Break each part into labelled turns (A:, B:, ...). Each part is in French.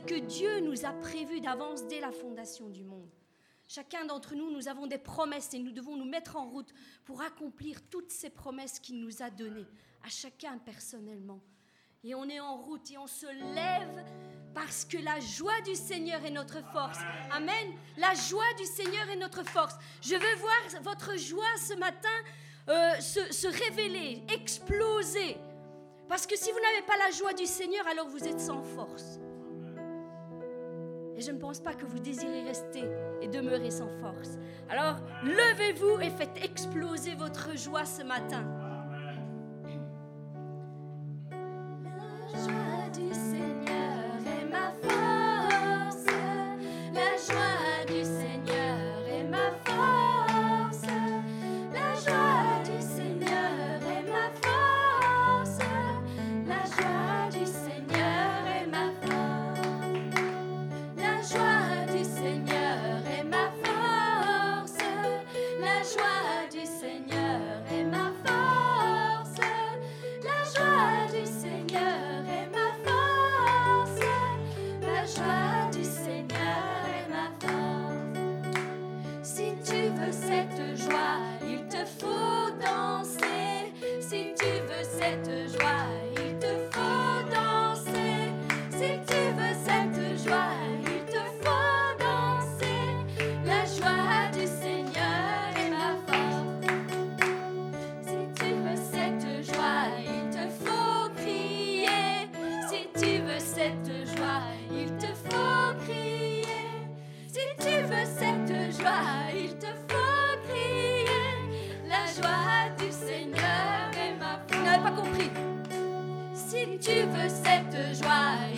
A: que Dieu nous a prévue d'avance dès la fondation du monde. Chacun d'entre nous, nous avons des promesses et nous devons nous mettre en route pour accomplir toutes ces promesses qu'il nous a données, à chacun personnellement. Et on est en route et on se lève parce que la joie du Seigneur est notre force. Amen. La joie du Seigneur est notre force. Je veux voir votre joie ce matin euh, se révéler, exploser. Parce que si vous n'avez pas la joie du Seigneur, alors vous êtes sans force. Et je ne pense pas que vous désirez rester et demeurer sans force. Alors, levez-vous et faites exploser votre joie ce matin. La joie du Seigneur. tu veux cette
B: joie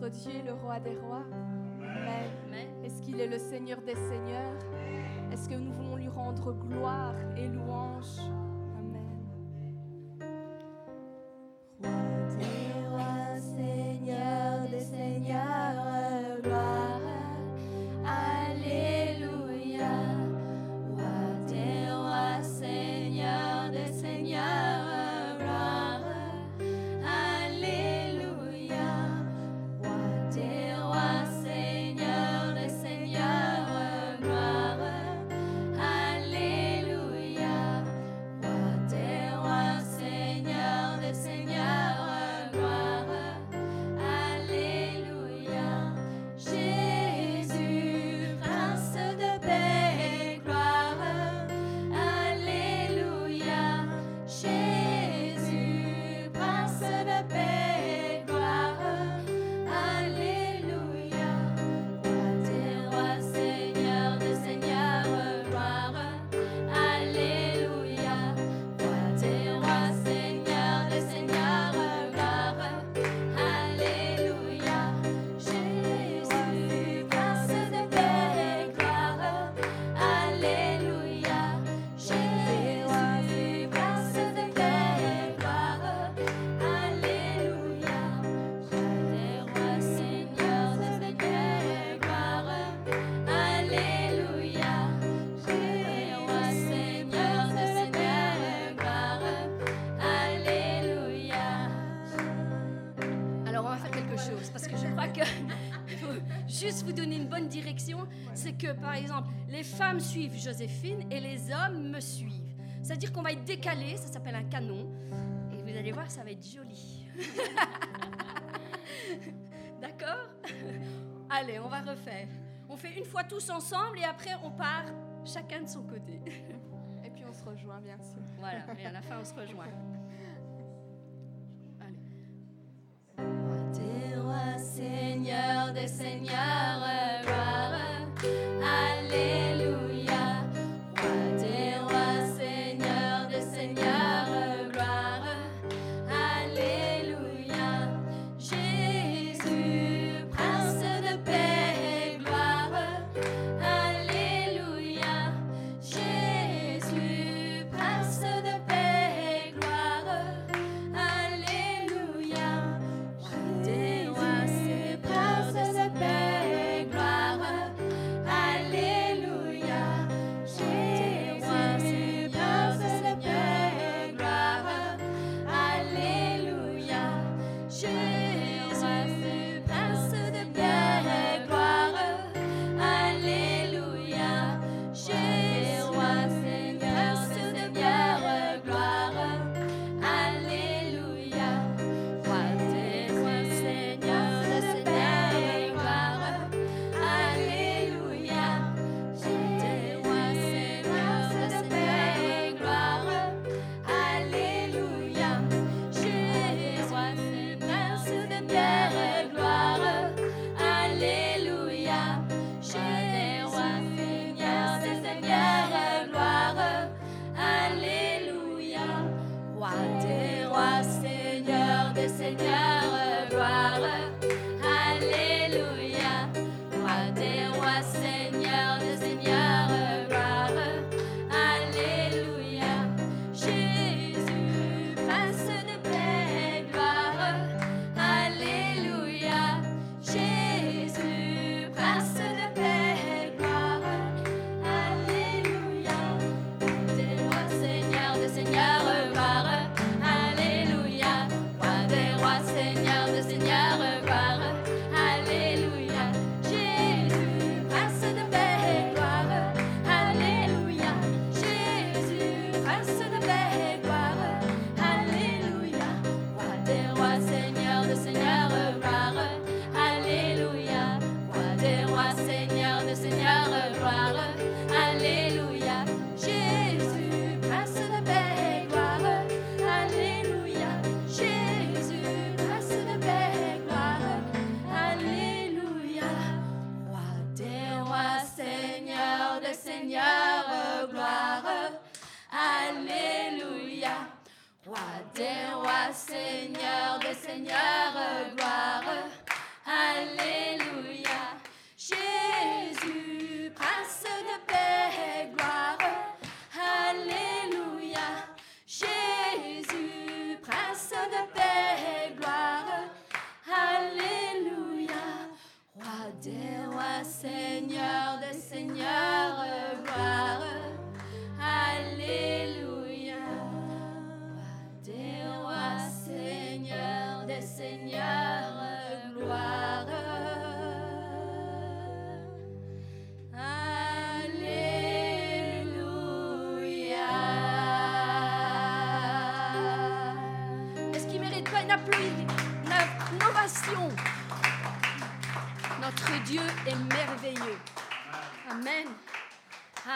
B: notre Dieu le roi des rois que,
C: par exemple, les femmes suivent Joséphine et les hommes me suivent. C'est-à-dire qu'on va être décalé, ça s'appelle un canon. Et vous allez voir, ça va être joli. D'accord? Allez, on va refaire. On fait une fois tous ensemble et après on part chacun de son côté.
B: Et puis on se rejoint, bien sûr.
C: Voilà, et à la fin on se rejoint.
A: Seigneur des Seigneurs, Aleluya.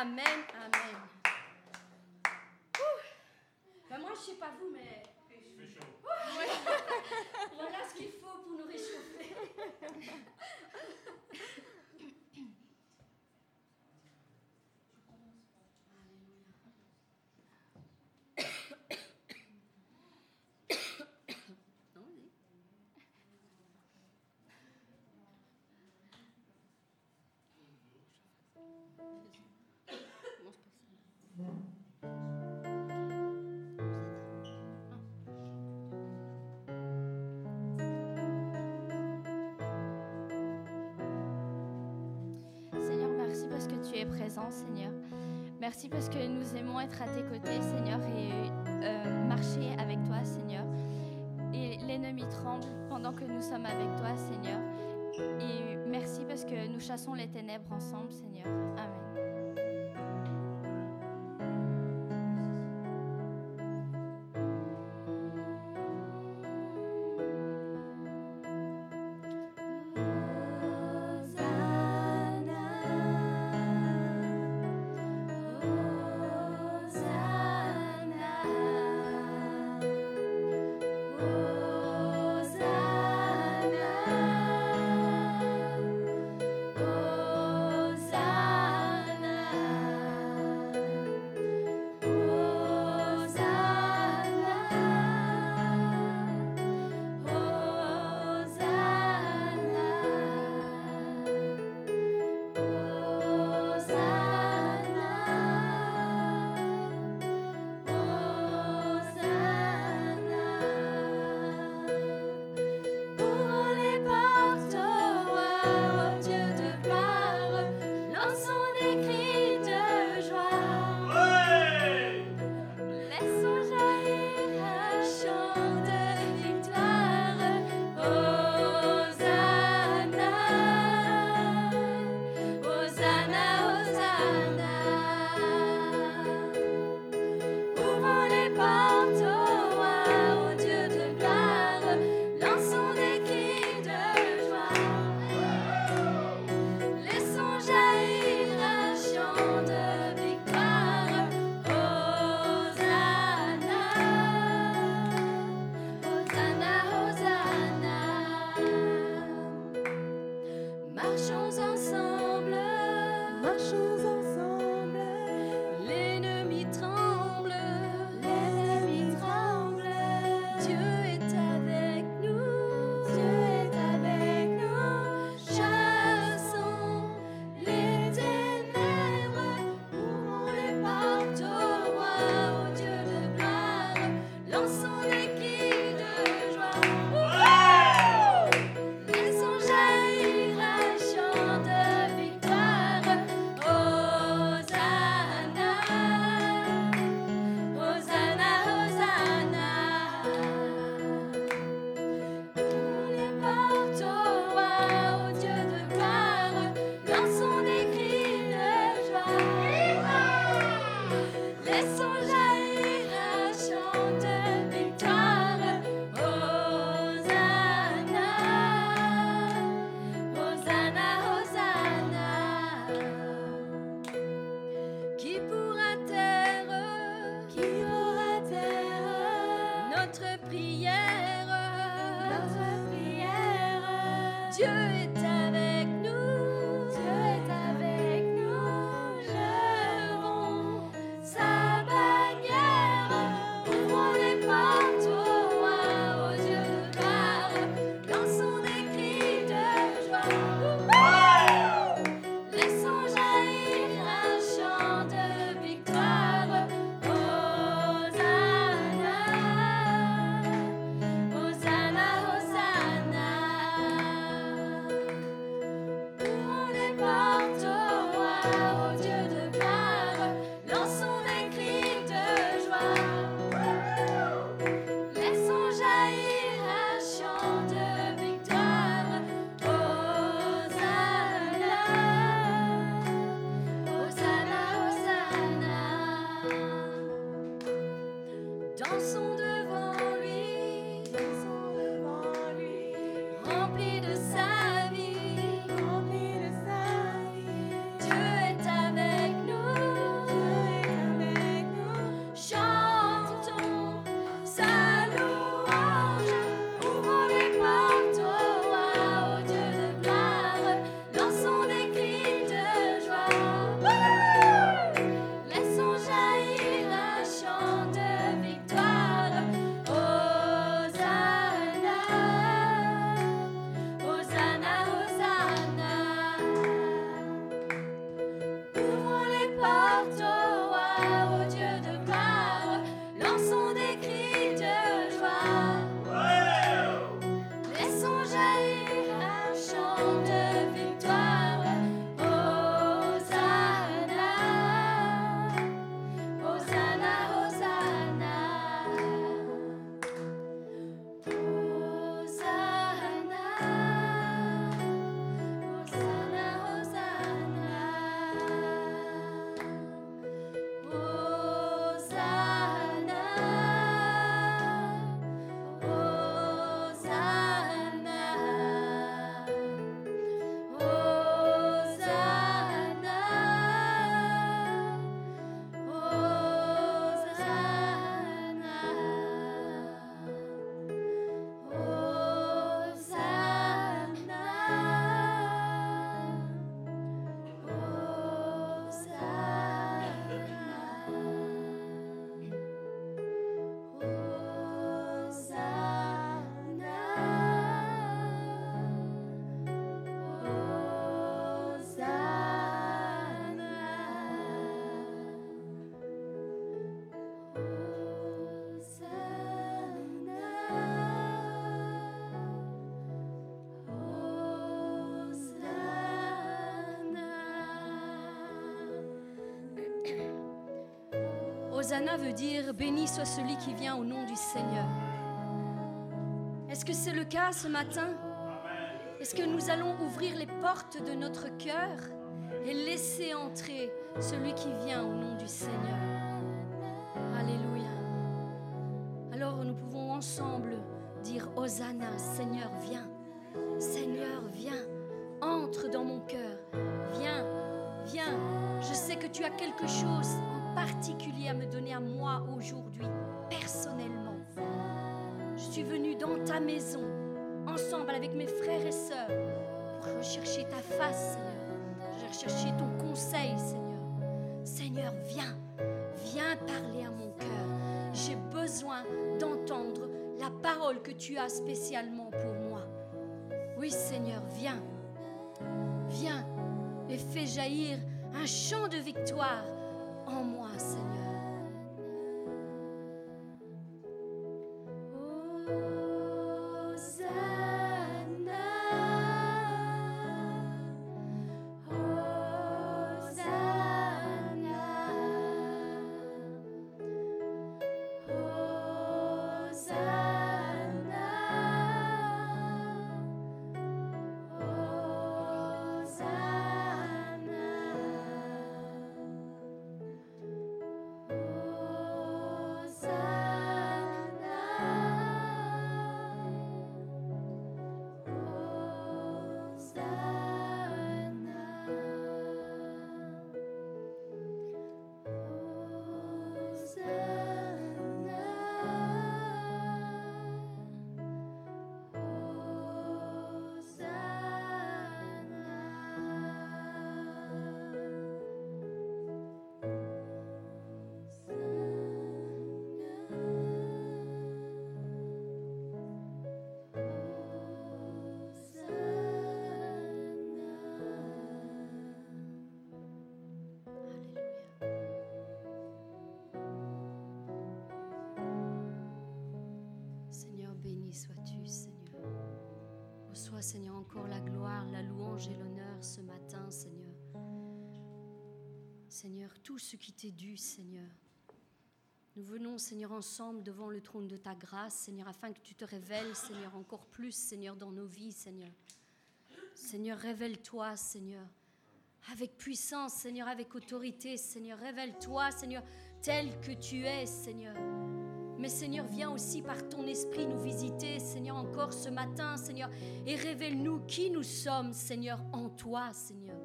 A: Amen. Amen. Seigneur. Merci parce que nous aimons être à tes côtés, Seigneur, et euh, marcher avec toi, Seigneur. Et l'ennemi tremble pendant que nous sommes avec toi, Seigneur. Et merci parce que nous chassons les ténèbres ensemble, Seigneur. Amen.
C: Hosanna veut dire béni soit celui qui vient au nom du Seigneur. Est-ce que c'est le cas ce matin? Est-ce que nous allons ouvrir les portes de notre cœur et laisser entrer celui qui vient au nom du Seigneur? Mes frères et sœurs, pour rechercher ta face, Seigneur. Je rechercher ton conseil, Seigneur. Seigneur, viens, viens parler à mon cœur. J'ai besoin d'entendre la parole que tu as spécialement pour moi. Oui, Seigneur, viens, viens et fais jaillir un chant de victoire en moi, Seigneur. Seigneur, encore la gloire, la louange et l'honneur ce matin, Seigneur. Seigneur, tout ce qui t'est dû, Seigneur. Nous venons, Seigneur, ensemble devant le trône de ta grâce, Seigneur, afin que tu te révèles, Seigneur, encore plus, Seigneur, dans nos vies, Seigneur. Seigneur, révèle-toi, Seigneur, avec puissance, Seigneur, avec autorité, Seigneur. Révèle-toi, Seigneur, tel que tu es, Seigneur. Mais Seigneur, viens aussi par ton esprit nous visiter, Seigneur, encore ce matin, Seigneur, et révèle-nous qui nous sommes, Seigneur, en toi, Seigneur.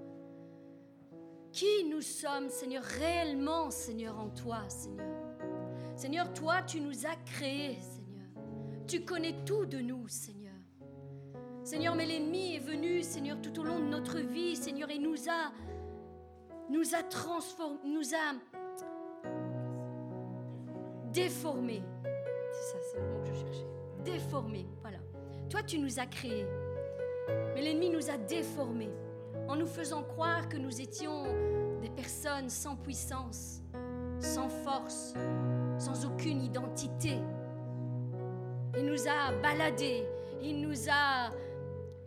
C: Qui nous sommes, Seigneur, réellement, Seigneur, en toi, Seigneur. Seigneur, toi, tu nous as créés, Seigneur. Tu connais tout de nous, Seigneur. Seigneur, mais l'ennemi est venu, Seigneur, tout au long de notre vie, Seigneur, et nous a, nous a transformés, nous a déformés. C'est ça, c'est le mot que je cherchais. Déformés, voilà. Toi, tu nous as créés, mais l'ennemi nous a déformés en nous faisant croire que nous étions des personnes sans puissance, sans force, sans aucune identité. Il nous a baladés, il nous a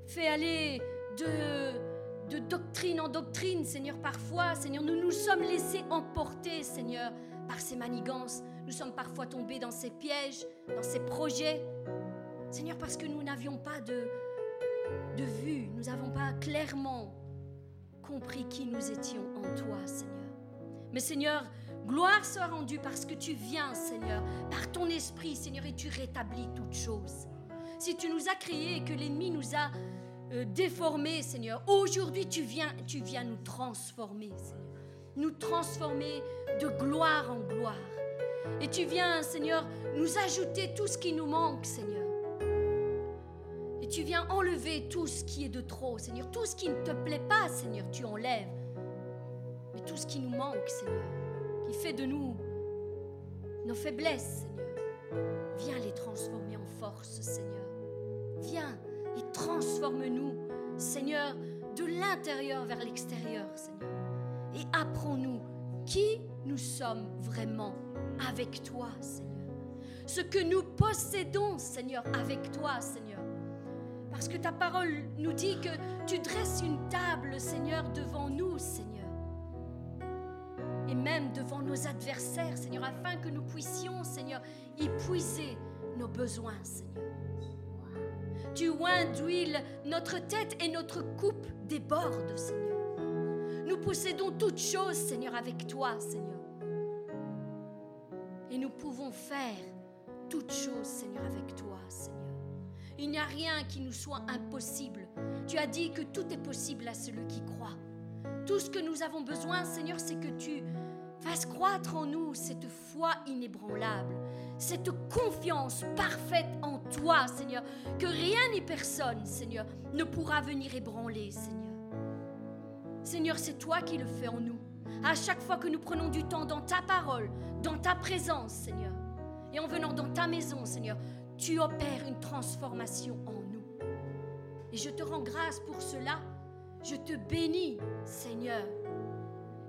C: fait aller de, de doctrine en doctrine, Seigneur, parfois. Seigneur, nous nous sommes laissés emporter, Seigneur, par ces manigances. Nous sommes parfois tombés dans ces pièges, dans ces projets. Seigneur, parce que nous n'avions pas de, de vue, nous n'avons pas clairement compris qui nous étions en toi, Seigneur. Mais Seigneur, gloire soit rendue parce que tu viens, Seigneur, par ton esprit, Seigneur, et tu rétablis toutes choses. Si tu nous as créés et que l'ennemi nous a euh, déformés, Seigneur. Aujourd'hui, tu viens, tu viens nous transformer, Seigneur. Nous transformer de gloire en gloire. Et tu viens, Seigneur, nous ajouter tout ce qui nous manque, Seigneur. Et tu viens enlever tout ce qui est de trop, Seigneur. Tout ce qui ne te plaît pas, Seigneur, tu enlèves. Mais tout ce qui nous manque, Seigneur, qui fait de nous nos faiblesses, Seigneur, viens les transformer en force, Seigneur. Viens et transforme-nous, Seigneur, de l'intérieur vers l'extérieur, Seigneur. Et apprends-nous qui nous sommes vraiment avec toi, Seigneur. Ce que nous possédons, Seigneur, avec toi, Seigneur. Parce que ta parole nous dit que tu dresses une table, Seigneur, devant nous, Seigneur. Et même devant nos adversaires, Seigneur, afin que nous puissions, Seigneur, y puiser nos besoins, Seigneur. Tu oins d'huile notre tête et notre coupe déborde, Seigneur. Nous possédons toutes choses, Seigneur, avec toi, Seigneur. Et nous pouvons faire toutes choses, Seigneur, avec toi, Seigneur. Il n'y a rien qui nous soit impossible. Tu as dit que tout est possible à celui qui croit. Tout ce que nous avons besoin, Seigneur, c'est que tu fasses croître en nous cette foi inébranlable, cette confiance parfaite en toi, Seigneur, que rien ni personne, Seigneur, ne pourra venir ébranler, Seigneur. Seigneur, c'est toi qui le fais en nous. À chaque fois que nous prenons du temps dans ta parole, dans ta présence, Seigneur, et en venant dans ta maison, Seigneur, tu opères une transformation en nous. Et je te rends grâce pour cela. Je te bénis, Seigneur.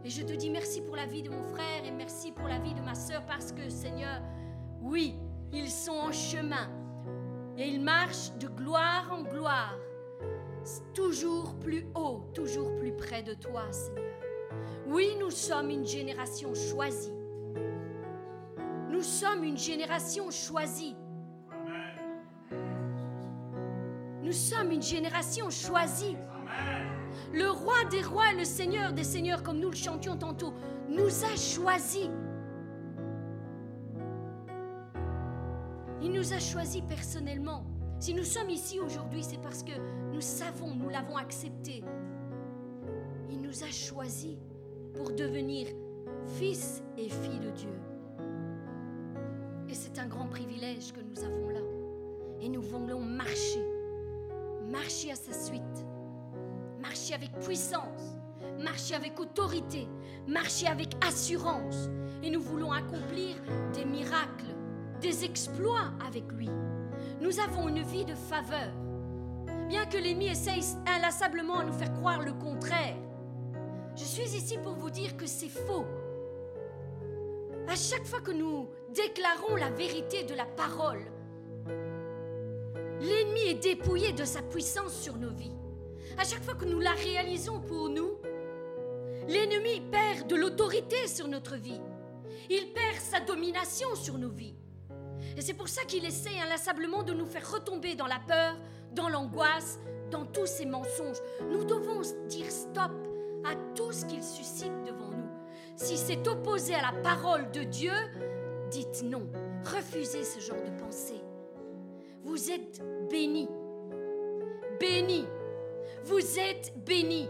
C: Et je te dis merci pour la vie de mon frère et merci pour la vie de ma sœur parce que, Seigneur, oui, ils sont en chemin et ils marchent de gloire en gloire, toujours plus haut, toujours plus près de toi, Seigneur. Oui, nous sommes une génération choisie. Nous sommes une génération choisie. Nous sommes une génération choisie. Le roi des rois et le seigneur des seigneurs, comme nous le chantions tantôt, nous a choisis. Il nous a choisis personnellement. Si nous sommes ici aujourd'hui, c'est parce que nous savons, nous l'avons accepté. Il nous a choisis pour devenir fils et filles de Dieu. Et c'est un grand privilège que nous avons là. Et nous voulons marcher, marcher à sa suite, marcher avec puissance, marcher avec autorité, marcher avec assurance. Et nous voulons accomplir des miracles, des exploits avec lui. Nous avons une vie de faveur. Bien que l'ennemi essaye inlassablement à nous faire croire le contraire, je suis ici pour vous dire que c'est faux. À chaque fois que nous déclarons la vérité de la parole, l'ennemi est dépouillé de sa puissance sur nos vies. À chaque fois que nous la réalisons pour nous, l'ennemi perd de l'autorité sur notre vie. Il perd sa domination sur nos vies. Et c'est pour ça qu'il essaie inlassablement de nous faire retomber dans la peur, dans l'angoisse, dans tous ces mensonges. Nous devons dire stop à tout ce qu'il suscite devant nous. Si c'est opposé à la parole de Dieu, dites non. Refusez ce genre de pensée. vous êtes bénis. Bénis. Vous êtes bénis.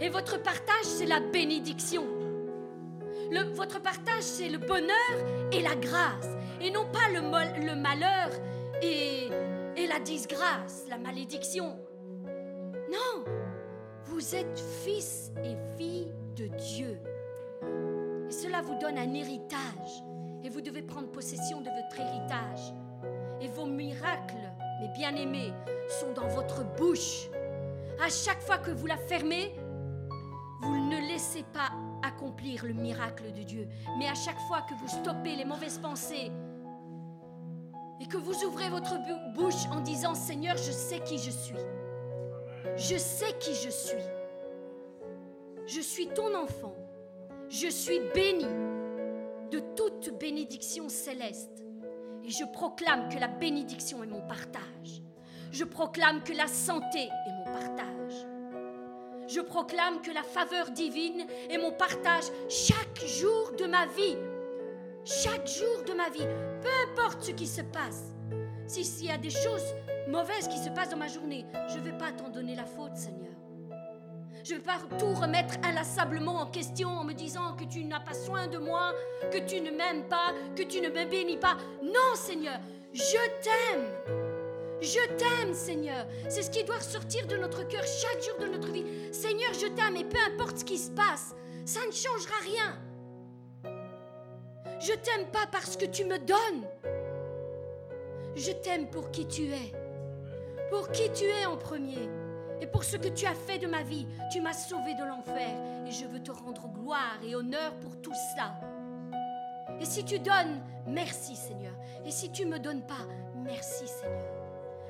C: Et votre partage, c'est la bénédiction. Le, votre partage, c'est le bonheur et la grâce. Et non pas le, le malheur et, et la disgrâce, la malédiction. Non, vous êtes fils et filles de Dieu. Et cela vous donne un héritage. Et vous devez prendre possession de votre héritage. Et vos miracles, mes bien-aimés, sont dans votre bouche. À chaque fois que vous la fermez, vous ne laissez pas accomplir le miracle de Dieu. Mais à chaque fois que vous stoppez les mauvaises pensées et que vous ouvrez votre bouche en disant Seigneur, je sais qui je suis. Je sais qui je suis. Je suis ton enfant. Je suis béni de toute bénédiction céleste. Et je proclame que la bénédiction est mon partage. Je proclame que la santé est mon partage. Je proclame que la faveur divine est mon partage chaque jour de ma vie. Chaque jour de ma vie, peu importe ce qui se passe. S'il y a des choses mauvaises qui se passent dans ma journée, je ne vais pas t'en donner la faute, Seigneur. Je ne vais pas tout remettre inlassablement en question en me disant que tu n'as pas soin de moi, que tu ne m'aimes pas, que tu ne me bénis pas. Non, Seigneur, je t'aime. Je t'aime, Seigneur. C'est ce qui doit sortir de notre cœur chaque jour de notre vie. Seigneur, je t'aime et peu importe ce qui se passe, ça ne changera rien. Je t'aime pas parce que tu me donnes. Je t'aime pour qui tu es. Pour qui tu es en premier. Et pour ce que tu as fait de ma vie, tu m'as sauvé de l'enfer. Et je veux te rendre gloire et honneur pour tout ça. Et si tu donnes, merci Seigneur. Et si tu ne me donnes pas, merci Seigneur.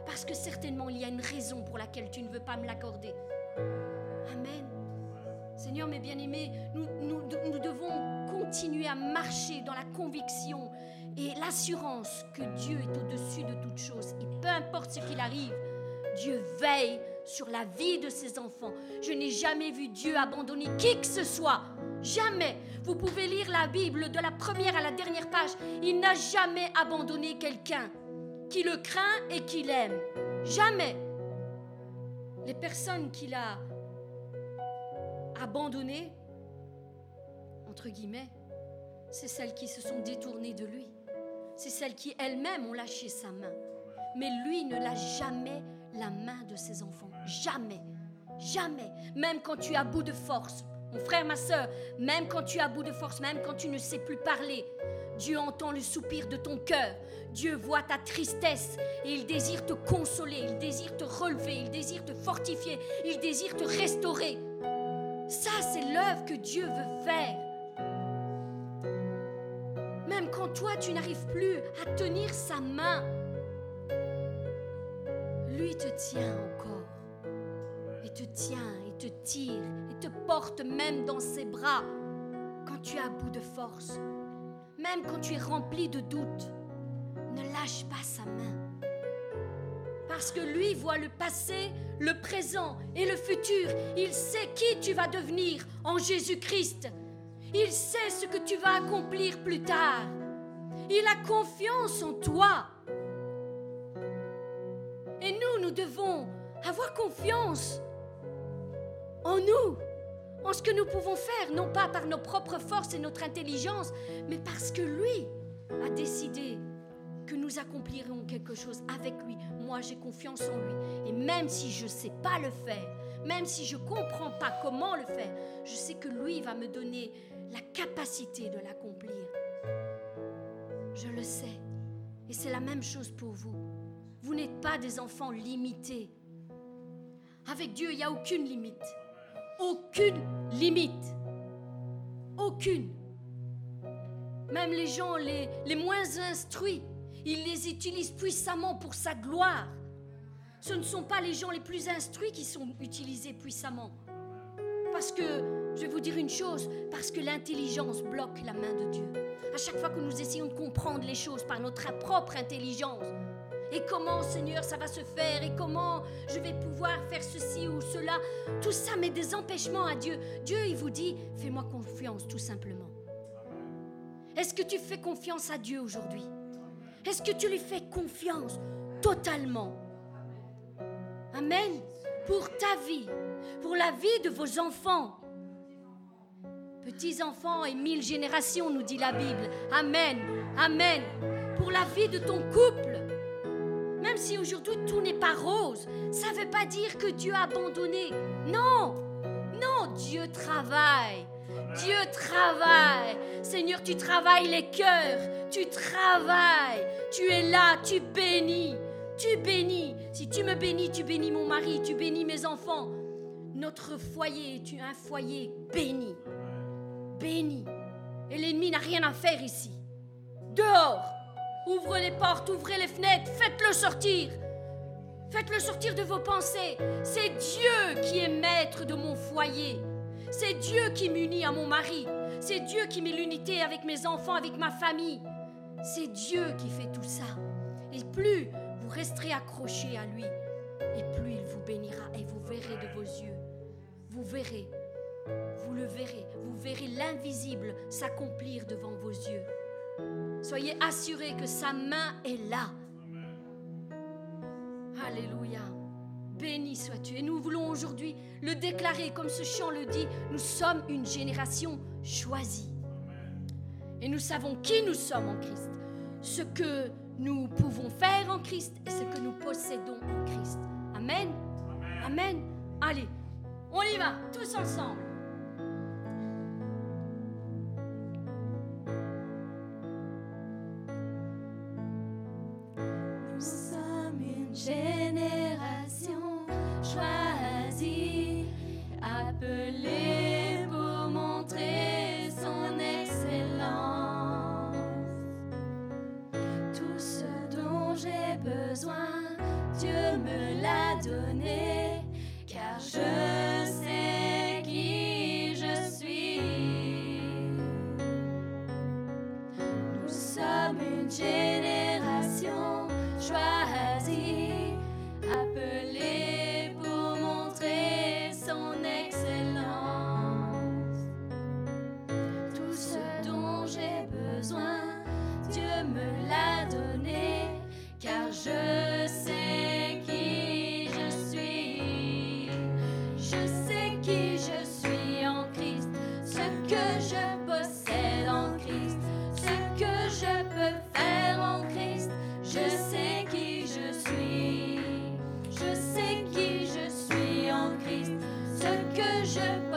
C: Parce que certainement il y a une raison pour laquelle tu ne veux pas me l'accorder. Amen. Seigneur, mes bien-aimés, nous, devons continuer à marcher dans la conviction et l'assurance que Dieu est au-dessus de toutes choses. Et peu importe ce qu'il arrive, Dieu veille sur la vie de ses enfants. Je n'ai jamais vu Dieu abandonner qui que ce soit. Jamais. Vous pouvez lire la Bible de la première à la dernière page. Il n'a jamais abandonné quelqu'un qui le craint et qui l'aime. Jamais. Les personnes qu'il a abandonnées, entre guillemets, c'est celles qui se sont détournées de lui. C'est celles qui elles-mêmes ont lâché sa main. Mais lui ne l'a jamais la main de ses enfants. Jamais. Jamais. Même quand tu es à bout de force. Mon frère, ma soeur, même quand tu es à bout de force, même quand tu ne sais plus parler, Dieu entend le soupir de ton cœur. Dieu voit ta tristesse et il désire te consoler, il désire te relever, il désire te fortifier, il désire te restaurer. Ça, c'est l'œuvre que Dieu veut faire. Même quand toi, tu n'arrives plus à tenir sa main, lui te tient encore. Et te tient, et te tire, et te porte même dans ses bras quand tu es à bout de force. Même quand tu es rempli de doutes, ne lâche pas sa main. Parce que lui voit le passé, le présent et le futur. Il sait qui tu vas devenir en Jésus-Christ. Il sait ce que tu vas accomplir plus tard. Il a confiance en toi. Et nous, nous devons avoir confiance en nous, en ce que nous pouvons faire, non pas par nos propres forces et notre intelligence, mais parce que lui a décidé que nous accomplirons quelque chose avec lui. Moi, j'ai confiance en lui. Et même si je ne sais pas le faire, même si je ne comprends pas comment le faire, je sais que lui va me donner la capacité de l'accomplir. Je le sais. Et c'est la même chose pour vous. Vous n'êtes pas des enfants limités. Avec Dieu, il n'y a aucune limite. Aucune limite. Aucune. Même les gens les, les moins instruits, il les utilise puissamment pour sa gloire. Ce ne sont pas les gens les plus instruits qui sont utilisés puissamment. Parce que, je vais vous dire une chose, parce que l'intelligence bloque la main de Dieu. À chaque fois que nous essayons de comprendre les choses par notre propre intelligence, et comment, Seigneur, ça va se faire? Et comment je vais pouvoir faire ceci ou cela? Tout ça met des empêchements à Dieu. Dieu, il vous dit, fais-moi confiance tout simplement. Est-ce que tu fais confiance à Dieu aujourd'hui? Est-ce que tu lui fais confiance totalement? Amen. Pour ta vie, pour la vie de vos enfants. Petits-enfants et mille générations, nous dit la Bible. Amen. Amen. Pour la vie de ton couple. Même si aujourd'hui tout n'est pas rose, ça ne veut pas dire que Dieu a abandonné. Non. Non, Dieu travaille. Dieu travaille. Seigneur, tu travailles les cœurs. Tu travailles. Tu es là, tu bénis. Tu bénis. Si tu me bénis, tu bénis mon mari, tu bénis mes enfants. Notre foyer est un foyer béni. Béni. Et l'ennemi n'a rien à faire ici. Dehors. Ouvrez les portes, ouvrez les fenêtres, faites-le sortir. Faites-le sortir de vos pensées. C'est Dieu qui est maître de mon foyer. C'est Dieu qui m'unit à mon mari. C'est Dieu qui met l'unité avec mes enfants, avec ma famille. C'est Dieu qui fait tout ça. Et plus vous resterez accrochés à lui, et plus il vous bénira et vous verrez de vos yeux. Vous verrez, vous le verrez, vous verrez l'invisible s'accomplir devant vos yeux. Soyez assurés que sa main est là. Alléluia. Béni sois-tu. Et nous voulons aujourd'hui le déclarer, comme ce chant le dit, nous sommes une génération choisie. Et nous savons qui nous sommes en Christ, ce que nous pouvons faire en Christ et ce que nous possédons en Christ. Amen. Amen. Allez, on y va, tous ensemble.
A: Je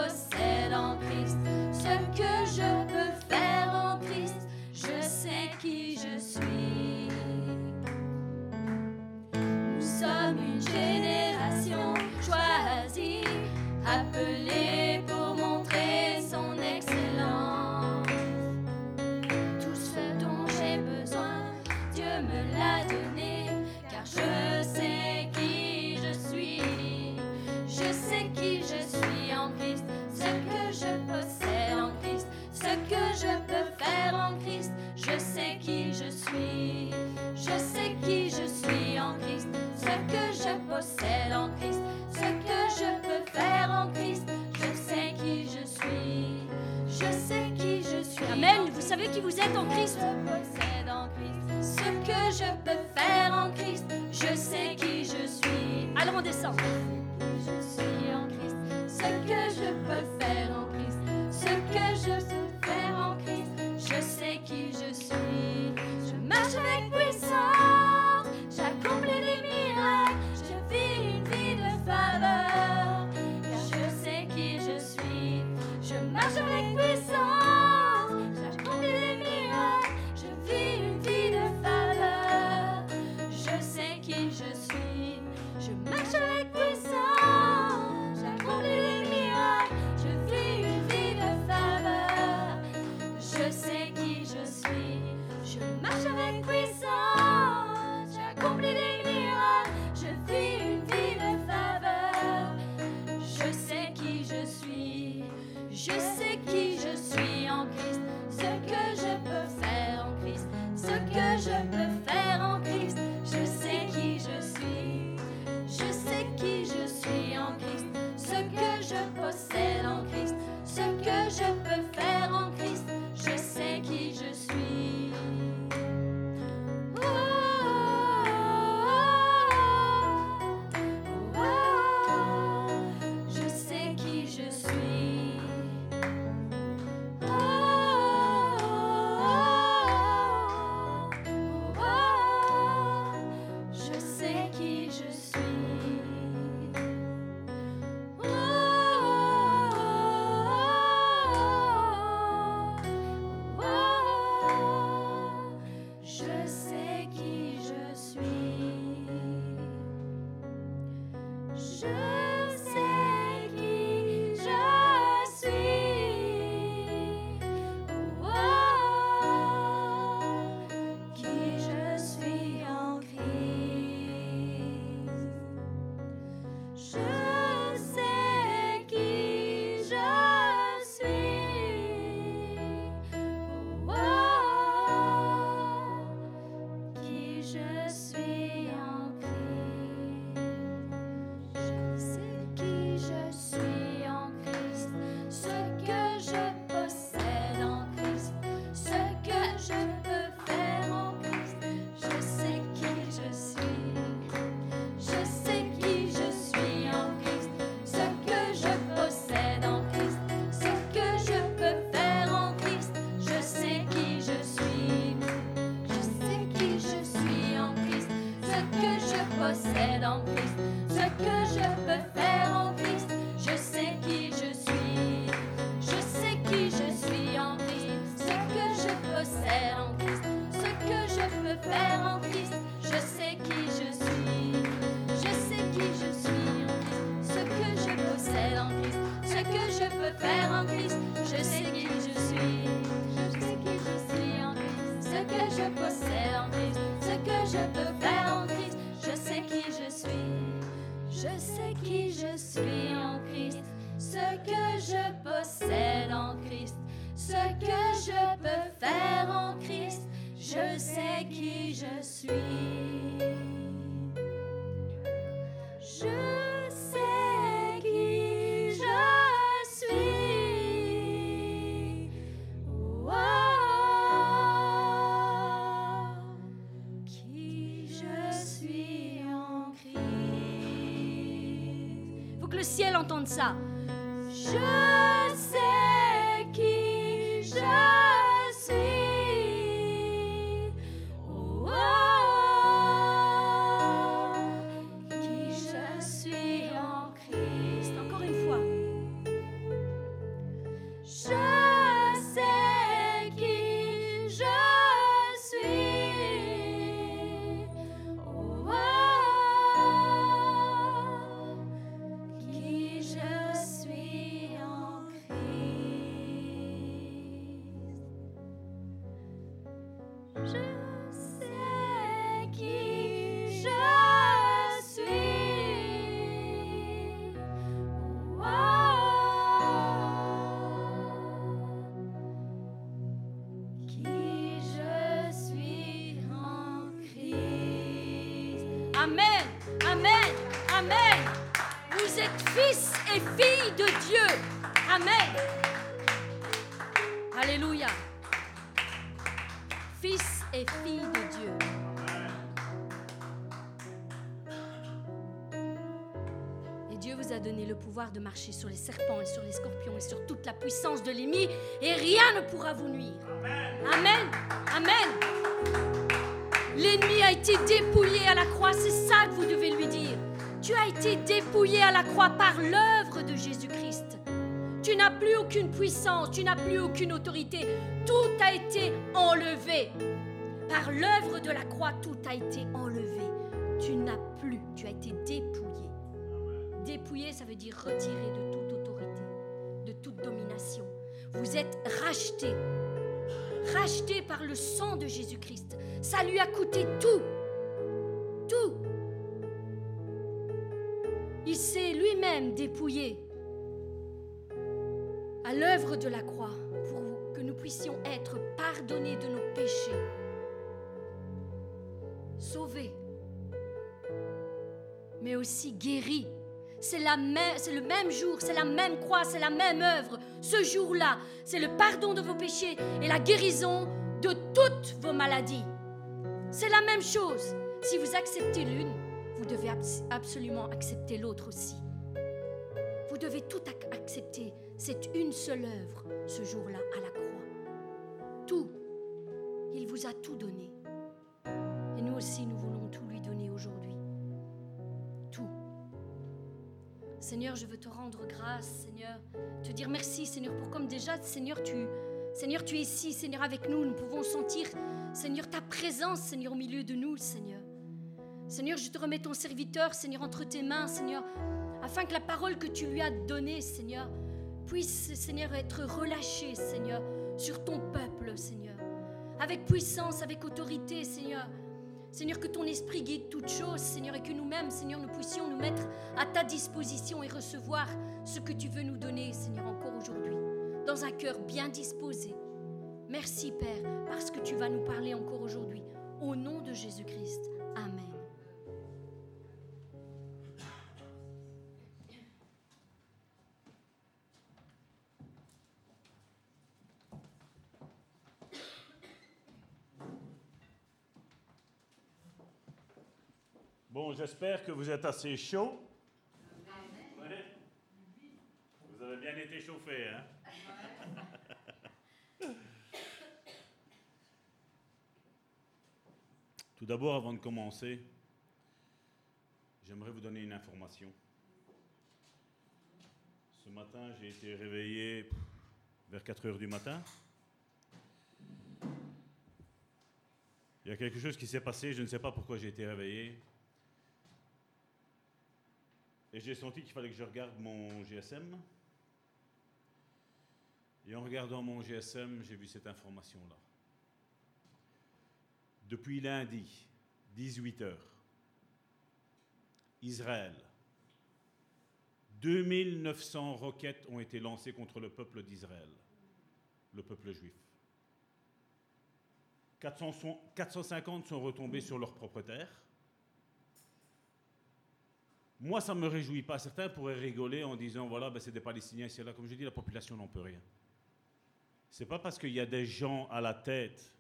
C: ciel entende ça. de sur les serpents et sur les scorpions et sur toute la puissance de l'ennemi et rien ne pourra vous nuire. Amen. Amen. L'ennemi a été dépouillé à la croix, c'est ça que vous devez lui dire. Tu as été dépouillé à la croix par l'œuvre de Jésus-Christ. Tu n'as plus aucune puissance, tu n'as plus aucune autorité. Tout a été enlevé. Par l'œuvre de la croix, tout a été enlevé. Tu n'as plus, tu as été dépouillé. Dépouiller, ça veut dire retirer de toute autorité, de toute domination. Vous êtes racheté, racheté par le sang de Jésus-Christ. Ça lui a coûté tout, tout. Il s'est lui-même dépouillé à l'œuvre de la croix pour que nous puissions être pardonnés de nos péchés, sauvés, mais aussi guéris c'est, le même jour, c'est la même croix, c'est la même œuvre. Ce jour-là, c'est le pardon de vos péchés et la guérison de toutes vos maladies. C'est la même chose. Si vous acceptez l'une, vous devez absolument accepter l'autre aussi. Vous devez tout accepter. C'est une seule œuvre ce jour-là à la croix. Tout. Il vous a tout donné. Et nous aussi, nous voulons Seigneur, je veux te rendre grâce, Seigneur. Te dire merci, Seigneur, pour comme déjà, Seigneur, tu, Seigneur, tu es ici, Seigneur, avec nous. Nous pouvons sentir, Seigneur, ta présence, Seigneur, au milieu de nous, Seigneur. Seigneur, je te remets ton serviteur, Seigneur, entre tes mains, Seigneur, afin que la parole que tu lui as donnée, Seigneur, puisse, Seigneur, être relâchée, Seigneur, sur ton peuple, Seigneur. Avec puissance, avec autorité, Seigneur. Seigneur, que ton esprit guide toutes choses, Seigneur, et que nous-mêmes, Seigneur, nous puissions nous mettre à ta disposition et recevoir ce que tu veux nous donner, Seigneur, encore aujourd'hui, dans un cœur bien disposé. Merci, Père, parce que tu vas nous parler encore aujourd'hui. Au nom de Jésus-Christ. Amen.
D: Bon, j'espère que vous êtes assez chaud. Vous avez bien été chauffé, hein? Tout d'abord, avant de commencer, j'aimerais vous donner une information. Ce matin, j'ai été réveillé vers 4 heures du matin. Il y a quelque chose qui s'est passé, je ne sais pas pourquoi j'ai été réveillé. Et j'ai senti qu'il fallait que je regarde mon GSM. Et en regardant mon GSM, j'ai vu cette information-là. Depuis lundi, 18h, Israël, 2900 roquettes ont été lancées contre le peuple d'Israël, le peuple juif. 450 sont retombés sur leur propre terre. Moi, ça ne me réjouit pas. Certains pourraient rigoler en disant voilà, ben, c'est des Palestiniens, c'est là. Comme je dis, la population n'en peut rien. Ce n'est pas parce qu'il y a des gens à la tête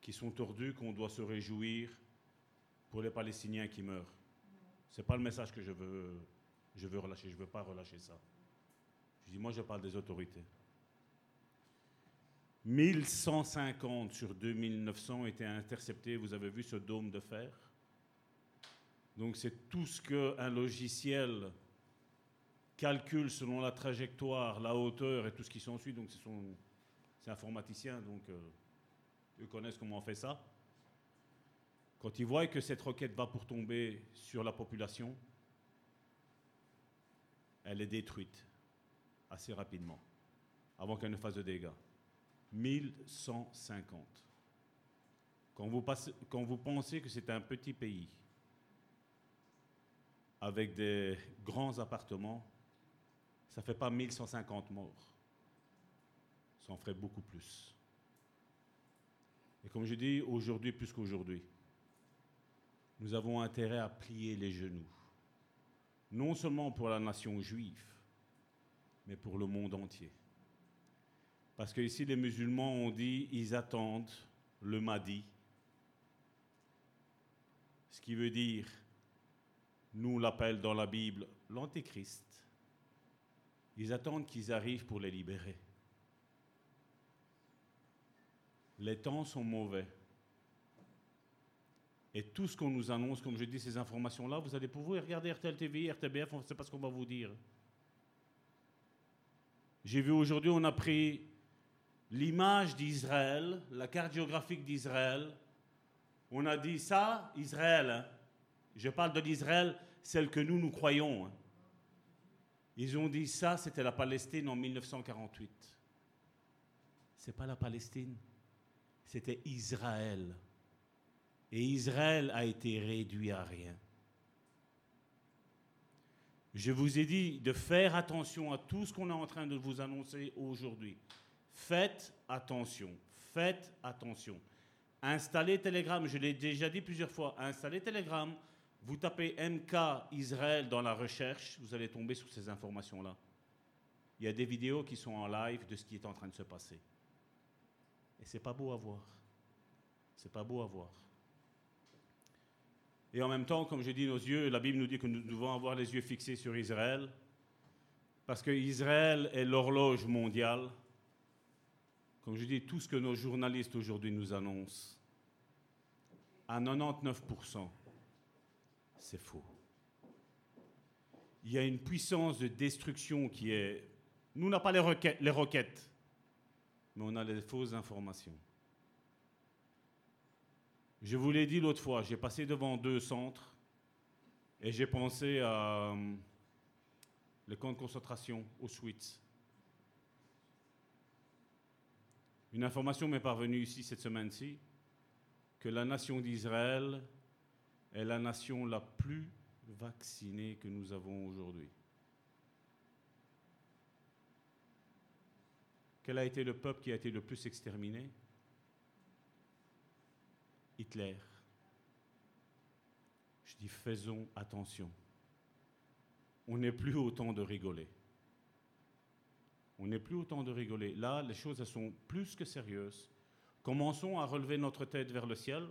D: qui sont tordus qu'on doit se réjouir pour les Palestiniens qui meurent. Ce n'est pas le message que je veux, je veux relâcher. Je ne veux pas relâcher ça. Je dis moi, je parle des autorités. 1150 sur 2900 étaient interceptés. Vous avez vu ce dôme de fer? Donc c'est tout ce qu'un logiciel calcule selon la trajectoire, la hauteur et tout ce qui s'ensuit. Donc c'est informaticien, donc euh, ils connaissent comment on fait ça. Quand ils voient que cette roquette va pour tomber sur la population, elle est détruite assez rapidement, avant qu'elle ne fasse de dégâts. 1150. Quand vous, quand vous pensez que c'est un petit pays, avec des grands appartements, ça ne fait pas 1150 morts. Ça en ferait beaucoup plus. Et comme je dis, aujourd'hui plus qu'aujourd'hui, nous avons intérêt à plier les genoux. Non seulement pour la nation juive, mais pour le monde entier. Parce que ici, les musulmans ont dit, ils attendent le Mahdi. Ce qui veut dire nous l'appelle dans la Bible l'Antéchrist. Ils attendent qu'ils arrivent pour les libérer. Les temps sont mauvais. Et tout ce qu'on nous annonce, comme je dis, ces informations-là, vous allez pouvoir regarder RTL TV, RTBF, on ne sait pas ce qu'on va vous dire. J'ai vu aujourd'hui, on a pris l'image d'Israël, la carte géographique d'Israël. On a dit ça, Israël. Hein. Je parle de l'Israël, celle que nous, nous croyons. Hein. Ils ont dit ça, c'était la Palestine en 1948. C'est pas la Palestine, c'était Israël. Et Israël a été réduit à rien. Je vous ai dit de faire attention à tout ce qu'on est en train de vous annoncer aujourd'hui. Faites attention, faites attention. Installez Telegram, je l'ai déjà dit plusieurs fois, installez Telegram, vous tapez MK Israël dans la recherche, vous allez tomber sur ces informations-là. Il y a des vidéos qui sont en live de ce qui est en train de se passer. Et c'est pas beau à voir. C'est pas beau à voir. Et en même temps, comme je dis, nos yeux, la Bible nous dit que nous devons avoir les yeux fixés sur Israël, parce que Israël est l'horloge mondiale. Comme je dis, tout ce que nos journalistes aujourd'hui nous annoncent, à 99%, c'est faux. Il y a une puissance de destruction qui est... Nous, n'avons pas les requêtes, les roquettes, mais on a les fausses informations. Je vous l'ai dit l'autre fois, j'ai passé devant deux centres et j'ai pensé à euh, le camp de concentration, Auschwitz. Une information m'est parvenue ici cette semaine-ci que la nation d'Israël est la nation la plus vaccinée que nous avons aujourd'hui. Quel a été le peuple qui a été le plus exterminé? Hitler. Je dis faisons attention. On n'est plus au temps de rigoler. On n'est plus au temps de rigoler. Là, les choses sont plus que sérieuses. Commençons à relever notre tête vers le ciel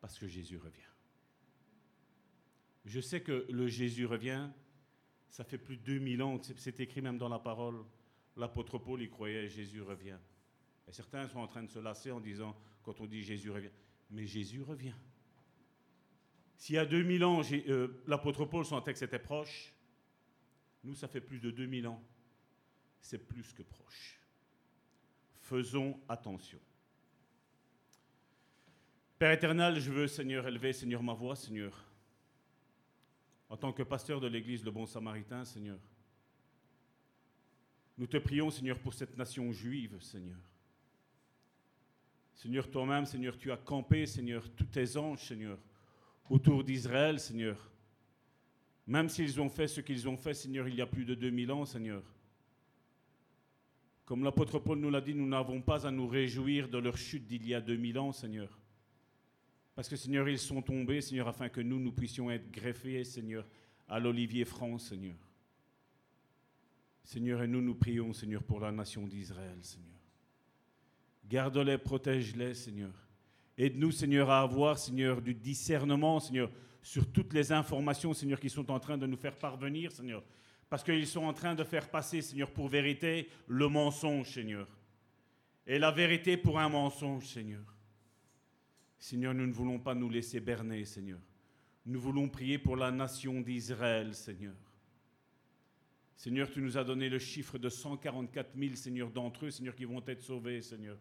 D: parce que Jésus revient. Je sais que le Jésus revient, ça fait plus de 2000 ans, c'est écrit même dans la parole. L'apôtre Paul y croyait, Jésus revient. Et certains sont en train de se lasser en disant, quand on dit Jésus revient, mais Jésus revient. S'il y a 2000 ans, euh, l'apôtre Paul sentait que c'était proche, nous, ça fait plus de 2000 ans. C'est plus que proche. Faisons attention. Père éternel, je veux, Seigneur, élever, Seigneur, ma voix, Seigneur. En tant que pasteur de l'Église, le bon samaritain, Seigneur. Nous te prions, Seigneur, pour cette nation juive, Seigneur. Seigneur, toi-même, Seigneur, tu as campé, Seigneur, tous tes anges, Seigneur, autour d'Israël, Seigneur. Même s'ils ont fait ce qu'ils ont fait, Seigneur, il y a plus de 2000 ans, Seigneur. Comme l'apôtre Paul nous l'a dit, nous n'avons pas à nous réjouir de leur chute d'il y a 2000 ans, Seigneur. Parce que, Seigneur, ils sont tombés, Seigneur, afin que nous, nous puissions être greffés, Seigneur, à l'olivier franc, Seigneur. Seigneur, et nous, nous prions, Seigneur, pour la nation d'Israël, Seigneur. Garde-les, protège-les, Seigneur. Aide-nous, Seigneur, à avoir, Seigneur, du discernement, Seigneur, sur toutes les informations, Seigneur, qui sont en train de nous faire parvenir, Seigneur. Parce qu'ils sont en train de faire passer, Seigneur, pour vérité, le mensonge, Seigneur. Et la vérité pour un mensonge, Seigneur. Seigneur, nous ne voulons pas nous laisser berner, Seigneur. Nous voulons prier pour la nation d'Israël, Seigneur. Seigneur, tu nous as donné le chiffre de 144 000, Seigneur, d'entre eux, Seigneur, qui vont être sauvés, Seigneur.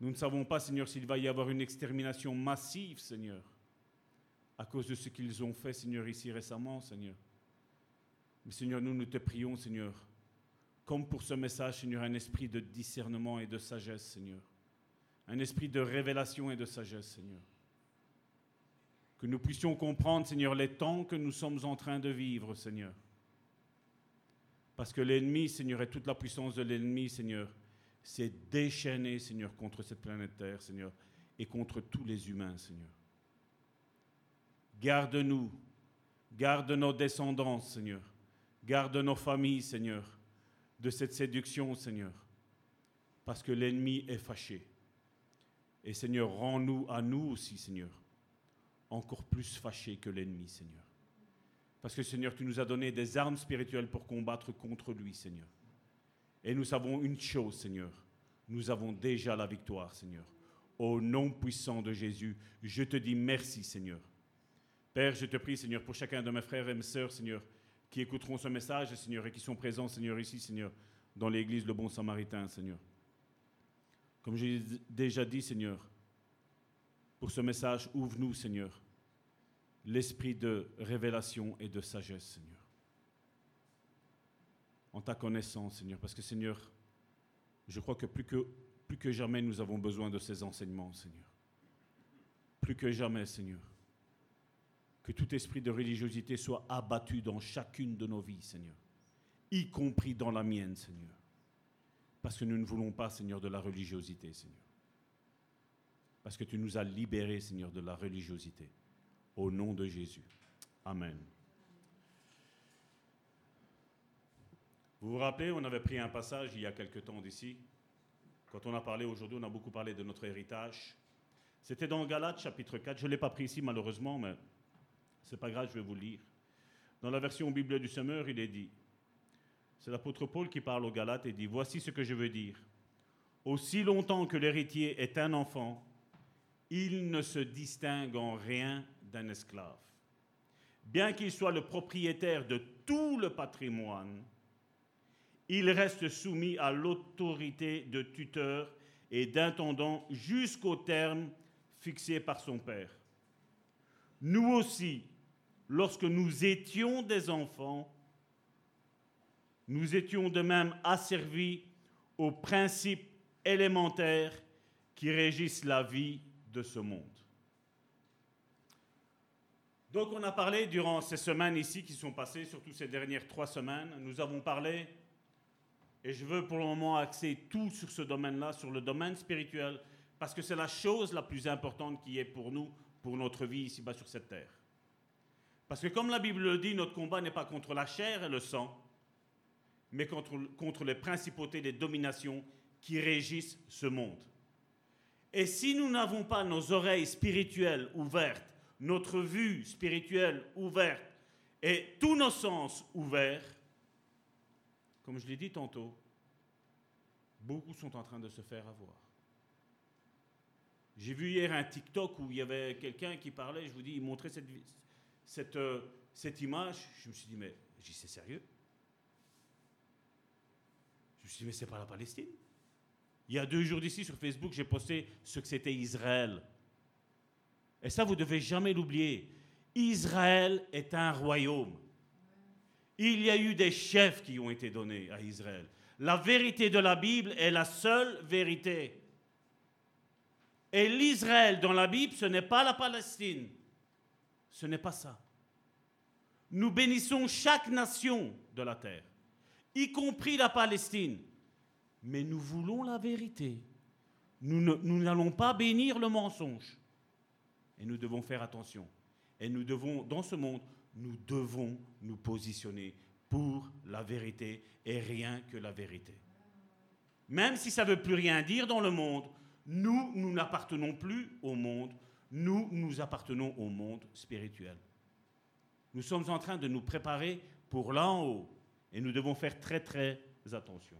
D: Nous ne savons pas, Seigneur, s'il va y avoir une extermination massive, Seigneur, à cause de ce qu'ils ont fait, Seigneur, ici récemment, Seigneur. Mais Seigneur, nous, nous te prions, Seigneur, comme pour ce message, Seigneur, un esprit de discernement et de sagesse, Seigneur. Un esprit de révélation et de sagesse, Seigneur. Que nous puissions comprendre, Seigneur, les temps que nous sommes en train de vivre, Seigneur. Parce que l'ennemi, Seigneur, et toute la puissance de l'ennemi, Seigneur, c'est déchaîné, Seigneur, contre cette planète Terre, Seigneur, et contre tous les humains, Seigneur. Garde-nous, garde nos descendants, Seigneur, garde nos familles, Seigneur, de cette séduction, Seigneur, parce que l'ennemi est fâché. Et Seigneur, rends-nous à nous aussi, Seigneur, encore plus fâchés que l'ennemi, Seigneur. Parce que Seigneur, tu nous as donné des armes spirituelles pour combattre contre lui, Seigneur. Et nous savons une chose, Seigneur. Nous avons déjà la victoire, Seigneur. Au nom puissant de Jésus, je te dis merci, Seigneur. Père, je te prie, Seigneur, pour chacun de mes frères et mes sœurs, Seigneur, qui écouteront ce message, Seigneur, et qui sont présents, Seigneur, ici, Seigneur, dans l'église Le Bon Samaritain, Seigneur. Comme j'ai déjà dit, Seigneur, pour ce message, ouvre-nous, Seigneur, l'esprit de révélation et de sagesse, Seigneur en ta connaissance, Seigneur. Parce que, Seigneur, je crois que, plus que jamais, nous avons besoin de ces enseignements, Seigneur. Plus que jamais, Seigneur. Que tout esprit de religiosité soit abattu dans chacune de nos vies, Seigneur. Y compris dans la mienne, Seigneur. Parce que nous ne voulons pas, Seigneur, de la religiosité, Seigneur. Parce que tu nous as libérés, Seigneur, de la religiosité. Au nom de Jésus. Amen. Vous vous rappelez, on avait pris un passage il y a quelque temps d'ici. Quand on a parlé aujourd'hui, on a beaucoup parlé de notre héritage. C'était dans Galates chapitre 4. Je ne l'ai pas pris ici malheureusement, mais c'est pas grave, je vais vous le lire. Dans la version Bible du Semeur, il est dit, c'est l'apôtre Paul qui parle aux Galates et dit, voici ce que je veux dire. Aussi longtemps que l'héritier est un enfant, il ne se distingue en rien d'un esclave. Bien qu'il soit le propriétaire de tout le patrimoine, il reste soumis à l'autorité de tuteur et d'intendant jusqu'au terme fixé par son Père. Nous aussi, lorsque nous étions des enfants, nous étions de même asservis aux principes élémentaires qui régissent la vie de ce monde. Donc on a parlé durant ces semaines ici qui sont passées, surtout ces dernières trois semaines, nous avons parlé, et je veux pour le moment axer tout sur ce domaine-là, sur le domaine spirituel, parce que c'est la chose la plus importante qui est pour nous, pour notre vie ici-bas sur cette terre. Parce que comme la Bible le dit, notre combat n'est pas contre la chair et le sang, mais contre, les principautés, les dominations qui régissent ce monde. Et si nous n'avons pas nos oreilles spirituelles ouvertes, notre vue spirituelle ouverte et tous nos sens ouverts, comme je l'ai dit tantôt, beaucoup sont en train de se faire avoir. J'ai vu hier un TikTok où il y avait quelqu'un qui parlait, je vous dis, il montrait cette, euh, image. Je me suis dit, mais c'est sérieux? Je me suis dit, mais c'est pas la Palestine. Il y a deux jours d'ici sur Facebook, j'ai posté ce que c'était Israël. Et ça, vous devez jamais l'oublier. Israël est un royaume. Il y a eu des chefs qui ont été donnés à Israël. La vérité de la Bible est la seule vérité. Et l'Israël dans la Bible, ce n'est pas la Palestine. Ce n'est pas ça. Nous bénissons chaque nation de la terre, y compris la Palestine. Mais nous voulons la vérité. Nous n'allons pas bénir le mensonge. Et nous devons faire attention. Et nous devons, dans ce monde, nous devons nous positionner pour la vérité et rien que la vérité. Même si ça ne veut plus rien dire dans le monde, nous, nous n'appartenons plus au monde, nous, nous appartenons au monde spirituel. Nous sommes en train de nous préparer pour là en haut et nous devons faire très très attention.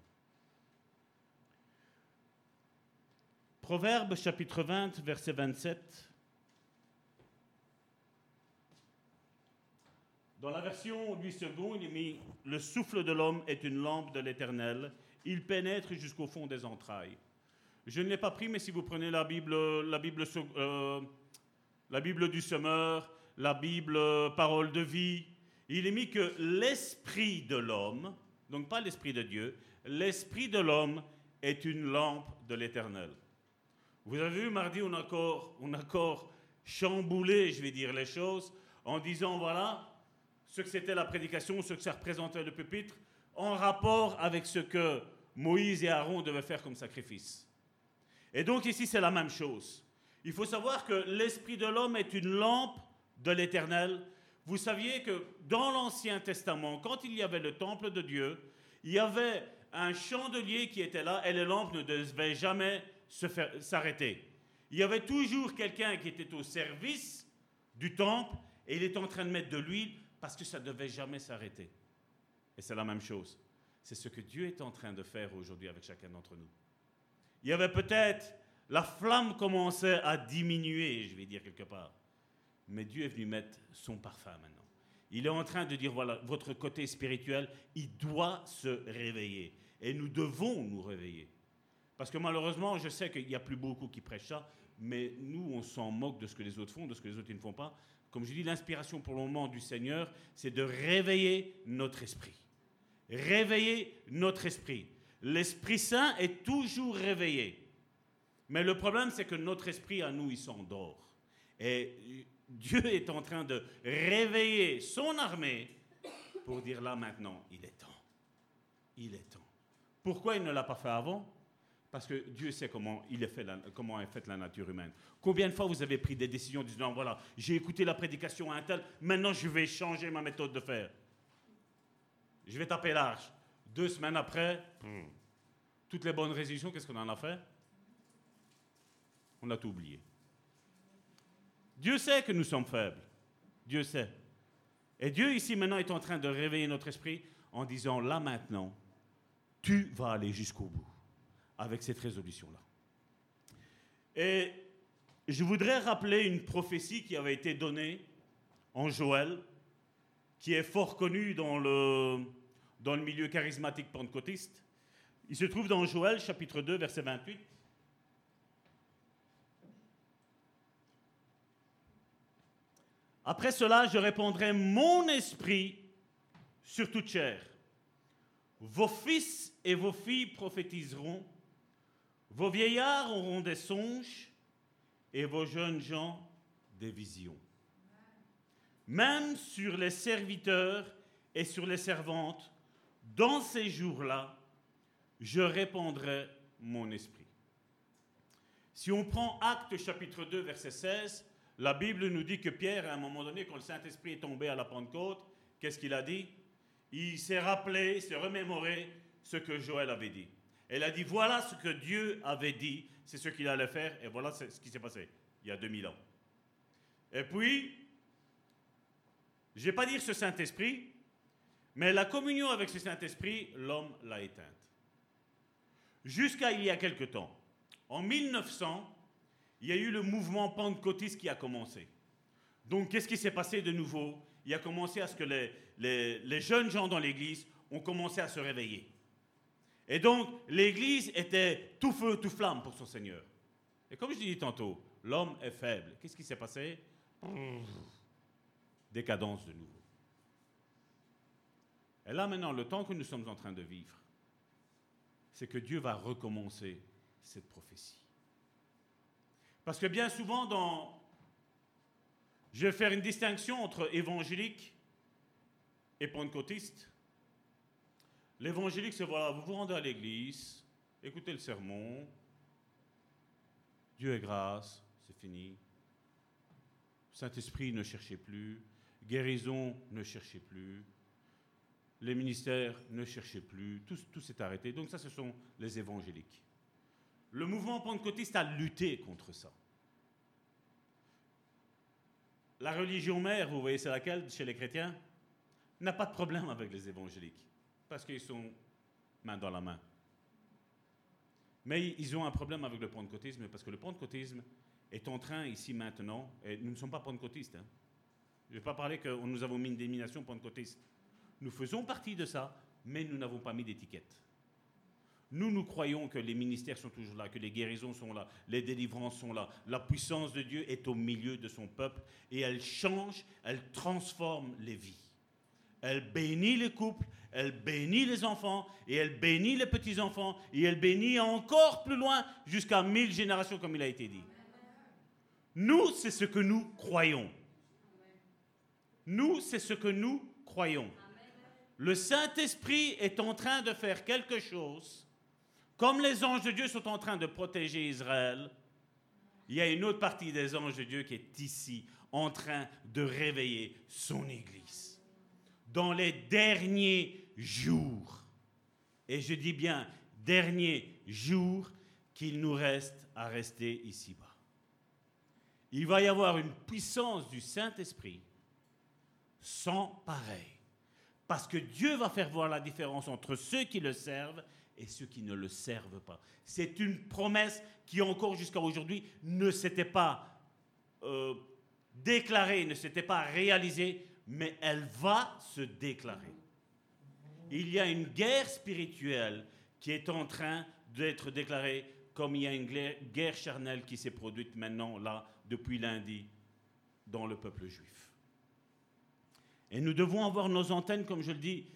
D: Proverbe chapitre 20, verset 27. Dans la version 8 secondes, il est mis Le souffle de l'homme est une lampe de l'éternel, il pénètre jusqu'au fond des entrailles. Je ne l'ai pas pris, mais si vous prenez la Bible, la Bible, euh, la Bible du semeur, la Bible euh, parole de vie, il est mis que l'esprit de l'homme, donc pas l'esprit de Dieu, l'esprit de l'homme est une lampe de l'éternel. Vous avez vu, mardi, on a encore, chamboulé, je vais dire, les choses en disant, voilà, ce que c'était la prédication, ce que ça représentait le pupitre, en rapport avec ce que Moïse et Aaron devaient faire comme sacrifice. Et donc ici, c'est la même chose. Il faut savoir que l'esprit de l'homme est une lampe de l'Éternel. Vous saviez que dans l'Ancien Testament, quand il y avait le temple de Dieu, il y avait un chandelier qui était là et les lampes ne devaient jamais s'arrêter. Il y avait toujours quelqu'un qui était au service du temple et il était en train de mettre de l'huile parce que ça ne devait jamais s'arrêter. Et c'est la même chose. C'est ce que Dieu est en train de faire aujourd'hui avec chacun d'entre nous. Il y avait peut-être, la flamme commençait à diminuer, je vais dire quelque part. Mais Dieu est venu mettre son parfum maintenant. Il est en train de dire, voilà, votre côté spirituel, il doit se réveiller. Et nous devons nous réveiller. Parce que malheureusement, je sais qu'il n'y a plus beaucoup qui prêchent ça, mais nous, on s'en moque de ce que les autres font, de ce que les autres ne font pas. Comme je dis, l'inspiration pour le moment du Seigneur, c'est de réveiller notre esprit. Réveiller notre esprit. L'Esprit Saint est toujours réveillé. Mais le problème, c'est que notre esprit à nous, il s'endort. Et Dieu est en train de réveiller son armée pour dire là maintenant, il est temps. Il est temps. Pourquoi il ne l'a pas fait avant? Parce que Dieu sait comment, il est fait comment est faite la nature humaine. Combien de fois vous avez pris des décisions en disant, voilà, j'ai écouté la prédication à un tel, maintenant je vais changer ma méthode de faire. Je vais taper large. Deux semaines après, hmm, toutes les bonnes résolutions, qu'est-ce qu'on en a fait? On a tout oublié. Dieu sait que nous sommes faibles. Dieu sait. Et Dieu ici maintenant est en train de réveiller notre esprit en disant, là maintenant, tu vas aller jusqu'au bout avec cette résolution-là. Et je voudrais rappeler une prophétie qui avait été donnée en Joël, qui est fort connue dans le, dans le milieu charismatique pentecôtiste. Il se trouve dans Joël chapitre 2 verset 28. Après cela, je répandrai mon esprit sur toute chair. Vos fils et vos filles prophétiseront, vos vieillards auront des songes, et vos jeunes gens des visions. Même sur les serviteurs et sur les servantes, dans ces jours-là, je répandrai mon esprit. Si on prend Acte chapitre 2, verset 16, la Bible nous dit que Pierre, à un moment donné, quand le Saint-Esprit est tombé à la Pentecôte, qu'est-ce qu'il a dit? Il s'est rappelé, s'est remémoré ce que Joël avait dit. Elle a dit, voilà ce que Dieu avait dit, c'est ce qu'il allait faire, et voilà ce qui s'est passé, il y a 2000 ans. Et puis, je ne vais pas dire ce Saint-Esprit, mais la communion avec ce Saint-Esprit, l'homme l'a éteinte. Jusqu'à il y a quelque temps. En 1900, il y a eu le mouvement pentecôtiste qui a commencé. Donc, qu'est-ce qui s'est passé de nouveau? Il a commencé à ce que les, jeunes gens dans l'Église ont commencé à se réveiller. Et donc, l'Église était tout feu, tout flamme pour son Seigneur. Et comme je dis tantôt, l'homme est faible. Qu'est-ce qui s'est passé? Décadence de nouveau. Et là maintenant, le temps que nous sommes en train de vivre, c'est que Dieu va recommencer cette prophétie. Parce que bien souvent, dans... je vais faire une distinction entre évangélique et pentecôtiste. L'évangélique, c'est voilà, vous vous rendez à l'église, écoutez le sermon, Dieu est grâce, c'est fini. Saint-Esprit, ne cherchez plus. Guérison, ne cherchez plus. Les ministères, ne cherchez plus. Tout, tout s'est arrêté. Donc ça, ce sont les évangéliques. Le mouvement pentecôtiste a lutté contre ça. La religion mère, vous voyez, c'est laquelle chez les chrétiens N'a pas de problème avec les évangéliques, parce qu'ils sont main dans la main. Mais ils ont un problème avec le pentecôtisme, parce que le pentecôtisme est en train, ici maintenant, et nous ne sommes pas pentecôtistes. Hein. Je ne vais pas parler que nous avons mis une dénomination pentecôtiste. Nous faisons partie de ça, mais nous n'avons pas mis d'étiquette. Nous, nous croyons que les ministères sont toujours là, que les guérisons sont là, les délivrances sont là. La puissance de Dieu est au milieu de son peuple et elle change, elle transforme les vies. Elle bénit les couples, elle bénit les enfants et elle bénit les petits-enfants et elle bénit encore plus loin jusqu'à mille générations comme il a été dit. Nous, c'est ce que nous croyons. Nous, c'est ce que nous croyons. Le Saint-Esprit est en train de faire quelque chose comme les anges de Dieu sont en train de protéger Israël, il y a une autre partie des anges de Dieu qui est ici, en train de réveiller son Église. Dans les derniers jours, et je dis bien derniers jours, qu'il nous reste à rester ici-bas. Il va y avoir une puissance du Saint-Esprit sans pareil. Parce que Dieu va faire voir la différence entre ceux qui le servent et ceux qui ne le servent pas. C'est une promesse qui encore jusqu'à aujourd'hui ne s'était pas euh, déclarée, ne s'était pas réalisée, mais elle va se déclarer. Il y a une guerre spirituelle qui est en train d'être déclarée comme il y a une guerre charnelle qui s'est produite maintenant, là, depuis lundi, dans le peuple juif. Et nous devons avoir nos antennes, comme je le dis,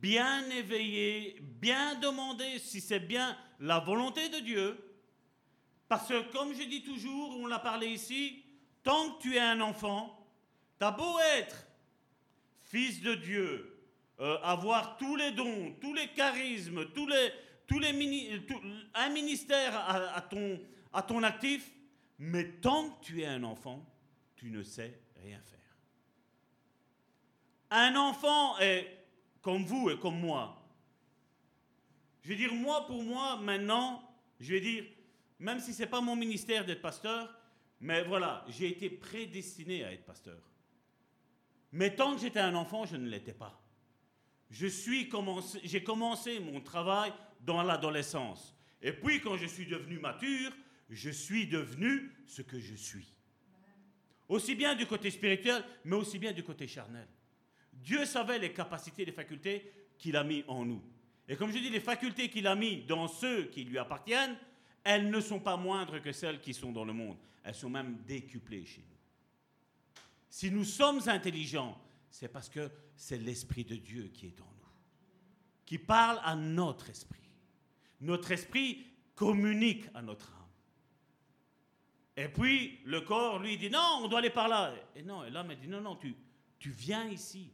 D: bien éveillé, bien demandé si c'est bien la volonté de Dieu. Parce que, comme je dis toujours, on l'a parlé ici, tant que tu es un enfant, t'as beau être fils de Dieu, euh, avoir tous les dons, tous les charismes, tous les, tous les un ministère à, ton, à ton actif, mais tant que tu es un enfant, tu ne sais rien faire. Un enfant est comme vous et comme moi. Je vais dire, moi, pour moi, maintenant, je vais dire, même si ce n'est pas mon ministère d'être pasteur, mais voilà, j'ai été prédestiné à être pasteur. Mais tant que j'étais un enfant, je ne l'étais pas. Je suis j'ai commencé mon travail dans l'adolescence. Et puis, quand je suis devenu mature, je suis devenu ce que je suis. Aussi bien du côté spirituel, mais aussi bien du côté charnel. Dieu savait les capacités les facultés qu'il a mis en nous. Et comme je dis, les facultés qu'il a mis dans ceux qui lui appartiennent, elles ne sont pas moindres que celles qui sont dans le monde. Elles sont même décuplées chez nous. Si nous sommes intelligents, c'est parce que c'est l'Esprit de Dieu qui est en nous, qui parle à notre esprit. Notre esprit communique à notre âme. Et puis le corps lui dit non, on doit aller par là. Et non, et l'âme dit non, non, tu, tu viens ici.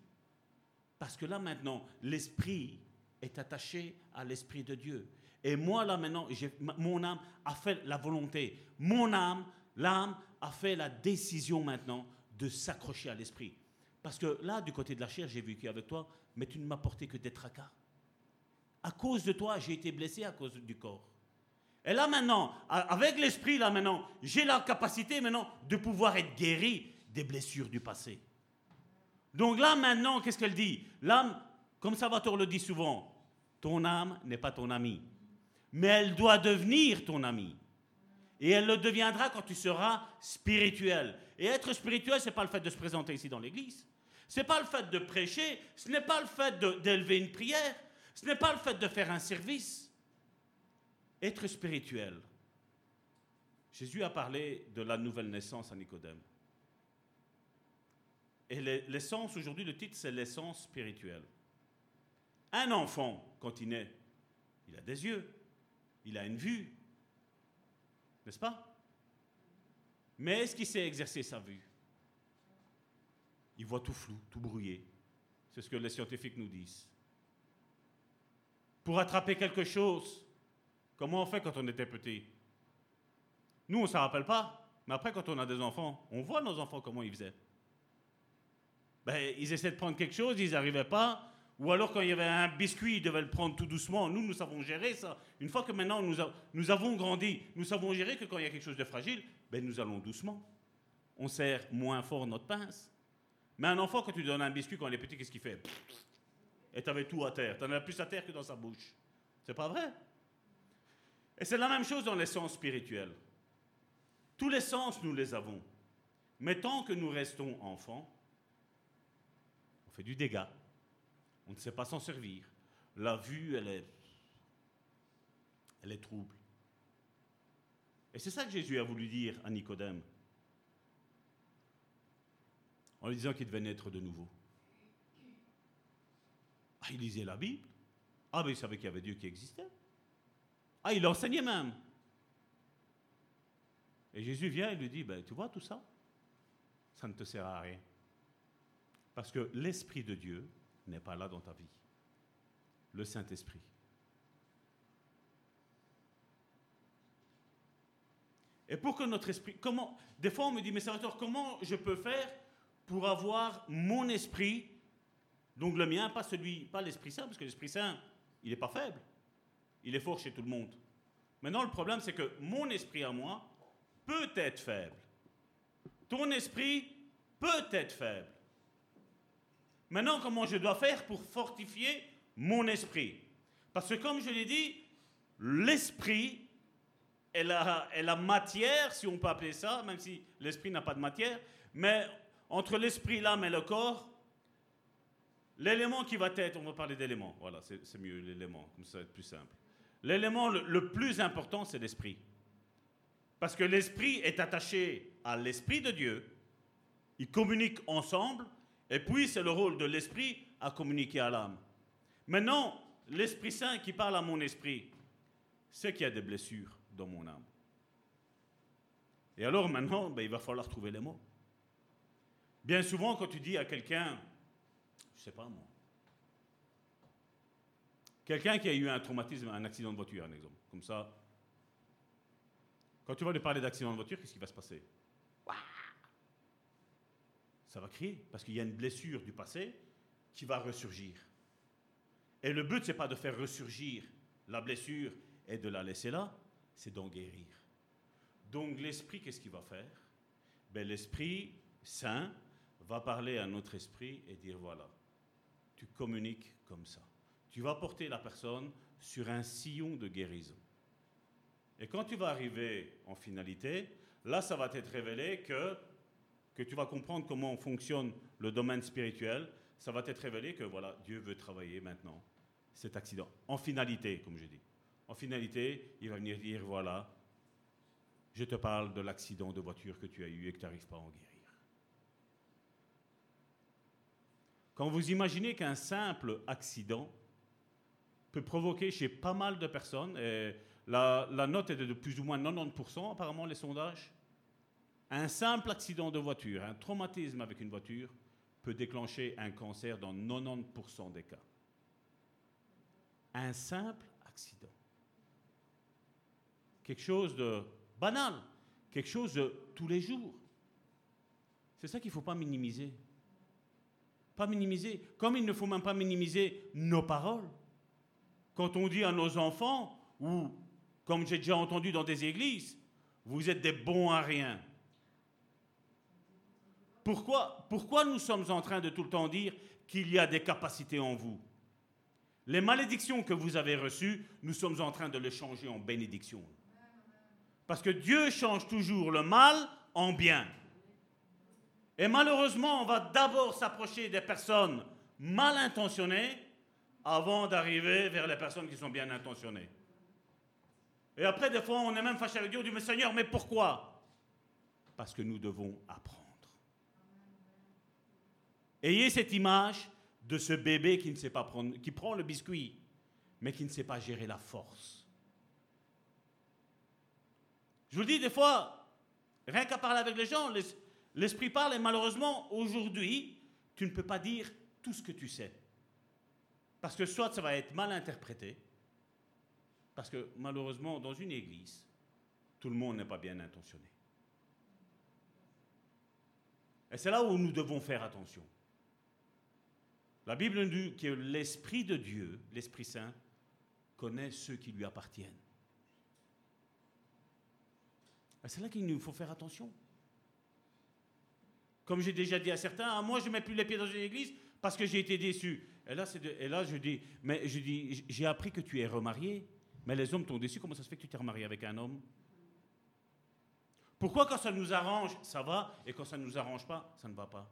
D: Parce que là maintenant, l'esprit est attaché à l'esprit de Dieu. Et moi là maintenant, mon âme a fait la volonté. Mon âme, l'âme a fait la décision maintenant de s'accrocher à l'esprit. Parce que là, du côté de la chair, j'ai vécu avec toi, mais tu ne m'as porté que des tracas. À cause de toi, j'ai été blessé à cause du corps. Et là maintenant, avec l'esprit, là maintenant, j'ai la capacité maintenant de pouvoir être guéri des blessures du passé. Donc là maintenant, qu'est-ce qu'elle dit? L'âme, comme Salvatore le dit souvent, ton âme n'est pas ton ami, mais elle doit devenir ton ami. Et elle le deviendra quand tu seras spirituel. Et être spirituel, ce n'est pas le fait de se présenter ici dans l'église. Ce n'est pas le fait de prêcher. Ce n'est pas le fait d'élever une prière. Ce n'est pas le fait de faire un service. Être spirituel. Jésus a parlé de la nouvelle naissance à Nicodème. Et l'essence, aujourd'hui, le titre, c'est l'essence spirituelle. Un enfant, quand il naît, il a des yeux, il a une vue, n'est-ce pas? Mais est-ce qu'il sait exercer sa vue? Il voit tout flou, tout brouillé. C'est ce que les scientifiques nous disent. Pour attraper quelque chose, comment on fait quand on était petit? Nous, on ne s'en rappelle pas. Mais après, quand on a des enfants, on voit nos enfants comment ils faisaient. Ben, ils essaient de prendre quelque chose, ils n'arrivaient pas. Ou alors quand il y avait un biscuit, ils devaient le prendre tout doucement. Nous, nous savons gérer ça. Une fois que maintenant nous, avons grandi, nous savons gérer que quand il y a quelque chose de fragile, ben, nous allons doucement. On serre moins fort notre pince. Mais un enfant, quand tu donnes un biscuit quand il est petit, qu'est-ce qu'il fait? Et tu avais tout à terre. Tu en as plus à terre que dans sa bouche. C'est pas vrai? Et c'est la même chose dans les sens spirituels. Tous les sens, nous les avons. Mais tant que nous restons enfants, on fait du dégât. On ne sait pas s'en servir. La vue, elle est, elle est trouble. Et c'est ça que Jésus a voulu dire à Nicodème, en lui disant qu'il devait naître de nouveau. Ah, il lisait la Bible. Ah, mais il savait qu'il y avait Dieu qui existait. Ah, il enseignait même. Et Jésus vient et lui dit, ben, tu vois tout ça? Ça ne te sert à rien. Parce que l'Esprit de Dieu, n'est pas là dans ta vie. Le Saint-Esprit. Et pour que notre esprit, comment, des fois on me dit, mais Salvatore, comment je peux faire pour avoir mon esprit, donc le mien, pas celui, pas l'Esprit Saint, parce que l'Esprit Saint, il n'est pas faible, il est fort chez tout le monde. Maintenant, le problème, c'est que mon esprit à moi peut être faible. Ton esprit peut être faible. Maintenant, comment je dois faire pour fortifier mon esprit? Parce que comme je l'ai dit, l'esprit est la, la matière, si on peut appeler ça, même si l'esprit n'a pas de matière, mais entre l'esprit, l'âme et le corps, l'élément qui va être, on va parler d'éléments, voilà, c'est mieux l'élément, comme ça va être plus simple. L'élément le plus important, c'est l'esprit. Parce que l'esprit est attaché à l'esprit de Dieu, ils communiquent ensemble, et puis, c'est le rôle de l'esprit à communiquer à l'âme. Maintenant, l'Esprit Saint qui parle à mon esprit, c'est qu'il y a des blessures dans mon âme. Et alors maintenant, ben, il va falloir trouver les mots. Bien souvent, quand tu dis à quelqu'un, je ne sais pas moi, quelqu'un qui a eu un traumatisme, un accident de voiture, un exemple, comme ça, quand tu vas lui parler d'accident de voiture, qu'est-ce qui va se passer? Ça va crier, parce qu'il y a une blessure du passé qui va ressurgir. Et le but, ce n'est pas de faire ressurgir la blessure et de la laisser là, c'est d'en guérir. Donc l'esprit, qu'est-ce qu'il va faire? Ben, L'esprit saint va parler à notre esprit et dire, voilà, tu communiques comme ça. Tu vas porter la personne sur un sillon de guérison. Et quand tu vas arriver en finalité, là, ça va t'être révélé que que tu vas comprendre comment fonctionne le domaine spirituel, ça va t'être révélé que voilà, Dieu veut travailler maintenant cet accident. En finalité, comme je dis. En finalité, il va venir dire voilà, je te parle de l'accident de voiture que tu as eu et que tu n'arrives pas à en guérir. Quand vous imaginez qu'un simple accident peut provoquer chez pas mal de personnes, et la, la note est de plus ou moins 90%, apparemment, les sondages, un simple accident de voiture, un traumatisme avec une voiture, peut déclencher un cancer dans 90% des cas. Un simple accident. Quelque chose de banal, quelque chose de tous les jours. C'est ça qu'il ne faut pas minimiser. Pas minimiser. Comme il ne faut même pas minimiser nos paroles. Quand on dit à nos enfants, ou comme j'ai déjà entendu dans des églises, vous êtes des bons à rien. Pourquoi, pourquoi nous sommes en train de tout le temps dire qu'il y a des capacités en vous? Les malédictions que vous avez reçues, nous sommes en train de les changer en bénédictions. Parce que Dieu change toujours le mal en bien. Et malheureusement, on va d'abord s'approcher des personnes mal intentionnées avant d'arriver vers les personnes qui sont bien intentionnées. Et après, des fois, on est même fâché avec Dieu, on dit, mais Seigneur, mais pourquoi? Parce que nous devons apprendre. Ayez cette image de ce bébé qui prend le biscuit, mais qui ne sait pas gérer la force. Je vous dis des fois, rien qu'à parler avec les gens, l'esprit parle et malheureusement aujourd'hui, tu ne peux pas dire tout ce que tu sais. Parce que soit ça va être mal interprété, parce que malheureusement dans une église, tout le monde n'est pas bien intentionné. Et c'est là où nous devons faire attention. La Bible nous dit que l'Esprit de Dieu, l'Esprit Saint, connaît ceux qui lui appartiennent. C'est là qu'il nous faut faire attention. Comme j'ai déjà dit à certains, ah, moi je ne mets plus les pieds dans une église parce que j'ai été déçu. Et là, je dis, mais je dis, j'ai appris que tu es remarié, mais les hommes t'ont déçu. Comment ça se fait que tu t'es remarié avec un homme? Pourquoi quand ça nous arrange, ça va, et quand ça ne nous arrange pas, ça ne va pas?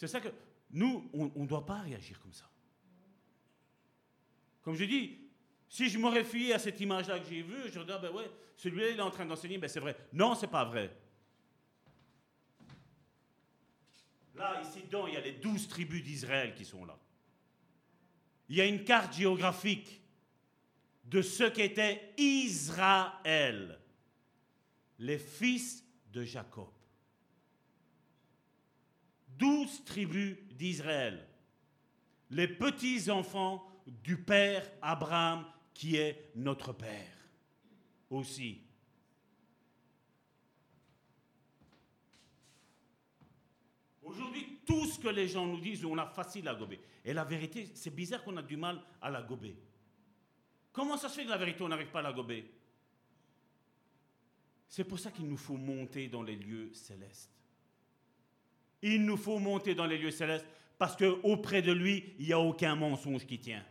D: C'est ça que nous, on ne doit pas réagir comme ça. Comme je dis, si je m'aurais fié à cette image-là que j'ai vue, je dirais, ah ben ouais, celui-là, il est en train d'enseigner, ben c'est vrai. Non, c'est pas vrai. Là, ici dedans, il y a les douze tribus d'Israël qui sont là. Il y a une carte géographique de ce qu'était Israël, les fils de Jacob douze tribus d'Israël, les petits-enfants du Père Abraham qui est notre Père aussi. Aujourd'hui, tout ce que les gens nous disent, on a facile à gober. Et la vérité, c'est bizarre qu'on a du mal à la gober. Comment ça se fait que la vérité, on n'arrive pas à la gober? C'est pour ça qu'il nous faut monter dans les lieux célestes. Il nous faut monter dans les lieux célestes parce qu'auprès de lui, il n'y a aucun mensonge qui tient.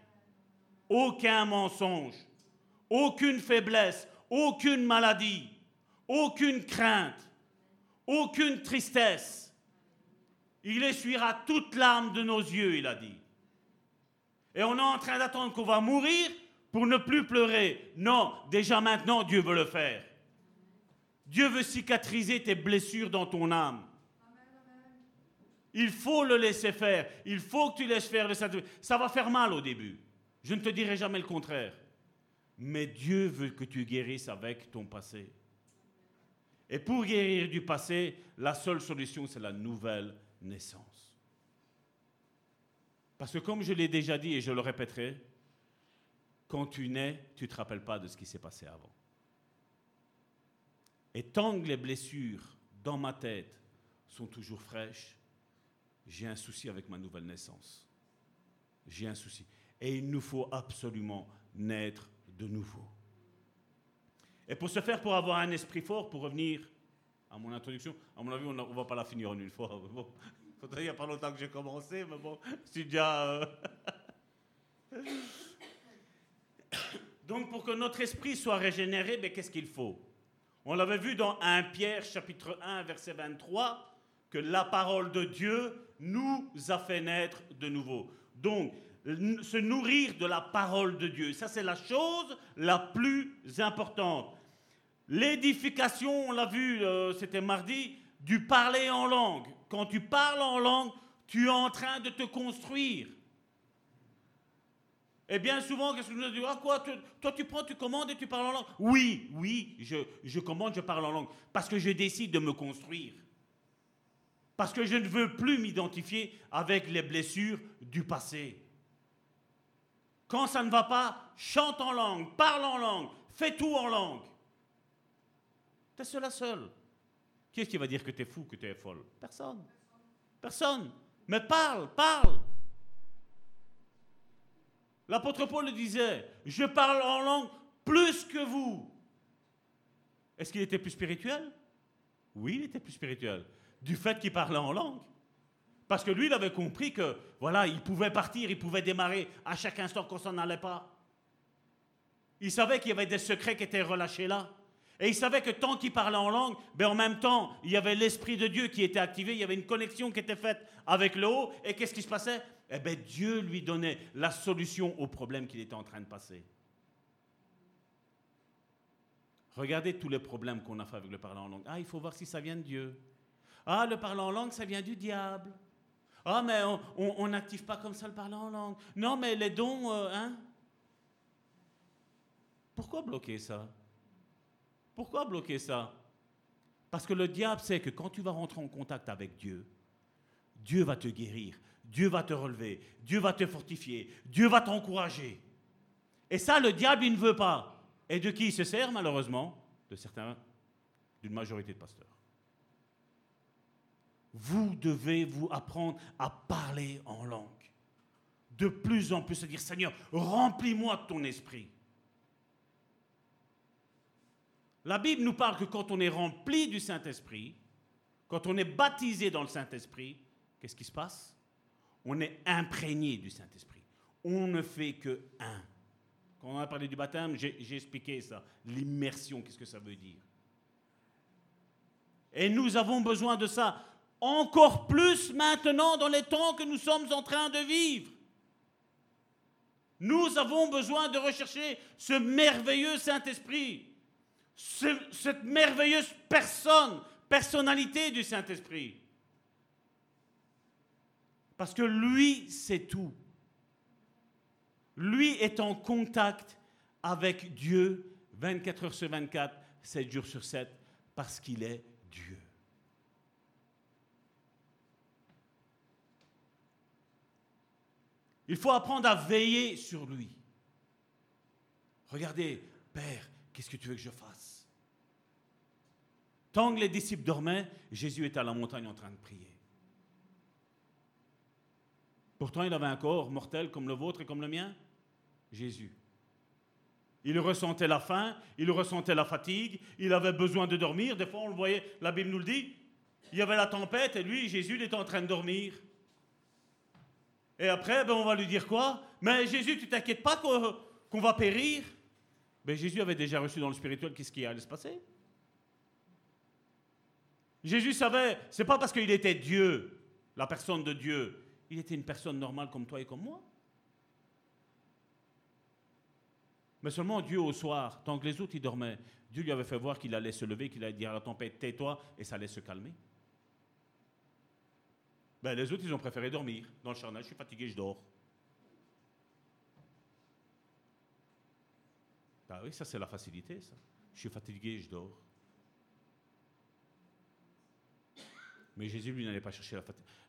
D: Aucun mensonge, aucune faiblesse, aucune maladie, aucune crainte, aucune tristesse. Il essuiera toute larme de nos yeux, il a dit. Et on est en train d'attendre qu'on va mourir pour ne plus pleurer. Non, déjà maintenant, Dieu veut le faire. Dieu veut cicatriser tes blessures dans ton âme. Il faut le laisser faire. Il faut que tu laisses faire le Saint-Esprit. Ça va faire mal au début. Je ne te dirai jamais le contraire. Mais Dieu veut que tu guérisses avec ton passé. Et pour guérir du passé, la seule solution, c'est la nouvelle naissance. Parce que comme je l'ai déjà dit et je le répéterai, quand tu nais, tu ne te rappelles pas de ce qui s'est passé avant. Et tant que les blessures dans ma tête sont toujours fraîches, j'ai un souci avec ma nouvelle naissance. J'ai un souci. Et il nous faut absolument naître de nouveau. Et pour ce faire, pour avoir un esprit fort, pour revenir à mon introduction, à mon avis, on ne va pas la finir en une fois. Bon, il n'y a pas longtemps que j'ai commencé, mais bon, c'est déjà... Euh, Donc pour que notre esprit soit régénéré, mais qu'est-ce qu'il faut? On l'avait vu dans 1 Pierre chapitre 1 verset 23 que la parole de Dieu nous a fait naître de nouveau. Donc, se nourrir de la parole de Dieu, ça c'est la chose la plus importante. L'édification, on l'a vu, euh, c'était mardi, du parler en langue. quand tu parles en langue, tu es en train de te construire. Et bien souvent, qu'est-ce que je dis? Ah Toi, tu prends, tu commandes et tu parles en langue. Oui, oui, je commande, je parle en langue. Parce que je décide de me construire. Parce que je ne veux plus m'identifier avec les blessures du passé. Quand ça ne va pas, chante en langue, parle en langue, fais tout en langue. Tu es seul à seul. Qui est-ce qui va dire que tu es fou, que tu es folle? Personne. Personne. Mais parle, parle. L'apôtre Paul le disait, je parle en langue plus que vous. Est-ce qu'il était plus spirituel? Oui, il était plus spirituel. Du fait qu'il parlait en langue. Parce que lui, il avait compris que, voilà, il pouvait partir, il pouvait démarrer à chaque instant qu'on s'en allait pas. Il savait qu'il y avait des secrets qui étaient relâchés là. Et il savait que tant qu'il parlait en langue, ben en même temps, il y avait l'Esprit de Dieu qui était activé, il y avait une connexion qui était faite avec le haut. Et qu'est-ce qui se passait? Eh bien, Dieu lui donnait la solution au problème qu'il était en train de passer. Regardez tous les problèmes qu'on a fait avec le parler en langue. Ah, il faut voir si ça vient de Dieu. Ah, le parler en langue, ça vient du diable. Ah, mais on n'active pas comme ça le parler en langue. Non, mais les dons, euh, hein Pourquoi bloquer ça? Pourquoi bloquer ça? Parce que le diable sait que quand tu vas rentrer en contact avec Dieu, Dieu va te guérir, Dieu va te relever, Dieu va te fortifier, Dieu va t'encourager. Et ça, le diable, il ne veut pas. Et de qui il se sert, malheureusement? De certains, d'une majorité de pasteurs. Vous devez vous apprendre à parler en langue. De plus en plus, se dire, Seigneur, remplis-moi de ton esprit. La Bible nous parle que quand on est rempli du Saint-Esprit, quand on est baptisé dans le Saint-Esprit, qu'est-ce qui se passe? On est imprégné du Saint-Esprit. On ne fait que un. Quand on a parlé du baptême, j'ai expliqué ça. L'immersion, qu'est-ce que ça veut dire? Et nous avons besoin de ça encore plus maintenant dans les temps que nous sommes en train de vivre. Nous avons besoin de rechercher ce merveilleux Saint-Esprit cette merveilleuse personne, personnalité du Saint-Esprit. Parce que lui, c'est tout. Lui est en contact avec Dieu 24 heures sur 24, 7 jours sur 7, parce qu'il est Dieu. Il faut apprendre à veiller sur lui. Regardez, Père, qu'est-ce que tu veux que je fasse? Tant que les disciples dormaient, Jésus était à la montagne en train de prier. Pourtant, il avait un corps mortel comme le vôtre et comme le mien? Jésus. Il ressentait la faim, il ressentait la fatigue, il avait besoin de dormir. Des fois, on le voyait, la Bible nous le dit. Il y avait la tempête et lui, Jésus, il était en train de dormir. Et après, ben, on va lui dire quoi? Mais Jésus, tu t'inquiètes pas qu'on va périr? Ben, Jésus avait déjà reçu dans le spirituel qu'est-ce qui allait se passer. Jésus savait, c'est pas parce qu'il était Dieu, la personne de Dieu, il était une personne normale comme toi et comme moi. Mais seulement Dieu au soir, tant que les autres y dormaient, Dieu lui avait fait voir qu'il allait se lever, qu'il allait dire à la tempête, tais-toi, et ça allait se calmer. Ben, les autres, ils ont préféré dormir. Dans le charnel, je suis fatigué, je dors. Ben oui, ça c'est la facilité, ça. Je suis fatigué, je dors. Mais Jésus, lui, n'allait pas chercher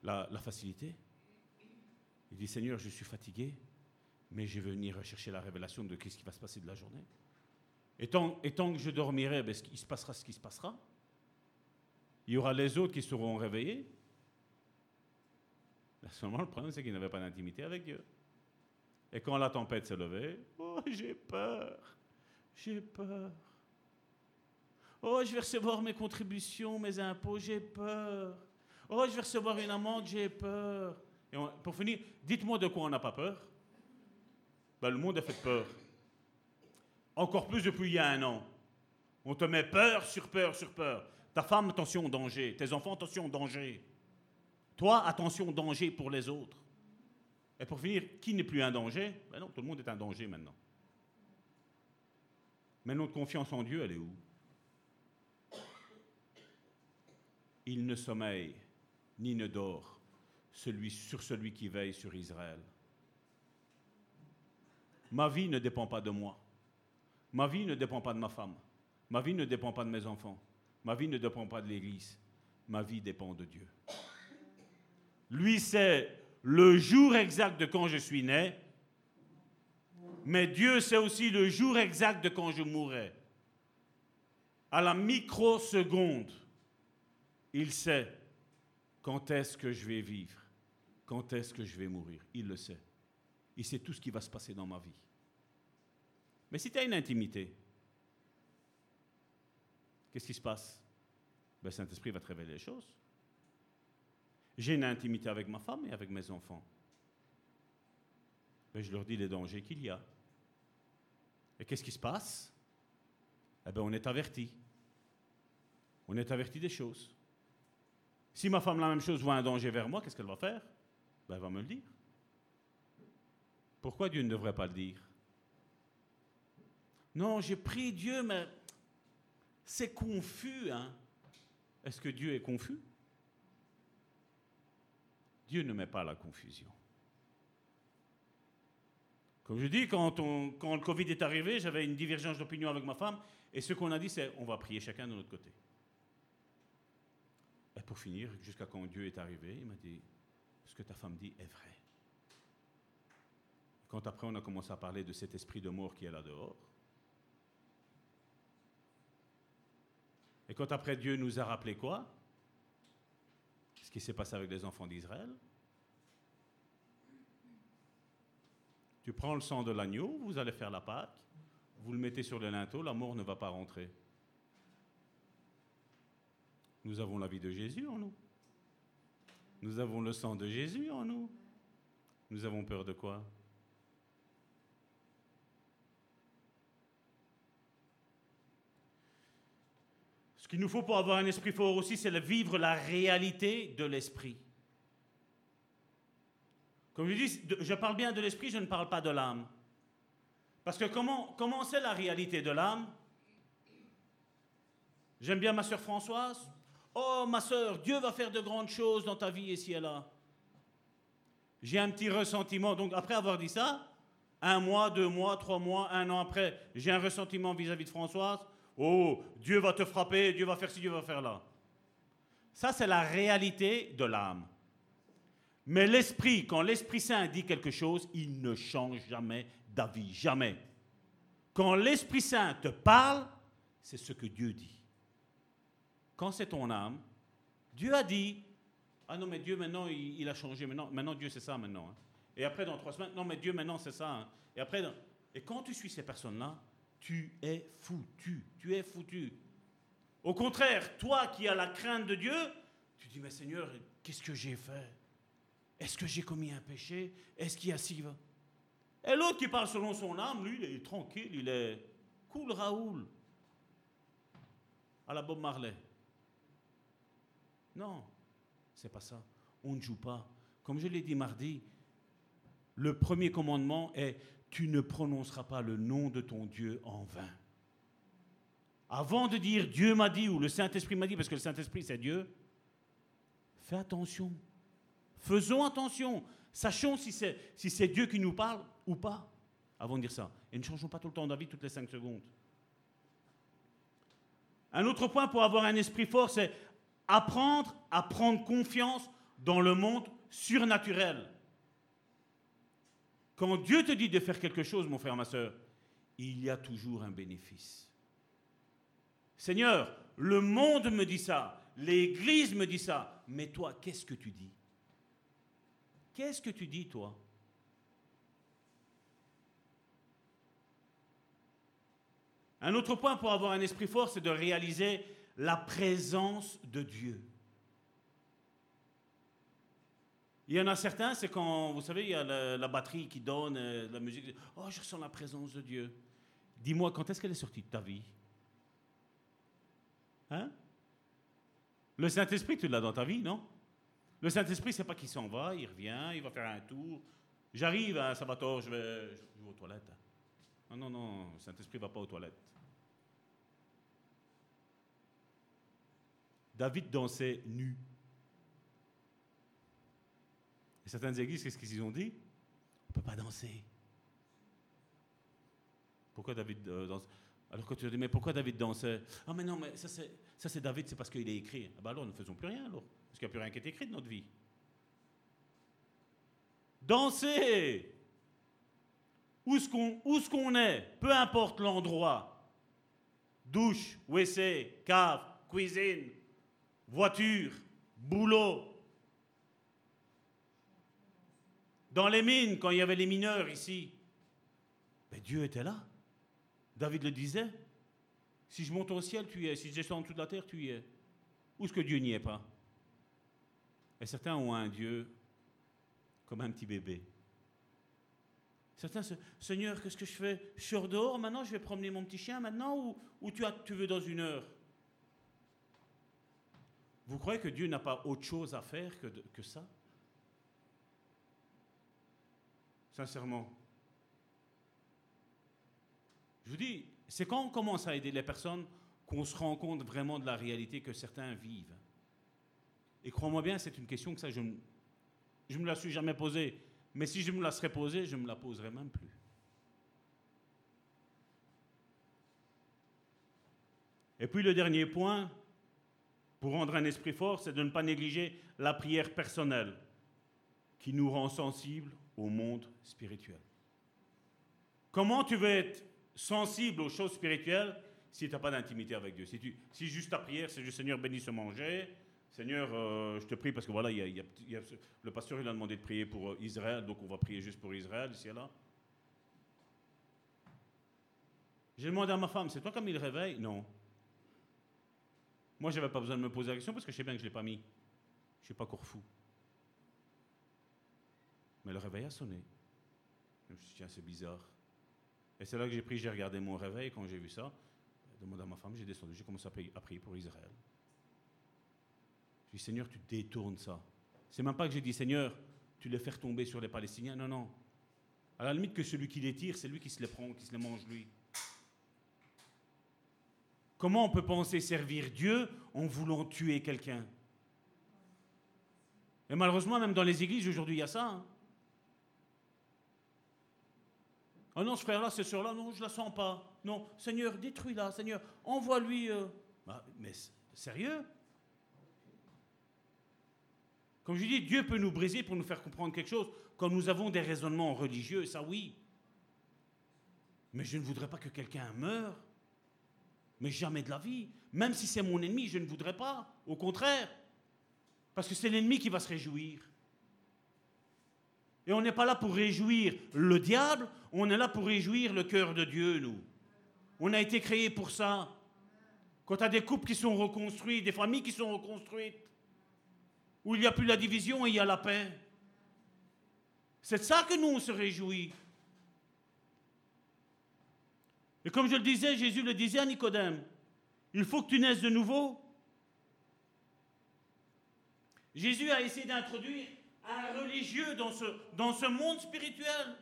D: la, facilité. Il dit, Seigneur, je suis fatigué, mais je vais venir chercher la révélation de ce qui va se passer de la journée. Et tant, et tant que je dormirai, ben, il se passera ce qui se passera. Il y aura les autres qui seront réveillés. Seulement, le problème, c'est qu'ils n'avaient pas d'intimité avec Dieu. Et quand la tempête s'est levée, oh, j'ai peur, j'ai peur. Oh, je vais recevoir mes contributions, mes impôts, j'ai peur. Oh, je vais recevoir une amende, j'ai peur. Et pour finir, dites-moi de quoi on n'a pas peur. Ben, le monde a fait peur. Encore plus depuis il y a un an. On te met peur sur peur sur peur. Ta femme, attention, danger. Tes enfants, attention, danger. Toi, attention, danger pour les autres. Et pour finir, qui n'est plus un danger? Ben non, tout le monde est un danger maintenant. Mais notre confiance en Dieu, elle est où? Il ne sommeille ni ne dort sur celui qui veille sur Israël. Ma vie ne dépend pas de moi. Ma vie ne dépend pas de ma femme. Ma vie ne dépend pas de mes enfants. Ma vie ne dépend pas de l'Église. Ma vie dépend de Dieu. Lui sait le jour exact de quand je suis né, mais Dieu sait aussi le jour exact de quand je mourrai. À la microseconde, il sait quand est-ce que je vais vivre, quand est-ce que je vais mourir. Il le sait. Il sait tout ce qui va se passer dans ma vie. Mais si tu as une intimité, qu'est-ce qui se passe? Le ben, Saint-Esprit va te révéler les choses. J'ai une intimité avec ma femme et avec mes enfants. Je leur dis les dangers qu'il y a. Et qu'est-ce qui se passe? Eh bien, on est averti. On est averti des choses. Si ma femme, la même chose, voit un danger vers moi, qu'est-ce qu'elle va faire? Ben, Elle va me le dire. Pourquoi Dieu ne devrait pas le dire? Non, j'ai pris Dieu, mais c'est confus. Hein? Est-ce que Dieu est confus? Dieu ne met pas la confusion. Comme je dis, quand, le Covid est arrivé, j'avais une divergence d'opinion avec ma femme, et ce qu'on a dit, c'est on va prier chacun de notre côté. Et pour finir, jusqu'à quand Dieu est arrivé, il m'a dit, ce que ta femme dit est vrai. Quand après on a commencé à parler de cet esprit de mort qui est là dehors, et quand après Dieu nous a rappelé quoi? Ce qui s'est passé avec les enfants d'Israël. Tu prends le sang de l'agneau, vous allez faire la Pâque, vous le mettez sur le linteau, la mort ne va pas rentrer. Nous avons la vie de Jésus en nous. Nous avons le sang de Jésus en nous. Nous avons peur de quoi? Qu'il nous faut pour avoir un esprit fort aussi, c'est vivre la réalité de l'esprit. Comme je dis, je parle bien de l'esprit, je ne parle pas de l'âme. Parce que comment, comment c'est la réalité de l'âme? J'aime bien ma soeur Françoise. Oh, ma soeur, Dieu va faire de grandes choses dans ta vie ici et là. J'ai un petit ressentiment. Donc, après avoir dit ça, un mois, deux mois, trois mois, un an après, j'ai un ressentiment vis-à-vis -vis de Françoise. Oh, Dieu va te frapper, Dieu va faire ci, Dieu va faire là. Ça, c'est la réalité de l'âme. Mais l'Esprit, quand l'Esprit Saint dit quelque chose, il ne change jamais d'avis, jamais. Quand l'Esprit Saint te parle, c'est ce que Dieu dit. Quand c'est ton âme, Dieu a dit, ah non mais Dieu maintenant il, a changé, maintenant, maintenant Dieu c'est ça maintenant. Hein. Et après dans trois semaines, non mais Dieu maintenant c'est ça. Hein. Et après, et quand tu suis ces personnes-là, tu es foutu, tu es foutu. Au contraire, toi qui as la crainte de Dieu, tu dis mais Seigneur, qu'est-ce que j'ai fait? Est-ce que j'ai commis un péché? Est-ce qu'il y a si Et l'autre qui parle selon son âme, lui, il est tranquille, il est cool Raoul. À la Bob Marley. Non, c'est pas ça. On ne joue pas. Comme je l'ai dit mardi, le premier commandement est tu ne prononceras pas le nom de ton Dieu en vain. Avant de dire Dieu m'a dit ou le Saint-Esprit m'a dit, parce que le Saint-Esprit c'est Dieu, fais attention. Faisons attention. Sachons si c'est si Dieu qui nous parle ou pas, avant de dire ça. Et ne changeons pas tout le temps d'avis toutes les cinq secondes. Un autre point pour avoir un esprit fort, c'est apprendre à prendre confiance dans le monde surnaturel. Quand Dieu te dit de faire quelque chose, mon frère, ma soeur, il y a toujours un bénéfice. Seigneur, le monde me dit ça, l'Église me dit ça, mais toi, qu'est-ce que tu dis? Qu'est-ce que tu dis, toi? Un autre point pour avoir un esprit fort, c'est de réaliser la présence de Dieu. Il y en a certains, c'est quand, vous savez, il y a la, batterie qui donne, euh, la musique. Oh, je ressens la présence de Dieu. Dis-moi, quand est-ce qu'elle est sortie de ta vie? Hein? Le Saint-Esprit, tu l'as dans ta vie, non? Le Saint-Esprit, c'est pas qu'il s'en va, il revient, il va faire un tour. J'arrive à vais, je vais aux toilettes. Non, non, non, le Saint-Esprit ne va pas aux toilettes. David dansait nu. Certaines églises, qu'est-ce qu'ils ont dit On ne peut pas danser. Pourquoi David euh, danse? Alors que tu dit, mais pourquoi David dansait? Ah, mais non, mais ça c'est David, c'est parce qu'il est écrit. Ah, bah alors, nous ne faisons plus rien alors. Parce qu'il n'y a plus rien qui est écrit de notre vie. Danser Où est-ce qu'on est, peu importe l'endroit. Douche, WC, cave, cuisine, voiture, boulot. Dans les mines, quand il y avait les mineurs ici, mais Dieu était là. David le disait. Si je monte au ciel, tu y es. Si je descends en dessous de la terre, tu y es. Où est-ce que Dieu n'y est pas Et certains ont un Dieu comme un petit bébé. Certains se Seigneur, qu'est-ce que je fais? Je sors dehors, maintenant je vais promener mon petit chien maintenant ou, tu, veux dans une heure Vous croyez que Dieu n'a pas autre chose à faire que ça? Sincèrement. Je vous dis, c'est quand on commence à aider les personnes qu'on se rend compte vraiment de la réalité que certains vivent. Et crois-moi bien, c'est une question que ça, je ne me la suis jamais posée. Mais si je me la serais posée, je ne me la poserais même plus. Et puis le dernier point, pour rendre un esprit fort, c'est de ne pas négliger la prière personnelle qui nous rend sensibles au monde spirituel. Comment tu veux être sensible aux choses spirituelles si tu n'as pas d'intimité avec Dieu? Si, tu, si juste ta prière, c'est juste Seigneur, bénis ce manger. Seigneur, euh, je te prie parce que voilà, y a, le pasteur il a demandé de prier pour euh, Israël, donc on va prier juste pour Israël ici et là. J'ai demandé à ma femme, c'est toi qui as mis le réveil Non. Moi, je n'avais pas besoin de me poser la question parce que je sais bien que je ne l'ai pas mis. Je ne suis pas fou. Mais le réveil a sonné. Je me suis dit, tiens, c'est bizarre. Et c'est là que j'ai pris, j'ai regardé mon réveil, quand j'ai vu ça, demandé à ma femme, j'ai descendu, j'ai commencé à prier, pour Israël. Je dis, Seigneur, tu détournes ça. C'est même pas que j'ai dit, Seigneur, tu les fais tomber sur les Palestiniens. Non, non. À la limite que celui qui les tire, c'est lui qui se les prend, qui se les mange lui. Comment on peut penser servir Dieu en voulant tuer quelqu'un? Et malheureusement, même dans les églises, aujourd'hui, il y a ça. Hein. Ah non, ce frère-là, ce soeur-là, non, je ne la sens pas. Non, Seigneur, détruis-la, Seigneur, envoie-lui. Euh. Bah, mais sérieux? Comme je dis, Dieu peut nous briser pour nous faire comprendre quelque chose quand nous avons des raisonnements religieux, ça oui. Mais je ne voudrais pas que quelqu'un meure. Mais jamais de la vie. Même si c'est mon ennemi, je ne voudrais pas. Au contraire. Parce que c'est l'ennemi qui va se réjouir. Et on n'est pas là pour réjouir le diable, on est là pour réjouir le cœur de Dieu, nous. On a été créés pour ça. Quand tu as des couples qui sont reconstruits, des familles qui sont reconstruites, où il n'y a plus la division il y a la paix. C'est de ça que nous, on se réjouit. Et comme je le disais, Jésus le disait à Nicodème, il faut que tu naisses de nouveau. Jésus a essayé d'introduire un religieux dans ce, dans ce monde spirituel.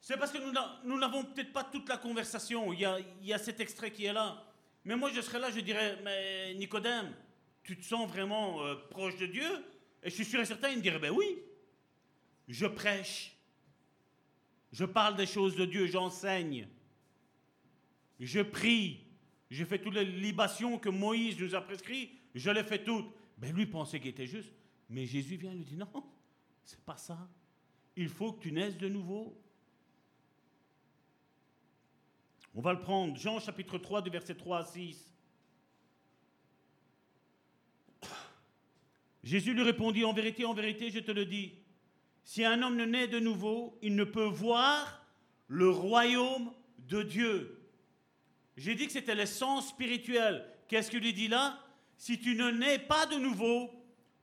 D: C'est parce que nous n'avons peut-être pas toute la conversation. Il y, a, il y, a, cet extrait qui est là. Mais moi, je serais là, je dirais, mais Nicodème, tu te sens vraiment euh, proche de Dieu? Et je suis sûr et certain, il me dirait, ben oui, je prêche. Je parle des choses de Dieu, j'enseigne. Je prie. Je fais toutes les libations que Moïse nous a prescrites je l'ai fait toutes. Ben lui pensait qu'il était juste. Mais Jésus vient et lui dit non, c'est pas ça. Il faut que tu naisses de nouveau. On va le prendre. Jean chapitre 3 du verset 3 à 6. Jésus lui répondit, en vérité, en vérité, je te le dis, si un homme ne naît de nouveau, il ne peut voir le royaume de Dieu. J'ai dit que c'était l'essence spirituelle. Qu'est-ce qu'il lui dit là? Si tu ne nais pas de nouveau,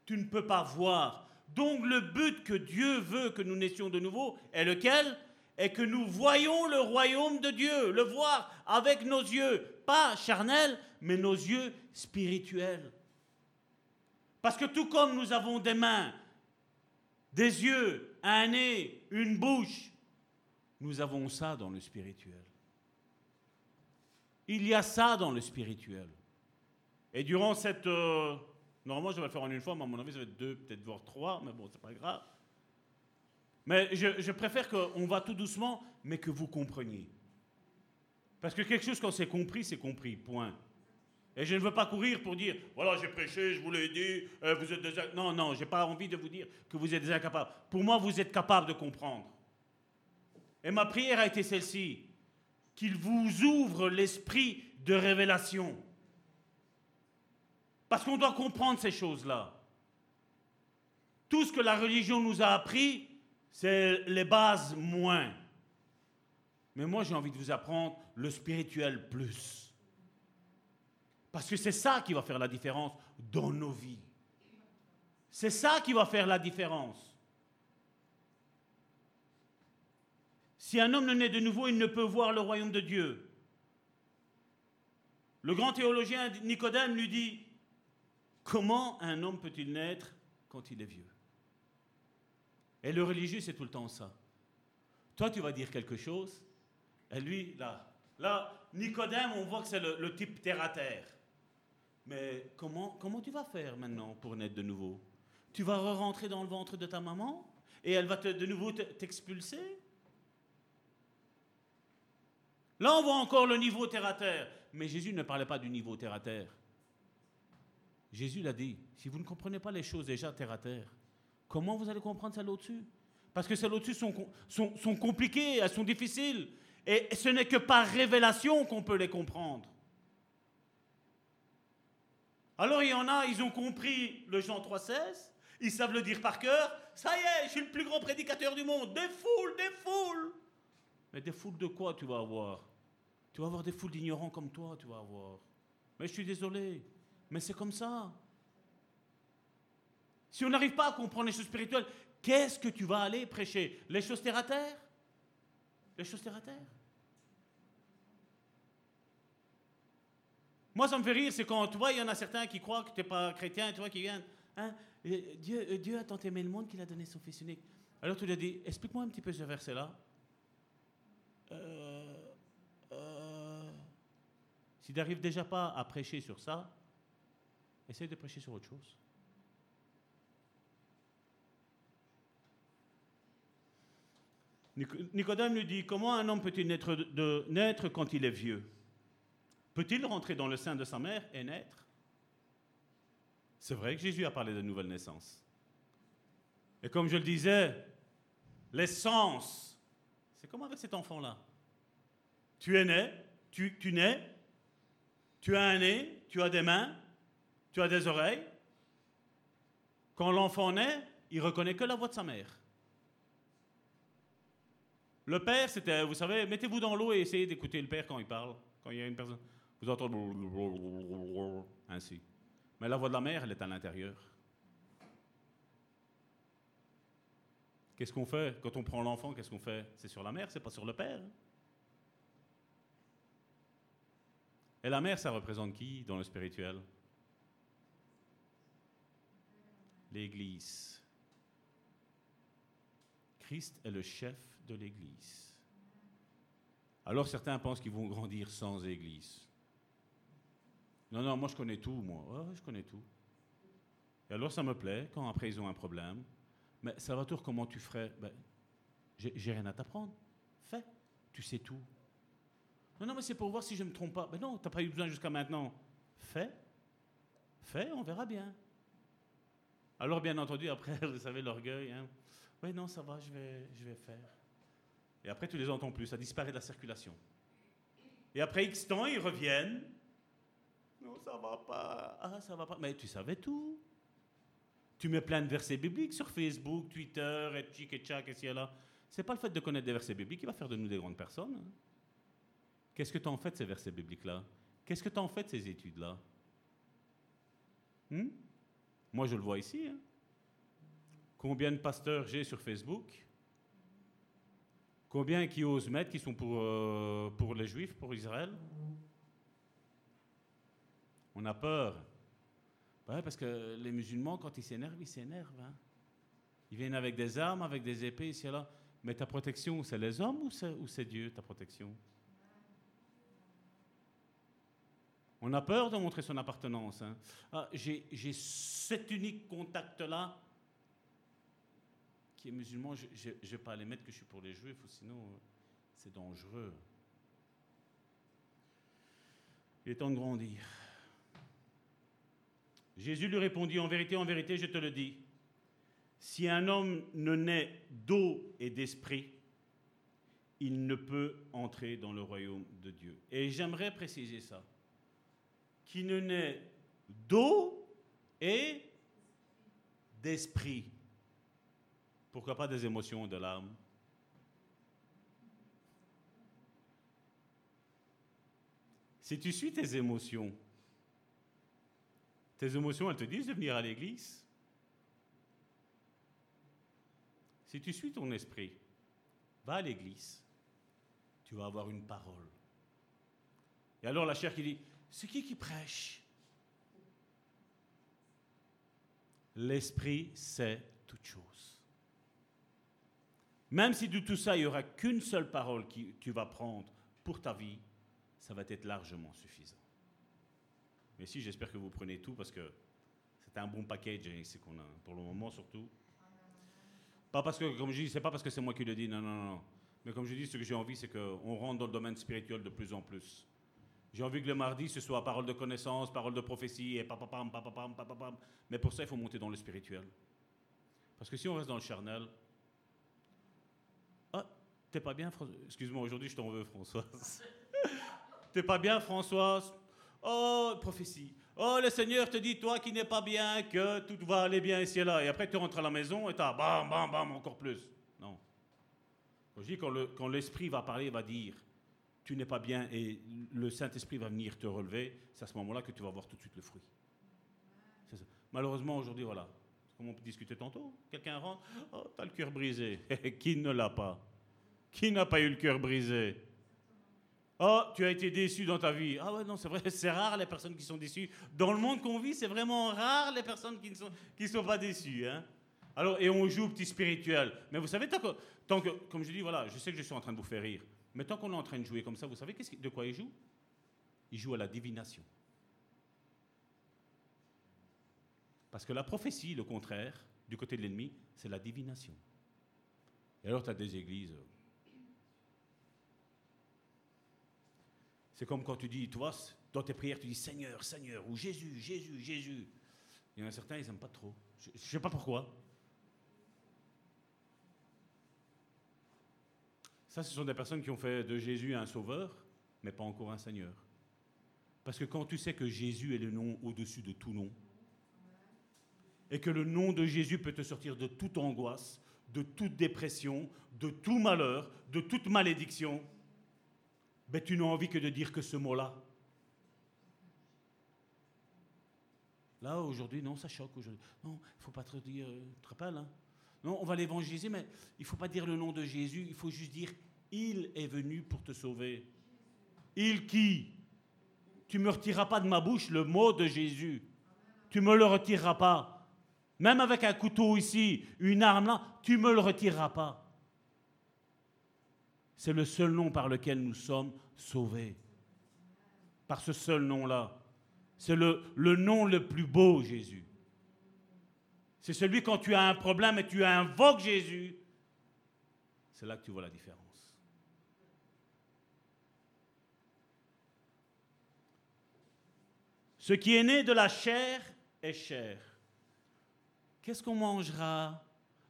D: tu ne peux pas voir. Donc le but que Dieu veut que nous naissions de nouveau est lequel? Est que nous voyons le royaume de Dieu, le voir avec nos yeux, pas charnels, mais nos yeux spirituels. Parce que tout comme nous avons des mains, des yeux, un nez, une bouche, nous avons ça dans le spirituel. Il y a ça dans le spirituel. Et durant cette, euh, Normalement, je vais le faire en une fois, mais à mon avis, ça va être deux, peut-être voire trois, mais bon, c'est pas grave. Mais je, je préfère qu'on va tout doucement, mais que vous compreniez. Parce que quelque chose, quand c'est compris, c'est compris, point. Et je ne veux pas courir pour dire, voilà, j'ai prêché, je vous l'ai dit, euh, vous êtes des... Non, non, je n'ai pas envie de vous dire que vous êtes des incapables. Pour moi, vous êtes capables de comprendre. Et ma prière a été celle-ci, qu'il vous ouvre l'esprit de révélation. Parce qu'on doit comprendre ces choses-là. Tout ce que la religion nous a appris, c'est les bases moins. Mais moi, j'ai envie de vous apprendre le spirituel plus. Parce que c'est ça qui va faire la différence dans nos vies. C'est ça qui va faire la différence. Si un homme ne naît de nouveau, il ne peut voir le royaume de Dieu. Le grand théologien Nicodème lui dit, comment un homme peut-il naître quand il est vieux? Et le religieux, c'est tout le temps ça. Toi, tu vas dire quelque chose, et lui, là, là, Nicodème, on voit que c'est le, type terre à terre. Mais comment, comment tu vas faire maintenant pour naître de nouveau? Tu vas re-rentrer dans le ventre de ta maman et elle va te, de nouveau t'expulser? Là, on voit encore le niveau terre à terre. Mais Jésus ne parlait pas du niveau terre à terre. Jésus l'a dit, si vous ne comprenez pas les choses déjà terre à terre, comment vous allez comprendre celles au-dessus? Parce que celles au-dessus sont, sont, sont compliquées, elles sont difficiles. Et ce n'est que par révélation qu'on peut les comprendre. Alors il y en a, ils ont compris le Jean 3,16, ils savent le dire par cœur. Ça y est, je suis le plus grand prédicateur du monde. Des foules, des foules. Mais des foules de quoi tu vas avoir? Tu vas avoir des foules d'ignorants comme toi, tu vas avoir. Mais je suis désolé, mais c'est comme ça. Si on n'arrive pas à comprendre les choses spirituelles, qu'est-ce que tu vas aller prêcher? Les choses terre à terre? Les choses terre à terre? Moi, ça me fait rire, c'est quand, tu vois, il y en a certains qui croient que tu n'es pas chrétien, tu vois, qui viennent. Hein, Dieu, euh, Dieu a tant aimé le monde qu'il a donné son Fils unique. Alors tu lui as dit, explique-moi un petit peu ce verset-là. Euh, euh, si tu n'arrives déjà pas à prêcher sur ça, essaye de prêcher sur autre chose. Nicodème lui dit, comment un homme peut-il naître, de, naître quand il est vieux? Peut-il rentrer dans le sein de sa mère et naître? C'est vrai que Jésus a parlé de nouvelle naissance. Et comme je le disais, l'essence c'est comme avec cet enfant-là. Tu es né, tu, tu nais, tu as un nez, tu as des mains, tu as des oreilles. Quand l'enfant naît, il reconnaît que la voix de sa mère. Le père, c'était, vous savez, mettez-vous dans l'eau et essayez d'écouter le père quand il parle. Quand il y a une personne, vous entendez ainsi. Mais la voix de la mère, elle est à l'intérieur. Qu'est-ce qu'on fait Quand on prend l'enfant, qu'est-ce qu'on fait? C'est sur la mère, c'est pas sur le père. Et la mère, ça représente qui dans le spirituel? L'Église. Christ est le chef de l'Église. Alors certains pensent qu'ils vont grandir sans Église. Non, non, moi je connais tout, moi. je connais tout. Et alors ça me plaît quand après ils ont un problème. Mais Salvatore, comment tu ferais? Ben, J'ai rien à t'apprendre. Fais. Tu sais tout. Non, non, mais c'est pour voir si je ne me trompe pas. Ben non, tu n'as pas eu besoin jusqu'à maintenant. Fais. Fais, on verra bien. Alors, bien entendu, après, vous savez, l'orgueil. Hein. Oui, non, ça va, je vais, je vais faire. Et après, tu les entends plus. Ça disparaît de la circulation. Et après X temps, ils reviennent. Non, ça va pas. Ah, ça va pas. Mais tu savais tout. Tu mets plein de versets bibliques sur Facebook, Twitter, et tchic et tchac, et ci là. C'est pas le fait de connaître des versets bibliques qui va faire de nous des grandes personnes. Hein. Qu'est-ce que tu en fais de ces versets bibliques-là? Qu'est-ce que tu en fais de ces études-là? Hmm? Moi, je le vois ici. Hein. Combien de pasteurs j'ai sur Facebook? Combien qui osent mettre qui sont pour, euh, pour les Juifs, pour Israël? On a peur. Ouais, parce que les musulmans, quand ils s'énervent, ils s'énervent. Hein. Ils viennent avec des armes, avec des épées, ici et là. Mais ta protection, c'est les hommes ou c'est Dieu, ta protection? On a peur de montrer son appartenance. Hein. Ah, j'ai cet unique contact-là qui est musulman. Je ne vais pas aller mettre que je suis pour les juifs, sinon euh, c'est dangereux. Il est temps de grandir. Jésus lui répondit, en vérité, en vérité, je te le dis, si un homme ne naît d'eau et d'esprit, il ne peut entrer dans le royaume de Dieu. Et j'aimerais préciser ça qui ne naît d'eau et d'esprit. Pourquoi pas des émotions de l'âme Si tu suis tes émotions, tes émotions, elles te disent de venir à l'église. Si tu suis ton esprit, va à l'église, tu vas avoir une parole. Et alors la chair qui dit, c'est qui qui prêche? L'Esprit sait toutes choses. Même si de tout ça, il n'y aura qu'une seule parole que tu vas prendre pour ta vie, ça va être largement suffisant. Mais si, j'espère que vous prenez tout parce que c'est un bon package ici hein, qu'on a, pour le moment surtout. Pas parce que, comme je dis, c'est pas parce que c'est moi qui le dis, non, non, non. Mais comme je dis, ce que j'ai envie, c'est qu'on rentre dans le domaine spirituel de plus en plus. J'ai envie que le mardi, ce soit parole de connaissance, parole de prophétie, et papapam, papapam, papapam. Mais pour ça, il faut monter dans le spirituel. Parce que si on reste dans le charnel, ah, t'es pas bien, François? Excuse-moi, aujourd'hui, je t'en veux, Françoise. t'es pas bien, Françoise? Oh, prophétie. Oh, le Seigneur te dit, toi qui n'es pas bien, que tout va aller bien ici et là. Et après, tu rentres à la maison et t'as bam, bam, bam, encore plus. Non. Quand je dis, quand l'esprit va parler, il va dire, tu n'es pas bien et le Saint-Esprit va venir te relever, c'est à ce moment-là que tu vas voir tout de suite le fruit. Malheureusement, aujourd'hui, voilà. Comme on discutait tantôt, quelqu'un rentre, oh, tu as le cœur brisé. Qui ne l'a pas? Qui n'a pas eu le cœur brisé? Oh, tu as été déçu dans ta vie. Ah ouais, non, c'est vrai, c'est rare les personnes qui sont déçues. Dans le monde qu'on vit, c'est vraiment rare les personnes qui ne sont, qui sont pas déçues. Hein. Alors, et on joue au petit spirituel. Mais vous savez, tant que, tant que, comme je dis, voilà, je sais que je suis en train de vous faire rire. Mais tant qu'on est en train de jouer comme ça, vous savez de quoi il joue? Il joue à la divination. Parce que la prophétie, le contraire, du côté de l'ennemi, c'est la divination. Et alors tu as des églises. C'est comme quand tu dis, tu vois, dans tes prières, tu dis Seigneur, Seigneur, ou Jésus, Jésus, Jésus. Il y en a certains, ils n'aiment pas trop. Je ne sais pas pourquoi. Ça, ce sont des personnes qui ont fait de Jésus un sauveur, mais pas encore un Seigneur. Parce que quand tu sais que Jésus est le nom au-dessus de tout nom, et que le nom de Jésus peut te sortir de toute angoisse, de toute dépression, de tout malheur, de toute malédiction, ben tu n'as envie que de dire que ce mot-là. Là, aujourd'hui, non, ça choque. Non, il ne faut pas te dire, euh, tu te rappelles, hein? Non, on va l'évangéliser, mais il ne faut pas dire le nom de Jésus, il faut juste dire Il est venu pour te sauver. Il qui? Tu ne me retireras pas de ma bouche le mot de Jésus. Tu ne me le retireras pas. Même avec un couteau ici, une arme là, tu ne me le retireras pas. C'est le seul nom par lequel nous sommes sauvés. Par ce seul nom-là. C'est le, le nom le plus beau, Jésus. C'est celui quand tu as un problème et tu invoques Jésus, c'est là que tu vois la différence. Ce qui est né de la chair est chair. Qu'est-ce qu'on mangera?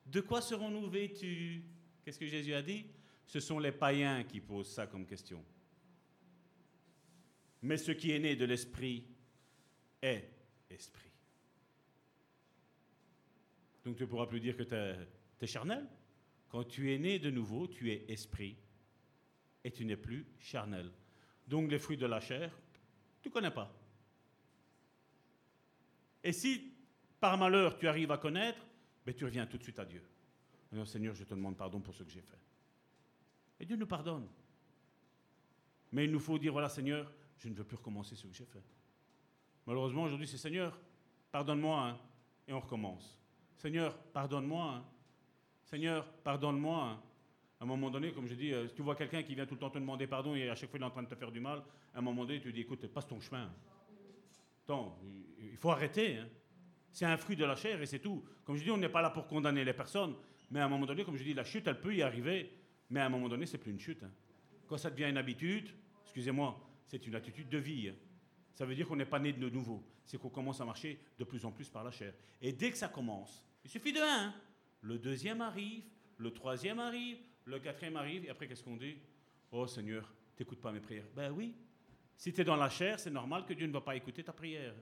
D: De quoi serons-nous vêtus? Qu'est-ce que Jésus a dit? Ce sont les païens qui posent ça comme question. Mais ce qui est né de l'esprit est esprit. Donc tu ne pourras plus dire que tu es, charnel. Quand tu es né de nouveau, tu es esprit et tu n'es plus charnel. Donc les fruits de la chair, tu ne connais pas. Et si par malheur tu arrives à connaître, ben, tu reviens tout de suite à Dieu. Seigneur, je te demande pardon pour ce que j'ai fait. Et Dieu nous pardonne. Mais il nous faut dire, voilà Seigneur, je ne veux plus recommencer ce que j'ai fait. Malheureusement, aujourd'hui, c'est Seigneur, pardonne-moi, hein, et on recommence. Seigneur, pardonne-moi. Hein. Seigneur, pardonne-moi. Hein. À un moment donné, comme je dis, euh, si tu vois quelqu'un qui vient tout le temps te demander pardon et à chaque fois il est en train de te faire du mal, à un moment donné, tu dis, écoute, passe ton chemin. Il faut arrêter. Hein. C'est un fruit de la chair et c'est tout. Comme je dis, on n'est pas là pour condamner les personnes, mais à un moment donné, comme je dis, la chute, elle peut y arriver, mais à un moment donné, c'est plus une chute. Hein. Quand ça devient une habitude, excusez-moi, c'est une attitude de vie. Hein. Ça veut dire qu'on n'est pas né de nouveau. C'est qu'on commence à marcher de plus en plus par la chair. Et dès que ça commence, il suffit de un. Le deuxième arrive, le troisième arrive, le quatrième arrive, et après, qu'est-ce qu'on dit? Oh Seigneur, t'écoutes pas mes prières. Ben oui. Si tu es dans la chair, c'est normal que Dieu ne va pas écouter ta prière.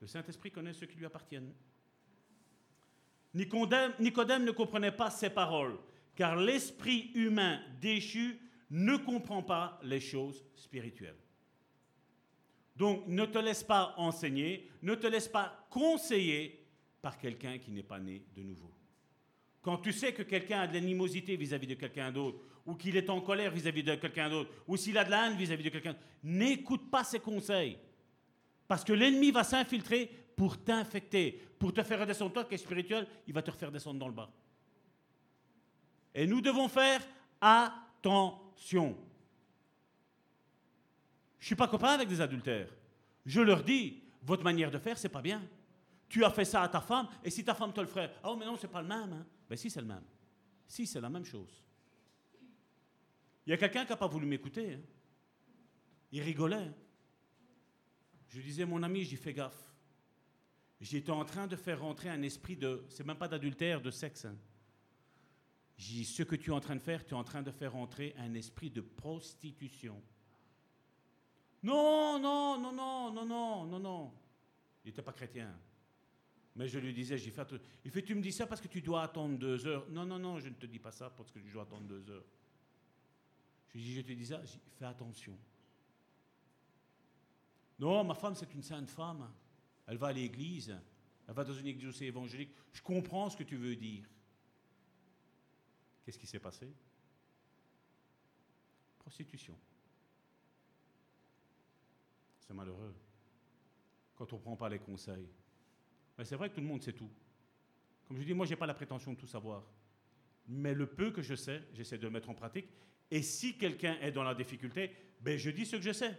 D: Le Saint-Esprit connaît ceux qui lui appartiennent. Nicodème, Nicodème ne comprenait pas ces paroles, car l'esprit humain déchu ne comprend pas les choses spirituelles. Donc ne te laisse pas enseigner, ne te laisse pas conseiller par quelqu'un qui n'est pas né de nouveau. Quand tu sais que quelqu'un a de l'animosité vis-à-vis de quelqu'un d'autre, ou qu'il est en colère vis-à-vis de quelqu'un d'autre, ou s'il a de la haine vis-à-vis de quelqu'un, n'écoute pas ses conseils. Parce que l'ennemi va s'infiltrer pour t'infecter, pour te faire redescendre. Toi qui es spirituel, il va te faire descendre dans le bas. Et nous devons faire attention. Je ne suis pas copain avec des adultères. Je leur dis, votre manière de faire, c'est pas bien. Tu as fait ça à ta femme, et si ta femme te le ferait, oh, mais non, c'est pas le même. Hein. Ben si, c'est le même. Si, c'est la même chose. Il y a quelqu'un qui n'a pas voulu m'écouter. Hein. Il rigolait. Hein. Je disais, mon ami, j'y fais gaffe. J'étais en train de faire rentrer un esprit de. C'est même pas d'adultère, de sexe. Hein. J'ai dit, ce que tu es en train de faire, tu es en train de faire rentrer un esprit de prostitution. Non, non, non, non, non, non, non, non. Il n'était pas chrétien. Mais je lui disais, j'ai fait. Il fait, tu me dis ça parce que tu dois attendre deux heures. Non, non, non, je ne te dis pas ça parce que tu dois attendre deux heures. Je lui dis, je te dis ça, fais attention. Non, ma femme, c'est une sainte femme. Elle va à l'église. Elle va dans une église aussi évangélique. Je comprends ce que tu veux dire. Qu'est-ce qui s'est passé? Prostitution. C'est malheureux quand on ne prend pas les conseils. Mais c'est vrai que tout le monde sait tout. Comme je dis, moi, je n'ai pas la prétention de tout savoir. Mais le peu que je sais, j'essaie de le mettre en pratique. Et si quelqu'un est dans la difficulté, ben, je dis ce que je sais.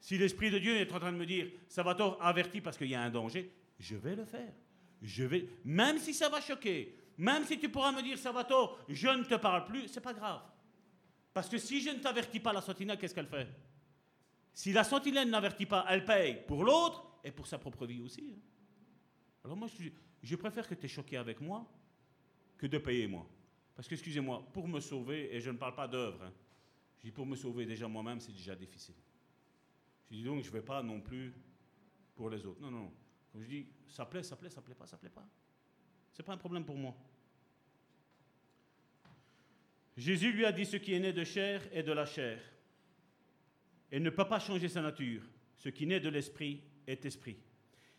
D: Si l'Esprit de Dieu est en train de me dire, Salvatore, averti parce qu'il y a un danger, je vais le faire. Je vais, même si ça va choquer, même si tu pourras me dire, Salvatore, je ne te parle plus, c'est pas grave. Parce que si je ne t'avertis pas, la sentinelle, qu'est-ce qu'elle fait? Si la sentinelle n'avertit pas, elle paye pour l'autre et pour sa propre vie aussi. Hein. Alors moi, je, préfère que tu es choqué avec moi que de payer moi. Parce que, excusez-moi, pour me sauver, et je ne parle pas d'œuvre, hein, je dis pour me sauver déjà moi-même, c'est déjà difficile. Je dis donc, je ne vais pas non plus pour les autres. Non, non. Comme je dis, ça plaît, ça plaît, ça plaît pas, ça plaît pas. Ce n'est pas un problème pour moi. Jésus lui a dit ce qui est né de chair est de la chair. Et ne peut pas changer sa nature. Ce qui naît de l'esprit est esprit.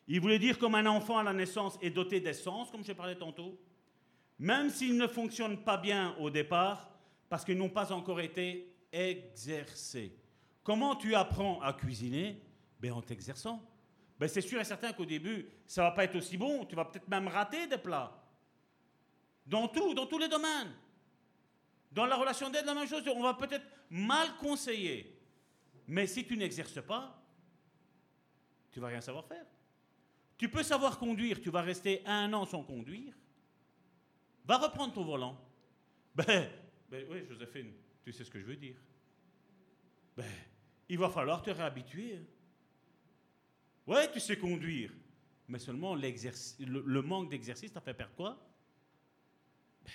D: Il voulait dire comme un enfant à la naissance est doté d'essence, comme je parlais tantôt, même s'ils ne fonctionnent pas bien au départ, parce qu'ils n'ont pas encore été exercés. Comment tu apprends à cuisiner? Ben, En t'exerçant. Ben, c'est sûr et certain qu'au début, ça va pas être aussi bon. Tu vas peut-être même rater des plats. Dans tout, dans tous les domaines. Dans la relation d'aide, la même chose. On va peut-être mal conseiller. Mais si tu n'exerces pas, tu vas rien savoir faire. Tu peux savoir conduire, tu vas rester un an sans conduire. Va reprendre ton volant. Ben, ben oui, Joséphine, tu sais ce que je veux dire. Ben, il va falloir te réhabituer. Ouais, tu sais conduire, mais seulement le, le, manque d'exercice t'a fait perdre quoi? Ben,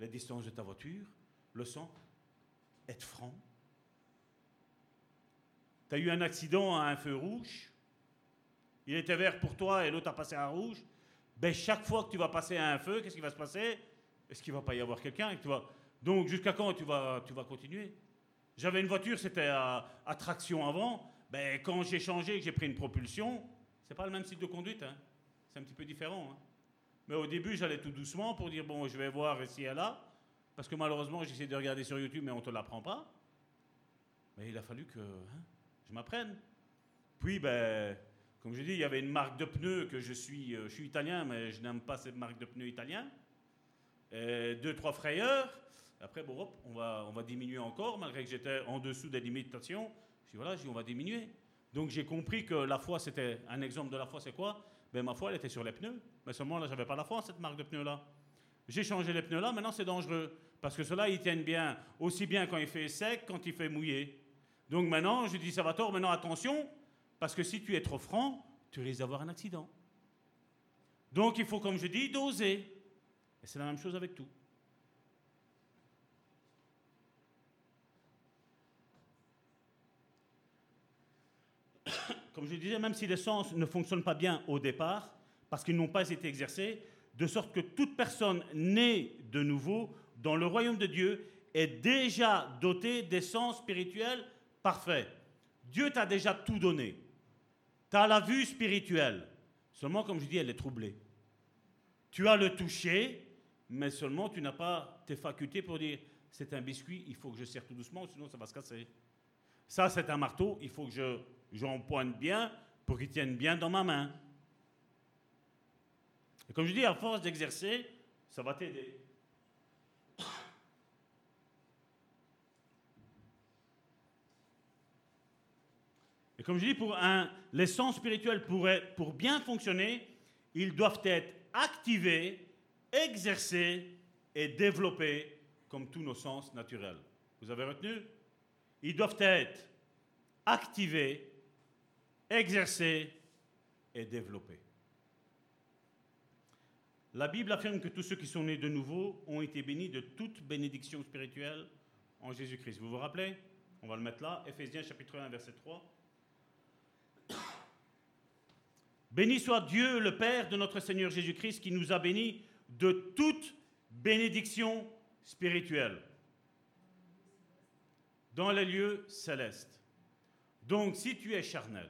D: La distance de ta voiture, le sang, être franc. Tu as eu un accident à un feu rouge, il était vert pour toi et l'autre a passé à rouge. Ben, chaque fois que tu vas passer à un feu, qu'est-ce qui va se passer? Est-ce qu'il ne va pas y avoir quelqu'un? Donc jusqu'à quand tu vas, continuer? J'avais une voiture, c'était à, traction avant. Ben, quand j'ai changé, que j'ai pris une propulsion, c'est pas le même style de conduite. Hein. C'est un petit peu différent. Hein. Mais au début, j'allais tout doucement pour dire bon, je vais voir ici et là. Parce que malheureusement, j'essaie de regarder sur YouTube, mais on ne te l'apprend pas. Mais il a fallu que hein, je m'apprenne. Puis, ben, comme je dis, il y avait une marque de pneus que je suis. Euh, je suis italien, mais je n'aime pas cette marque de pneus italien. deux, trois frayeurs. Après, bon, hop, on va, on va diminuer encore, malgré que j'étais en dessous des limitations. Je dis, voilà, je dis, on va diminuer. Donc j'ai compris que la foi, c'était un exemple de la foi, c'est quoi? Ben, Ma foi, elle était sur les pneus. Mais seulement là, j'avais pas la foi, cette marque de pneus-là. J'ai changé les pneus là, maintenant c'est dangereux. Parce que ceux-là, ils tiennent bien, aussi bien quand il fait sec, quand il fait mouillé. Donc maintenant, je dis, ça va tort, maintenant attention, parce que si tu es trop franc, tu risques d'avoir un accident. Donc il faut, comme je dis, doser. Et c'est la même chose avec tout. Comme je disais, même si les sens ne fonctionnent pas bien au départ, parce qu'ils n'ont pas été exercés, de sorte que toute personne née de nouveau dans le royaume de Dieu est déjà dotée des sens spirituels parfaits. Dieu t'a déjà tout donné. Tu as la vue spirituelle. Seulement, comme je dis, elle est troublée. Tu as le toucher, mais seulement tu n'as pas tes facultés pour dire c'est un biscuit, il faut que je serre tout doucement, sinon ça va se casser. Ça, c'est un marteau, il faut que je, j'empoigne bien pour qu'il tienne bien dans ma main. Et comme je dis, à force d'exercer, ça va t'aider. Comme je dis, pour un, les sens spirituels, pour, pour bien fonctionner, ils doivent être activés, exercés et développés comme tous nos sens naturels. Vous avez retenu? Ils doivent être activés, exercés et développés. La Bible affirme que tous ceux qui sont nés de nouveau ont été bénis de toute bénédiction spirituelle en Jésus-Christ. Vous vous rappelez? On va le mettre là, Ephésiens chapitre 1, verset 3. Béni soit Dieu, le Père de notre Seigneur Jésus-Christ, qui nous a bénis de toute bénédiction spirituelle dans les lieux célestes. Donc, si tu es charnel,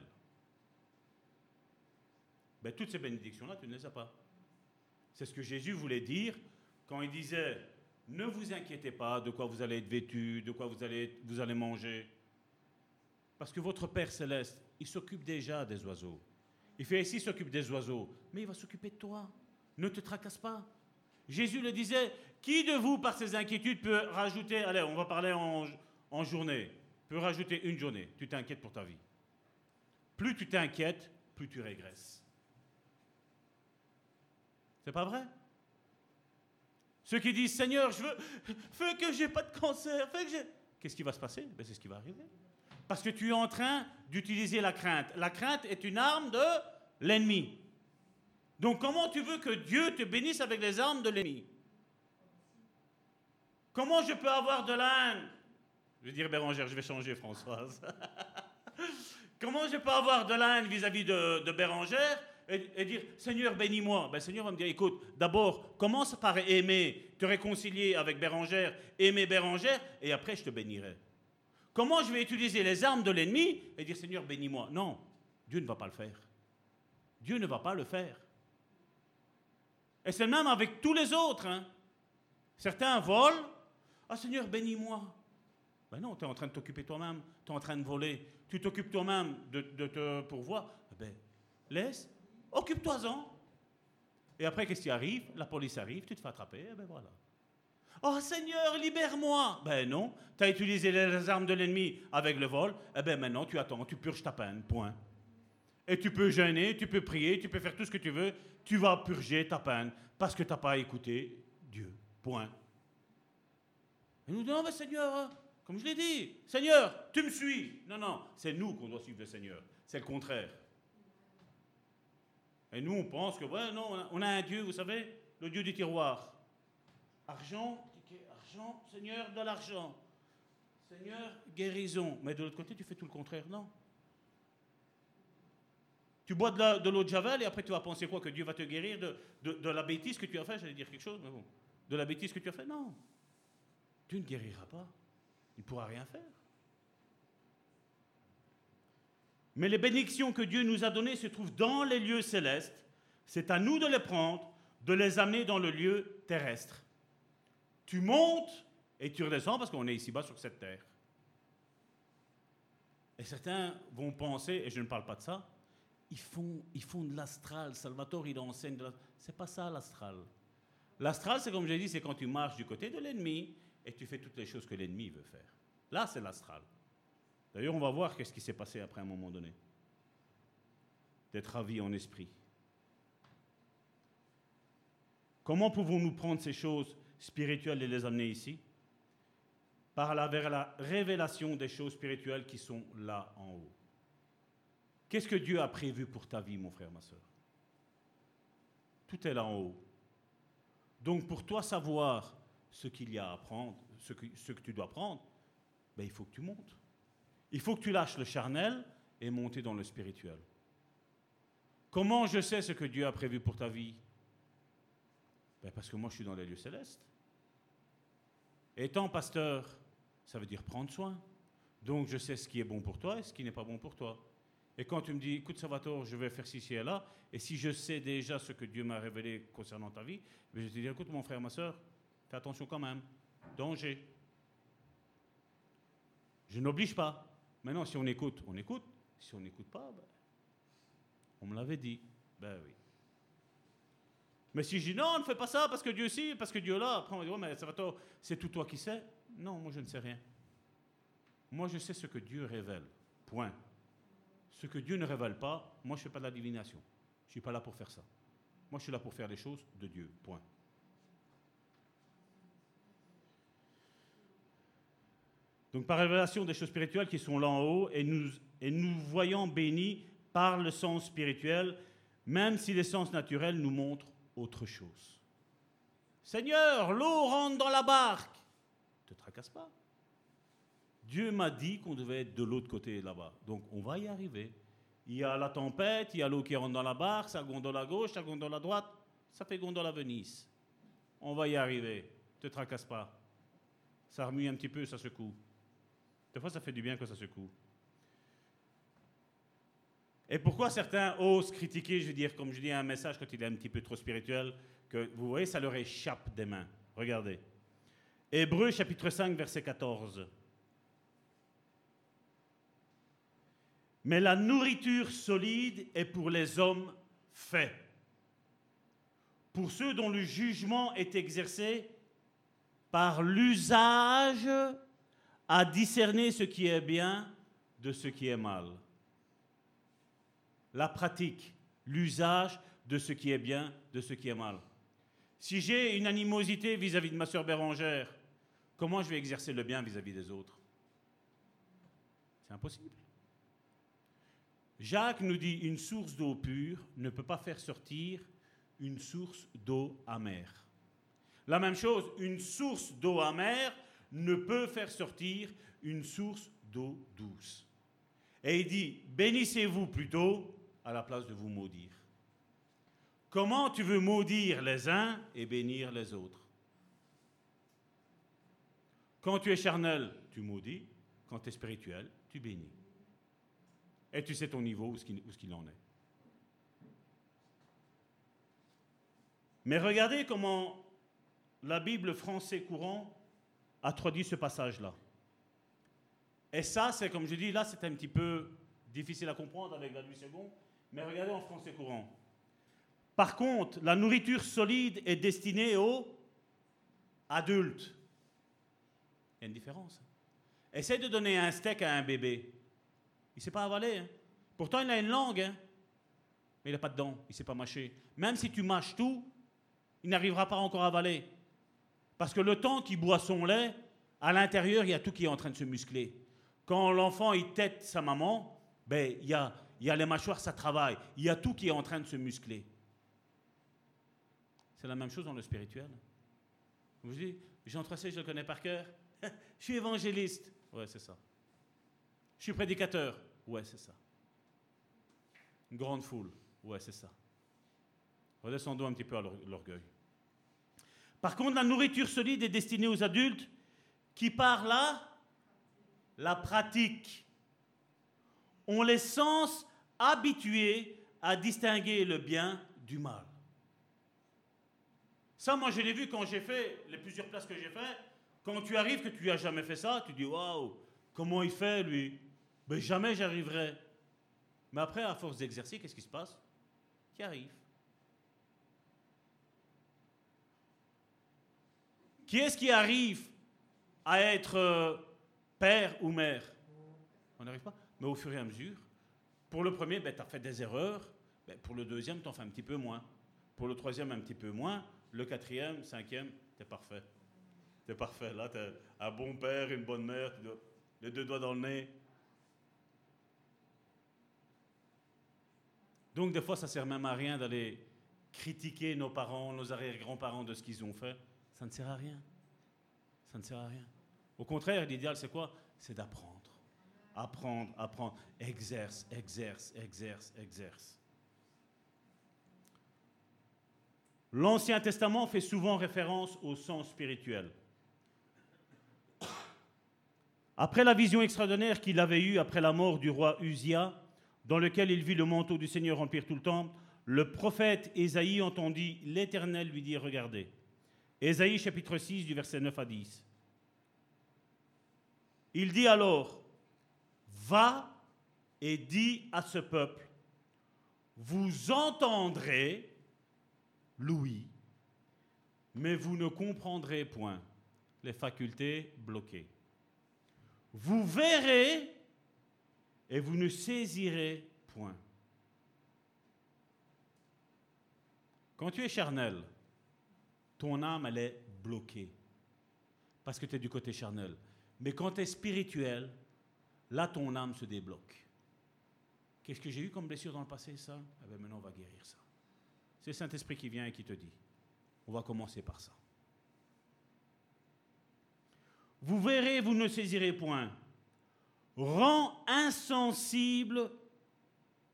D: ben, toutes ces bénédictions-là, tu ne les as pas. C'est ce que Jésus voulait dire quand il disait Ne vous inquiétez pas de quoi vous allez être vêtu, de quoi vous allez, vous allez manger. Parce que votre Père céleste, il s'occupe déjà des oiseaux. Il fait ici s'occupe des oiseaux, mais il va s'occuper de toi. Ne te tracasse pas. Jésus le disait Qui de vous, par ses inquiétudes, peut rajouter, allez, on va parler en, journée, peut rajouter une journée Tu t'inquiètes pour ta vie. Plus tu t'inquiètes, plus tu régresses. C'est pas vrai? Ceux qui disent Seigneur, je veux, fais que j'ai pas de cancer, fais que j'ai. Qu'est-ce qui va se passer? Ben, C'est ce qui va arriver. Parce que tu es en train d'utiliser la crainte. La crainte est une arme de l'ennemi. Donc comment tu veux que Dieu te bénisse avec les armes de l'ennemi? Comment je peux avoir de la Je vais dire Bérangère, je vais changer Françoise. comment je peux avoir de la vis-à-vis de, de Bérangère et, dire Seigneur, bénis-moi? Ben, Seigneur va me dire écoute, d'abord, commence par aimer, te réconcilier avec Bérangère, aimer Bérangère, et après je te bénirai. Comment je vais utiliser les armes de l'ennemi et dire Seigneur, bénis-moi? Non, Dieu ne va pas le faire. Dieu ne va pas le faire. Et c'est même avec tous les autres. Hein. Certains volent. Ah Seigneur, bénis-moi. Ben non, tu es en train de t'occuper toi-même. Tu es en train de voler. Tu t'occupes toi-même de, te pourvoir. Eh ben, laisse Occupe-toi-en. Et après, qu'est-ce qui arrive? La police arrive, tu te fais attraper, et ben voilà. Oh Seigneur, libère-moi Ben non, tu as utilisé les armes de l'ennemi avec le vol, et ben maintenant tu attends, tu purges ta peine, point. Et tu peux jeûner, tu peux prier, tu peux faire tout ce que tu veux, tu vas purger ta peine parce que tu n'as pas écouté Dieu, point. Et nous disons, mais Seigneur, comme je l'ai dit, Seigneur, tu me suis. Non, non, c'est nous qu'on doit suivre le Seigneur, c'est le contraire. Et nous, on pense que, ouais, non, on a un Dieu, vous savez, le Dieu du tiroir. Argent, Seigneur, de l'argent. Seigneur, guérison. Mais de l'autre côté, tu fais tout le contraire, non? Tu bois de l'eau de, Javel et après tu vas penser quoi? Que Dieu va te guérir de, la bêtise que tu as fait J'allais dire quelque chose, mais bon. De la bêtise que tu as fait Non. Dieu ne guérira pas. Il ne pourra rien faire. Mais les bénédictions que Dieu nous a données se trouvent dans les lieux célestes. C'est à nous de les prendre, de les amener dans le lieu terrestre. Tu montes et tu redescends parce qu'on est ici-bas sur cette terre. Et certains vont penser, et je ne parle pas de ça, ils font, ils font de l'astral. Salvatore, il enseigne de l'astral. C'est pas ça l'astral. L'astral, c'est comme j'ai dit, c'est quand tu marches du côté de l'ennemi et tu fais toutes les choses que l'ennemi veut faire. Là, c'est l'astral. D'ailleurs, on va voir qu'est-ce qui s'est passé après un moment donné. d'être ravis en esprit. Comment pouvons-nous prendre ces choses spirituelles et les amener ici Par la, vers la révélation des choses spirituelles qui sont là en haut. Qu'est-ce que Dieu a prévu pour ta vie, mon frère, ma soeur Tout est là en haut. Donc pour toi savoir ce qu'il y a à apprendre, ce que, tu dois prendre, ben, il faut que tu montes. Il faut que tu lâches le charnel et monter dans le spirituel. Comment je sais ce que Dieu a prévu pour ta vie? Ben Parce que moi, je suis dans les lieux célestes. Étant pasteur, ça veut dire prendre soin. Donc, je sais ce qui est bon pour toi et ce qui n'est pas bon pour toi. Et quand tu me dis, écoute, Salvatore, je vais faire ci, et là, et si je sais déjà ce que Dieu m'a révélé concernant ta vie, ben je te dis, écoute, mon frère, ma soeur, fais attention quand même. Danger. Je n'oblige pas. Maintenant, si on écoute, on écoute. Si on n'écoute pas, ben, on me l'avait dit. Ben oui. Mais si je dis non, ne fais pas ça parce que Dieu si, parce que Dieu là, après on va dire, mais c'est tout toi qui sais. Non, moi je ne sais rien. Moi je sais ce que Dieu révèle. Point. Ce que Dieu ne révèle pas, moi je ne fais pas de la divination. Je ne suis pas là pour faire ça. Moi je suis là pour faire les choses de Dieu. Point. Donc par révélation des choses spirituelles qui sont là en haut, et nous, et nous voyons bénis par le sens spirituel, même si les sens naturels nous montrent autre chose. Seigneur, l'eau rentre dans la barque. Ne te tracasse pas. Dieu m'a dit qu'on devait être de l'autre côté là-bas. Donc on va y arriver. Il y a la tempête, il y a l'eau qui rentre dans la barque, ça gondole à gauche, ça gondole à droite, ça fait gondole à Venise. On va y arriver. Te tracasse pas. Ça remue un petit peu, ça secoue. Des fois, ça fait du bien que ça secoue. Et pourquoi certains osent critiquer, je veux dire, comme je dis un message quand il est un petit peu trop spirituel, que vous voyez, ça leur échappe des mains. Regardez. Hébreu chapitre 5, verset 14. Mais la nourriture solide est pour les hommes faits. Pour ceux dont le jugement est exercé par l'usage à discerner ce qui est bien de ce qui est mal. La pratique, l'usage de ce qui est bien de ce qui est mal. Si j'ai une animosité vis-à-vis de ma sœur Bérangère, comment je vais exercer le bien vis-à-vis des autres? C'est impossible. Jacques nous dit une source d'eau pure ne peut pas faire sortir une source d'eau amère. La même chose, une source d'eau amère ne peut faire sortir une source d'eau douce. Et il dit, bénissez-vous plutôt à la place de vous maudire. Comment tu veux maudire les uns et bénir les autres? Quand tu es charnel, tu maudis. Quand tu es spirituel, tu bénis. Et tu sais ton niveau, où ce qu'il en est. Mais regardez comment la Bible français courant a traduit ce passage-là. Et ça, c'est comme je dis, là, c'est un petit peu difficile à comprendre avec la nuit seconde, mais regardez en français courant. Par contre, la nourriture solide est destinée aux adultes. Il y a une différence. Essaye de donner un steak à un bébé. Il ne sait pas avaler. Hein. Pourtant, il a une langue, hein. mais il n'a pas de dents. Il ne sait pas mâcher. Même si tu mâches tout, il n'arrivera pas encore à avaler. Parce que le temps qu'il boit son lait, à l'intérieur, il y a tout qui est en train de se muscler. Quand l'enfant il tête sa maman, ben, il, y a, il y a les mâchoires, ça travaille. Il y a tout qui est en train de se muscler. C'est la même chose dans le spirituel. Vous dites, Jean 3C, je le connais par cœur. je suis évangéliste. Ouais, c'est ça. Je suis prédicateur. Ouais, c'est ça. Une grande foule. Ouais, c'est ça. Redescendons un petit peu à l'orgueil. Par contre, la nourriture solide est destinée aux adultes qui, par là, la pratique, ont les sens habitués à distinguer le bien du mal. Ça, moi, je l'ai vu quand j'ai fait les plusieurs places que j'ai fait. Quand tu arrives que tu n'as jamais fait ça, tu dis waouh, comment il fait lui? Mais ben, jamais j'arriverai. Mais après, à force d'exercer, qu'est-ce qui se passe? Qui arrive? Qui est-ce qui arrive à être euh, père ou mère? On n'arrive pas? Mais au fur et à mesure, pour le premier, ben, tu as fait des erreurs, Ben, pour le deuxième, tu en fais un petit peu moins. Pour le troisième, un petit peu moins. Le quatrième, cinquième, tu es parfait. Tu es parfait. Là, tu un bon père, une bonne mère, les deux doigts dans le nez. Donc, des fois, ça sert même à rien d'aller critiquer nos parents, nos arrière-grands-parents de ce qu'ils ont fait. Ça ne sert à rien. Ça ne sert à rien. Au contraire, l'idéal, c'est quoi? C'est d'apprendre. Apprendre, apprendre. Exerce, exerce, exerce, exerce. L'Ancien Testament fait souvent référence au sens spirituel. Après la vision extraordinaire qu'il avait eue après la mort du roi Uzia, dans lequel il vit le manteau du Seigneur remplir tout le temps, le prophète Ésaïe entendit l'Éternel lui dire Regardez. Ésaïe chapitre 6 du verset 9 à 10. Il dit alors Va et dis à ce peuple Vous entendrez l'ouïe, mais vous ne comprendrez point les facultés bloquées. Vous verrez et vous ne saisirez point. Quand tu es charnel, ton âme, elle est bloquée. Parce que tu es du côté charnel. Mais quand tu es spirituel, là, ton âme se débloque. Qu'est-ce que j'ai eu comme blessure dans le passé, ça? Eh bien, Maintenant, on va guérir ça. C'est le Saint-Esprit qui vient et qui te dit. On va commencer par ça. Vous verrez, vous ne saisirez point. Rend insensible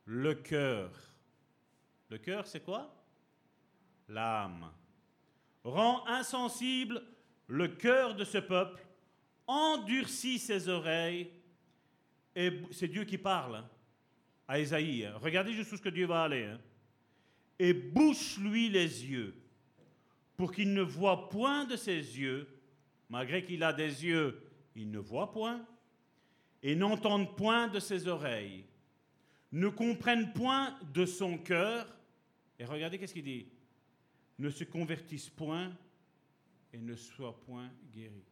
D: le cœur. Le cœur, c'est quoi? L'âme. Rend insensible le cœur de ce peuple, endurcit ses oreilles, et c'est Dieu qui parle hein, à Esaïe. Hein. Regardez jusqu'où ce que Dieu va aller. Hein. Et bouche-lui les yeux, pour qu'il ne voit point de ses yeux, malgré qu'il a des yeux, il ne voit point, et n'entende point de ses oreilles, ne comprenne point de son cœur, et regardez qu'est-ce qu'il dit, ne se convertisse point et ne soit point guéri.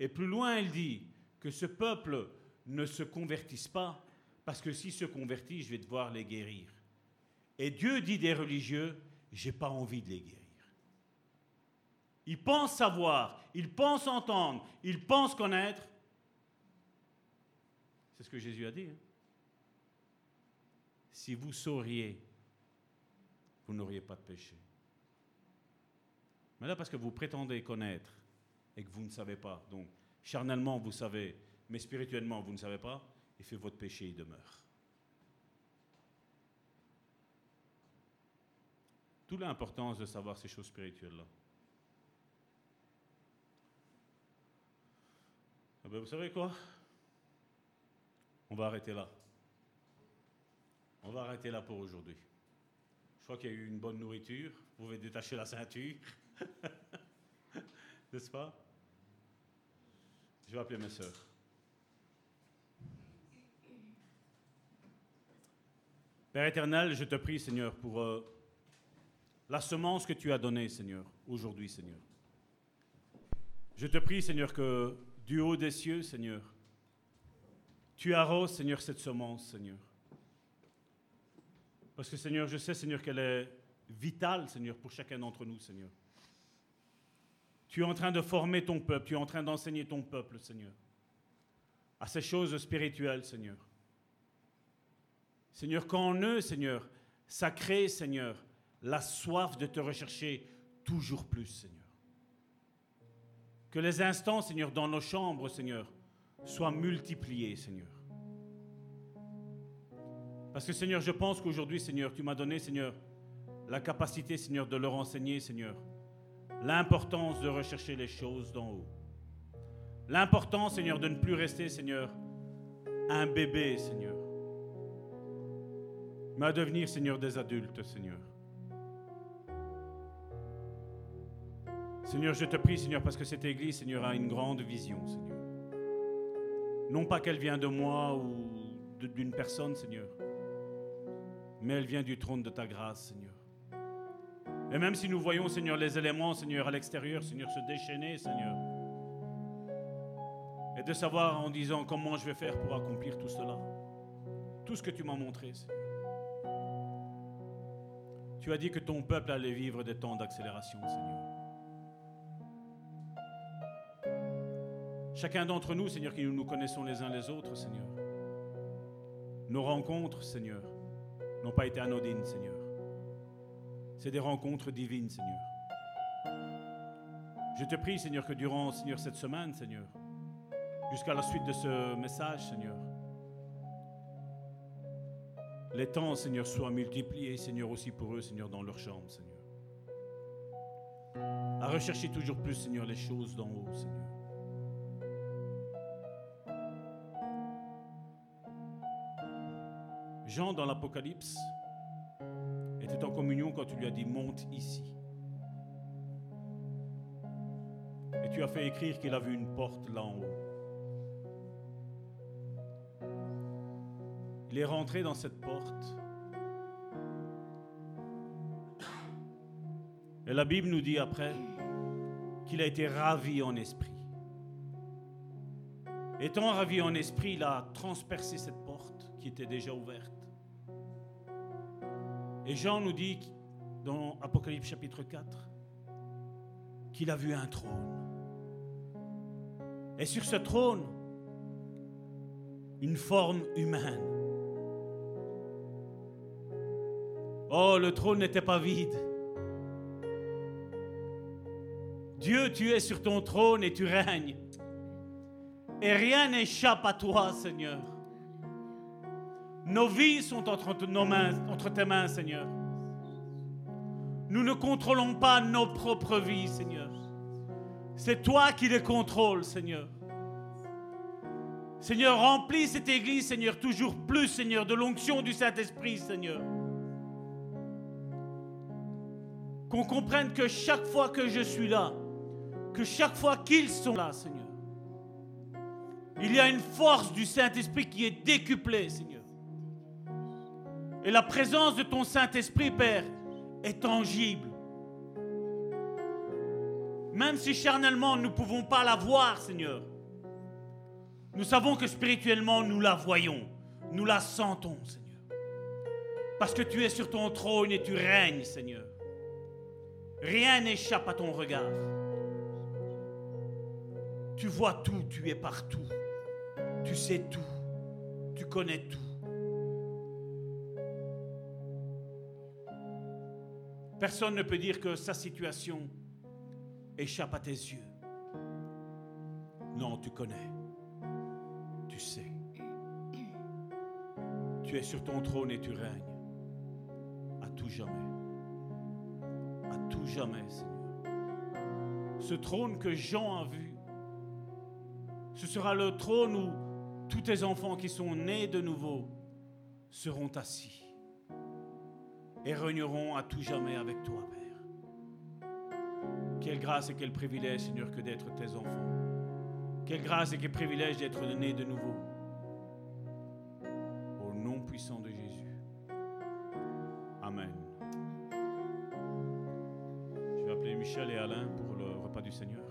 D: Et plus loin, il dit que ce peuple ne se convertisse pas, parce que s'il se convertit, je vais devoir les guérir. Et Dieu dit des religieux, j'ai pas envie de les guérir. Ils pensent savoir, ils pensent entendre, ils pensent connaître. C'est ce que Jésus a dit. Hein. Si vous sauriez, vous n'auriez pas de péché. Mais là, parce que vous prétendez connaître et que vous ne savez pas, donc charnellement vous savez, mais spirituellement vous ne savez pas, et fait votre péché, il demeure. Toute l'importance de savoir ces choses spirituelles-là. Ah ben vous savez quoi? On va arrêter là. On va arrêter là pour aujourd'hui. Je crois qu'il y a eu une bonne nourriture. Vous pouvez détacher la ceinture. N'est-ce pas? Je vais appeler mes sœurs. Père éternel, je te prie, Seigneur, pour euh, la semence que tu as donnée, Seigneur, aujourd'hui, Seigneur. Je te prie, Seigneur, que du haut des cieux, Seigneur, tu arroses, Seigneur, cette semence, Seigneur. Parce que, Seigneur, je sais, Seigneur, qu'elle est vitale, Seigneur, pour chacun d'entre nous, Seigneur. Tu es en train de former ton peuple, tu es en train d'enseigner ton peuple, Seigneur, à ces choses spirituelles, Seigneur. Seigneur, qu'en eux, Seigneur, ça crée, Seigneur, la soif de te rechercher toujours plus, Seigneur. Que les instants, Seigneur, dans nos chambres, Seigneur, soient multipliés, Seigneur. Parce que, Seigneur, je pense qu'aujourd'hui, Seigneur, tu m'as donné, Seigneur, la capacité, Seigneur, de leur enseigner, Seigneur, l'importance de rechercher les choses d'en haut. L'importance, Seigneur, de ne plus rester, Seigneur, un bébé, Seigneur, mais à devenir, Seigneur, des adultes, Seigneur. Seigneur, je te prie, Seigneur, parce que cette Église, Seigneur, a une grande vision, Seigneur. Non pas qu'elle vient de moi ou d'une personne, Seigneur, mais elle vient du trône de ta grâce, Seigneur. Et même si nous voyons, Seigneur, les éléments, Seigneur, à l'extérieur, Seigneur, se déchaîner, Seigneur. Et de savoir en disant comment je vais faire pour accomplir tout cela. Tout ce que tu m'as montré, Seigneur. Tu as dit que ton peuple allait vivre des temps d'accélération, Seigneur. Chacun d'entre nous, Seigneur, qui nous connaissons les uns les autres, Seigneur. Nos rencontres, Seigneur, n'ont pas été anodines, Seigneur. C'est des rencontres divines, Seigneur. Je te prie, Seigneur, que durant, Seigneur, cette semaine, Seigneur, jusqu'à la suite de ce message, Seigneur, les temps, Seigneur, soient multipliés, Seigneur, aussi pour eux, Seigneur, dans leur chambre, Seigneur. À rechercher toujours plus, Seigneur, les choses d'en haut, Seigneur. Jean, dans l'Apocalypse, était en communion quand tu lui as dit monte ici. Et tu as fait écrire qu'il a vu une porte là en haut. Il est rentré dans cette porte. Et la Bible nous dit après qu'il a été ravi en esprit. Étant ravi en esprit, il a transpercé cette porte qui était déjà ouverte. Et Jean nous dit dans Apocalypse chapitre 4 qu'il a vu un trône. Et sur ce trône, une forme humaine. Oh, le trône n'était pas vide. Dieu, tu es sur ton trône et tu règnes. Et rien n'échappe à toi, Seigneur. Nos vies sont entre, entre tes mains, Seigneur. Nous ne contrôlons pas nos propres vies, Seigneur. C'est toi qui les contrôles, Seigneur. Seigneur, remplis cette église, Seigneur, toujours plus, Seigneur, de l'onction du Saint-Esprit, Seigneur. Qu'on comprenne que chaque fois que je suis là, que chaque fois qu'ils sont là, Seigneur, il y a une force du Saint-Esprit qui est décuplée, Seigneur. Et la présence de ton Saint-Esprit, Père, est tangible. Même si charnellement nous ne pouvons pas la voir, Seigneur, nous savons que spirituellement nous la voyons, nous la sentons, Seigneur. Parce que tu es sur ton trône et tu règnes, Seigneur. Rien n'échappe à ton regard. Tu vois tout, tu es partout. Tu sais tout. Tu connais tout. Personne ne peut dire que sa situation échappe à tes yeux. Non, tu connais. Tu sais. Tu es sur ton trône et tu règnes. À tout jamais. À tout jamais, Seigneur. Ce trône que Jean a vu, ce sera le trône où tous tes enfants qui sont nés de nouveau seront assis et régneront à tout jamais avec toi, Père. Quelle grâce et quel privilège, Seigneur, que d'être tes enfants. Quelle grâce et quel privilège d'être né de nouveau. Au nom puissant de Michel et Alain pour le repas du Seigneur?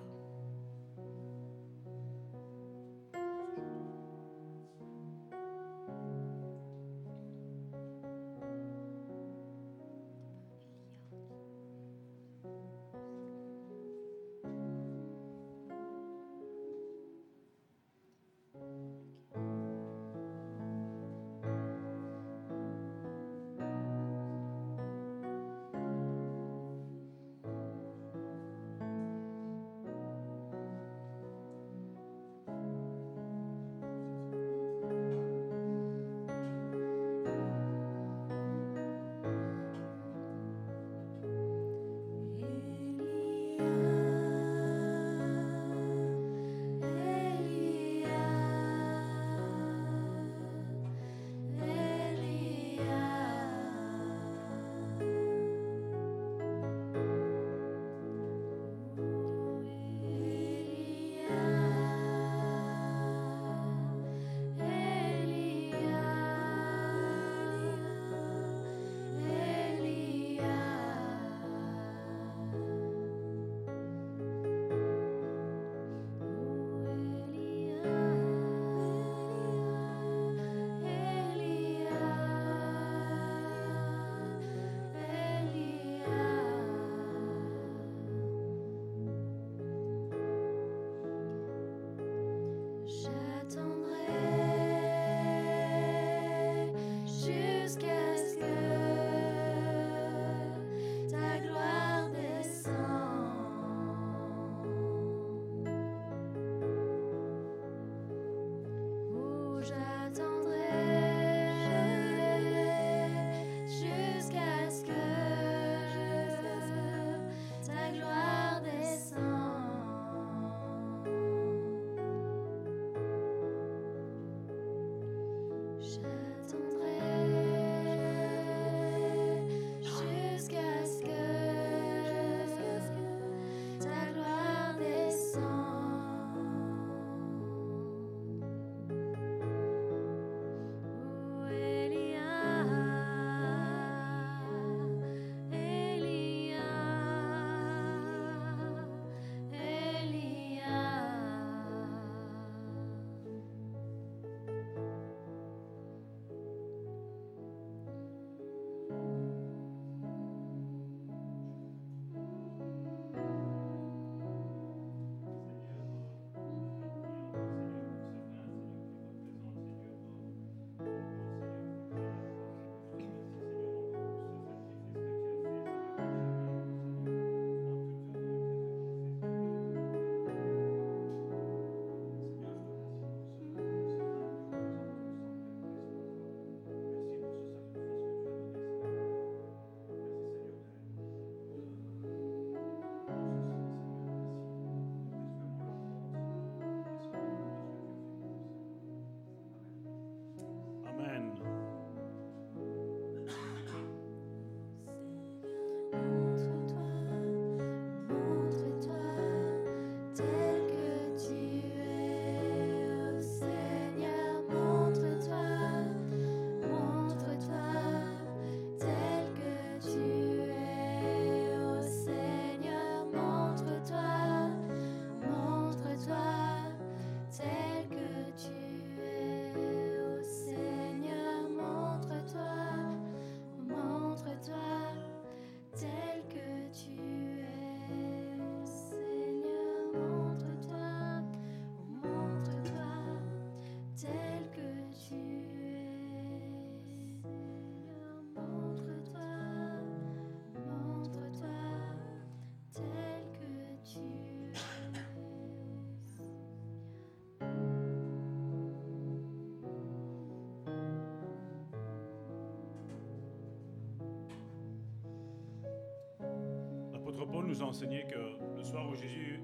A: Nous a enseigné que le soir où Jésus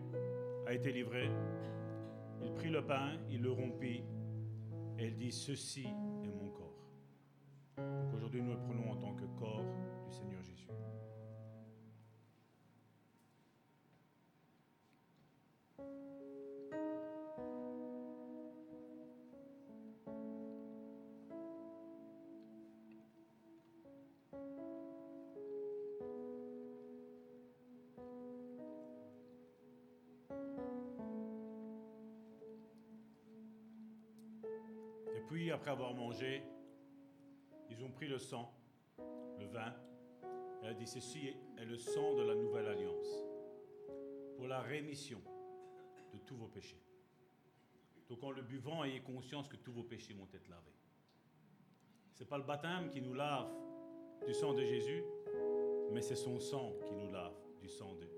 A: a été livré, il prit le pain, il le rompit et il dit, ceci puis, après avoir mangé, ils ont pris le sang, le vin, et a dit, ceci est le sang de la nouvelle alliance, pour la rémission de tous vos péchés. Donc en le buvant, ayez conscience que tous vos péchés vont être lavés. Ce n'est pas le baptême qui nous lave du sang de Jésus, mais c'est son sang qui nous lave du sang de,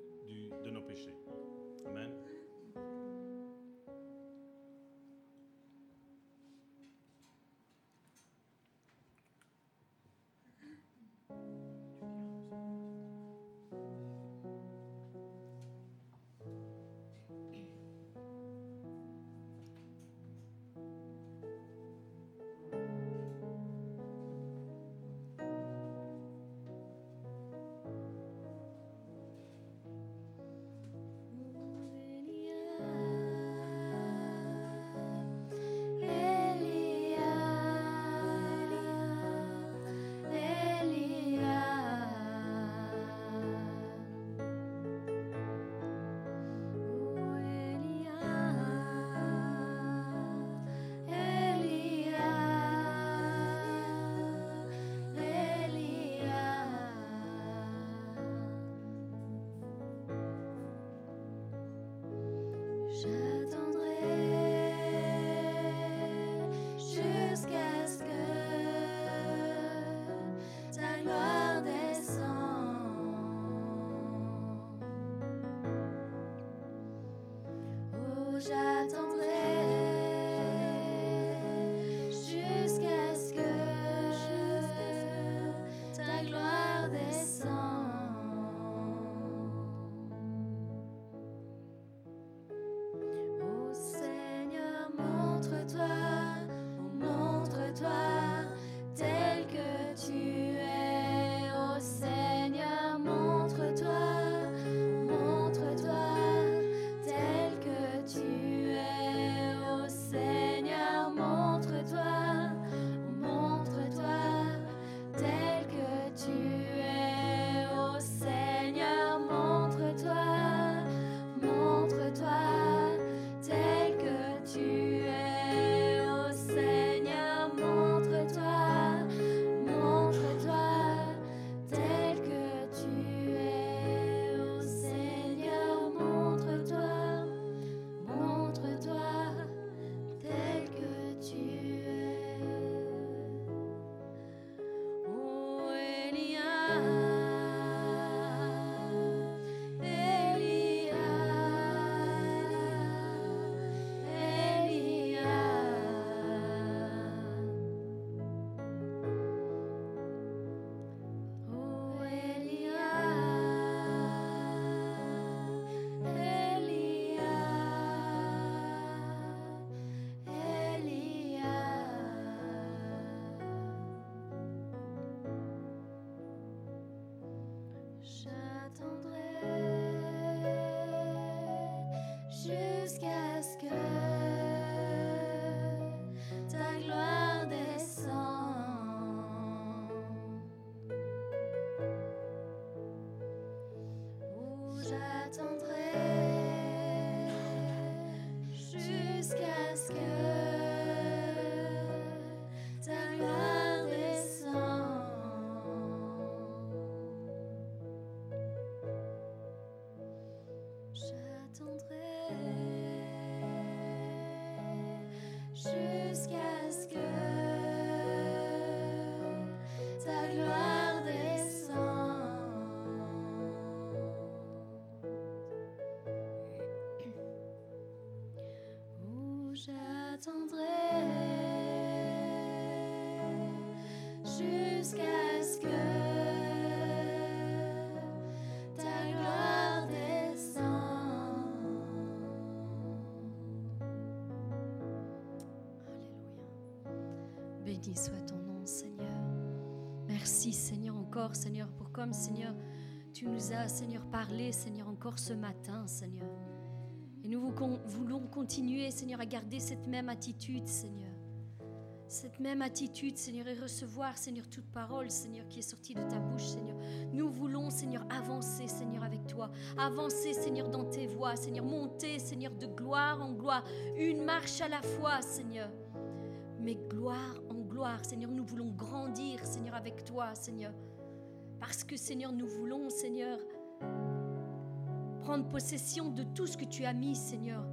A: Béni soit ton nom, Seigneur. Merci, Seigneur, encore, Seigneur, pour comme, Seigneur, tu nous as, Seigneur, parlé, Seigneur, encore ce matin, Seigneur. Et nous voulons continuer, Seigneur, à garder cette même attitude, Seigneur. Cette même attitude, Seigneur, et recevoir, Seigneur, toute parole, Seigneur, qui est sortie de ta bouche, Seigneur. Nous voulons, Seigneur, avancer, Seigneur, avec toi. Avancer, Seigneur, dans tes voies, Seigneur. Monter, Seigneur, de gloire en gloire. Une marche à la fois, Seigneur. Mais gloire Seigneur, nous voulons grandir, Seigneur, avec toi, Seigneur. Parce que, Seigneur, nous voulons, Seigneur, prendre possession de tout ce que tu as mis, Seigneur,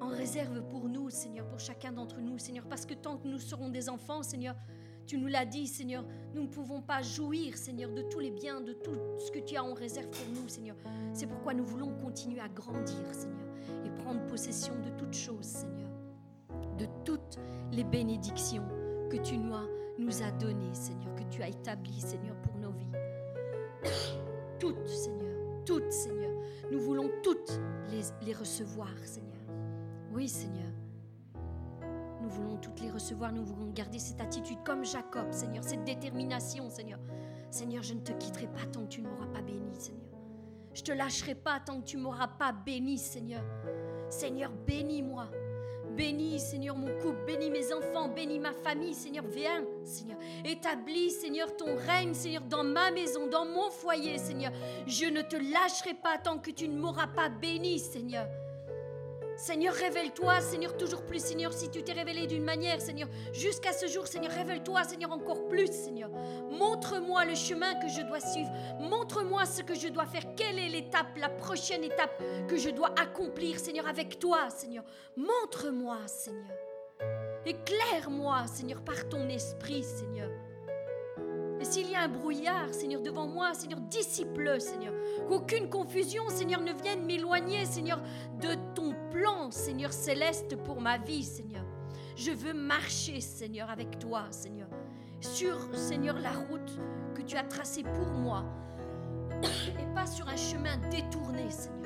A: en réserve pour nous, Seigneur, pour chacun d'entre nous, Seigneur. Parce que tant que nous serons des enfants, Seigneur, tu nous l'as dit, Seigneur, nous ne pouvons pas jouir, Seigneur, de tous les biens, de tout ce que tu as en réserve pour nous, Seigneur. C'est pourquoi nous voulons continuer à grandir, Seigneur, et prendre possession de toutes choses, Seigneur. De toutes les bénédictions que tu nous as, données, Seigneur, que tu as établies, Seigneur, pour nos vies. Toutes, Seigneur, toutes, Seigneur. Nous voulons toutes les, les recevoir, Seigneur. Oui, Seigneur. Nous voulons toutes les recevoir, nous voulons garder cette attitude comme Jacob, Seigneur, cette détermination, Seigneur. Seigneur, je ne te quitterai pas tant que tu ne m'auras pas béni, Seigneur. Je ne te lâcherai pas tant que tu ne m'auras pas béni, Seigneur. Seigneur, bénis-moi. Bénis, Seigneur, mon couple, bénis mes enfants, bénis ma famille, Seigneur, viens, Seigneur. Établis, Seigneur, ton règne, Seigneur, dans ma maison, dans mon foyer, Seigneur. Je ne te lâcherai pas tant que tu ne m'auras pas béni, Seigneur. Seigneur, révèle-toi, Seigneur, toujours plus, Seigneur, si tu t'es révélé d'une manière, Seigneur, jusqu'à ce jour, Seigneur, révèle-toi, Seigneur, encore plus, Seigneur. Montre-moi le chemin que je dois suivre. Montre-moi ce que je dois faire. Quelle est l'étape, la prochaine étape que je dois accomplir, Seigneur, avec toi, Seigneur. Montre-moi, Seigneur. Éclaire-moi, Seigneur, par ton esprit, Seigneur. Et s'il y a un brouillard, Seigneur, devant moi, Seigneur, dissipe-le, Seigneur. Qu'aucune confusion, Seigneur, ne vienne m'éloigner, Seigneur, de plan, Seigneur céleste, pour ma vie, Seigneur. Je veux marcher, Seigneur, avec toi, Seigneur. Sur, Seigneur, la route que tu as tracée pour moi. Et pas sur un chemin détourné, Seigneur.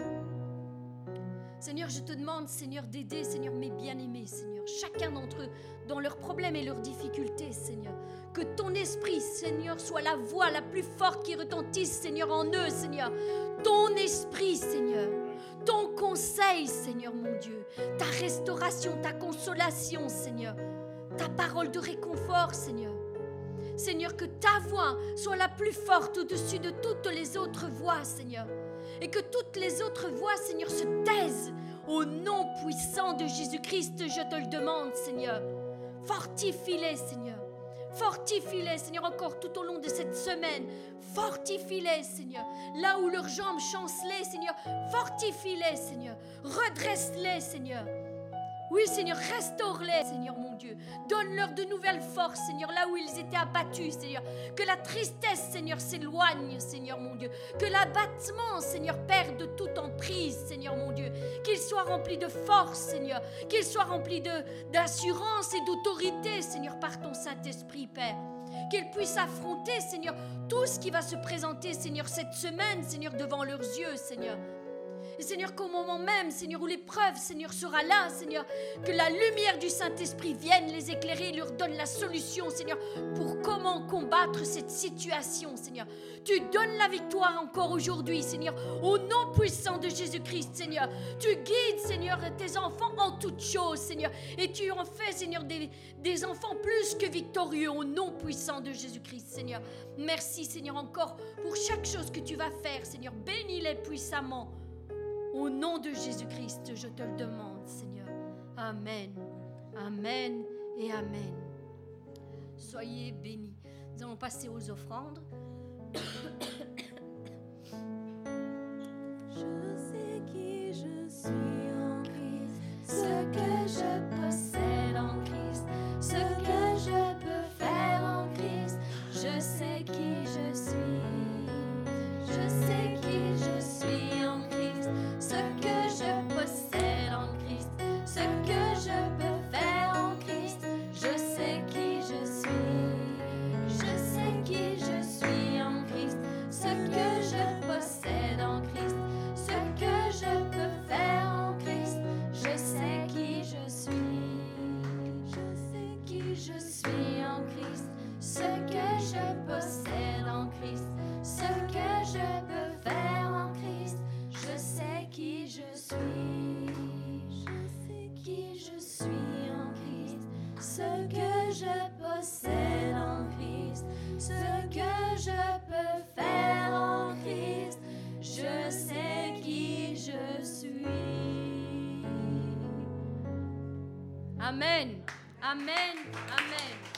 A: Seigneur, je te demande, Seigneur, d'aider, Seigneur, mes bien-aimés, Seigneur, chacun d'entre eux, dans leurs problèmes et leurs difficultés, Seigneur. Que ton esprit, Seigneur, soit la voix la plus forte qui retentisse, Seigneur, en eux, Seigneur. Ton esprit, Seigneur. Ton conseil, Seigneur mon Dieu. Ta restauration, ta consolation, Seigneur. Ta parole de réconfort, Seigneur. Seigneur, que ta voix soit la plus forte au-dessus de toutes les autres voix, Seigneur et que toutes les autres voix, Seigneur, se taisent. Au nom puissant de Jésus-Christ, je te le demande, Seigneur. Fortifie-les, Seigneur. Fortifie-les, Seigneur, encore tout au long de cette semaine. Fortifie-les, Seigneur. Là où leurs jambes chancelaient, Seigneur, fortifie-les, Seigneur. Redresse-les, Seigneur. Oui, Seigneur, restaure-les, Seigneur mon Dieu. Donne-leur de nouvelles forces, Seigneur, là où ils étaient abattus, Seigneur. Que la tristesse, Seigneur, s'éloigne, Seigneur mon Dieu. Que l'abattement, Seigneur, perde toute emprise, Seigneur mon Dieu. Qu'il soit rempli de force, Seigneur. Qu'il soit rempli d'assurance et d'autorité, Seigneur, par ton Saint-Esprit, Père. Qu'ils puissent affronter, Seigneur, tout ce qui va se présenter, Seigneur, cette semaine, Seigneur, devant leurs yeux, Seigneur. Seigneur, qu'au moment même, Seigneur, où l'épreuve, Seigneur, sera là, Seigneur, que la lumière du Saint-Esprit vienne les éclairer et leur donne la solution, Seigneur, pour comment combattre cette situation, Seigneur. Tu donnes la victoire encore aujourd'hui, Seigneur, au nom puissant de Jésus-Christ, Seigneur. Tu guides, Seigneur, tes enfants en toutes choses, Seigneur. Et tu en fais, Seigneur, des, des enfants plus que victorieux au nom puissant de Jésus-Christ, Seigneur. Merci, Seigneur, encore pour chaque chose que tu vas faire, Seigneur. Bénis-les puissamment. Au nom de Jésus-Christ, je te le demande, Seigneur. Amen. Amen et Amen. Soyez bénis. Nous allons passer aux offrandes. je sais qui je suis en Christ, ce que je possède en Christ, ce que je peux faire en Christ. Je sais qui je suis.
C: Amen. Amen. Amen.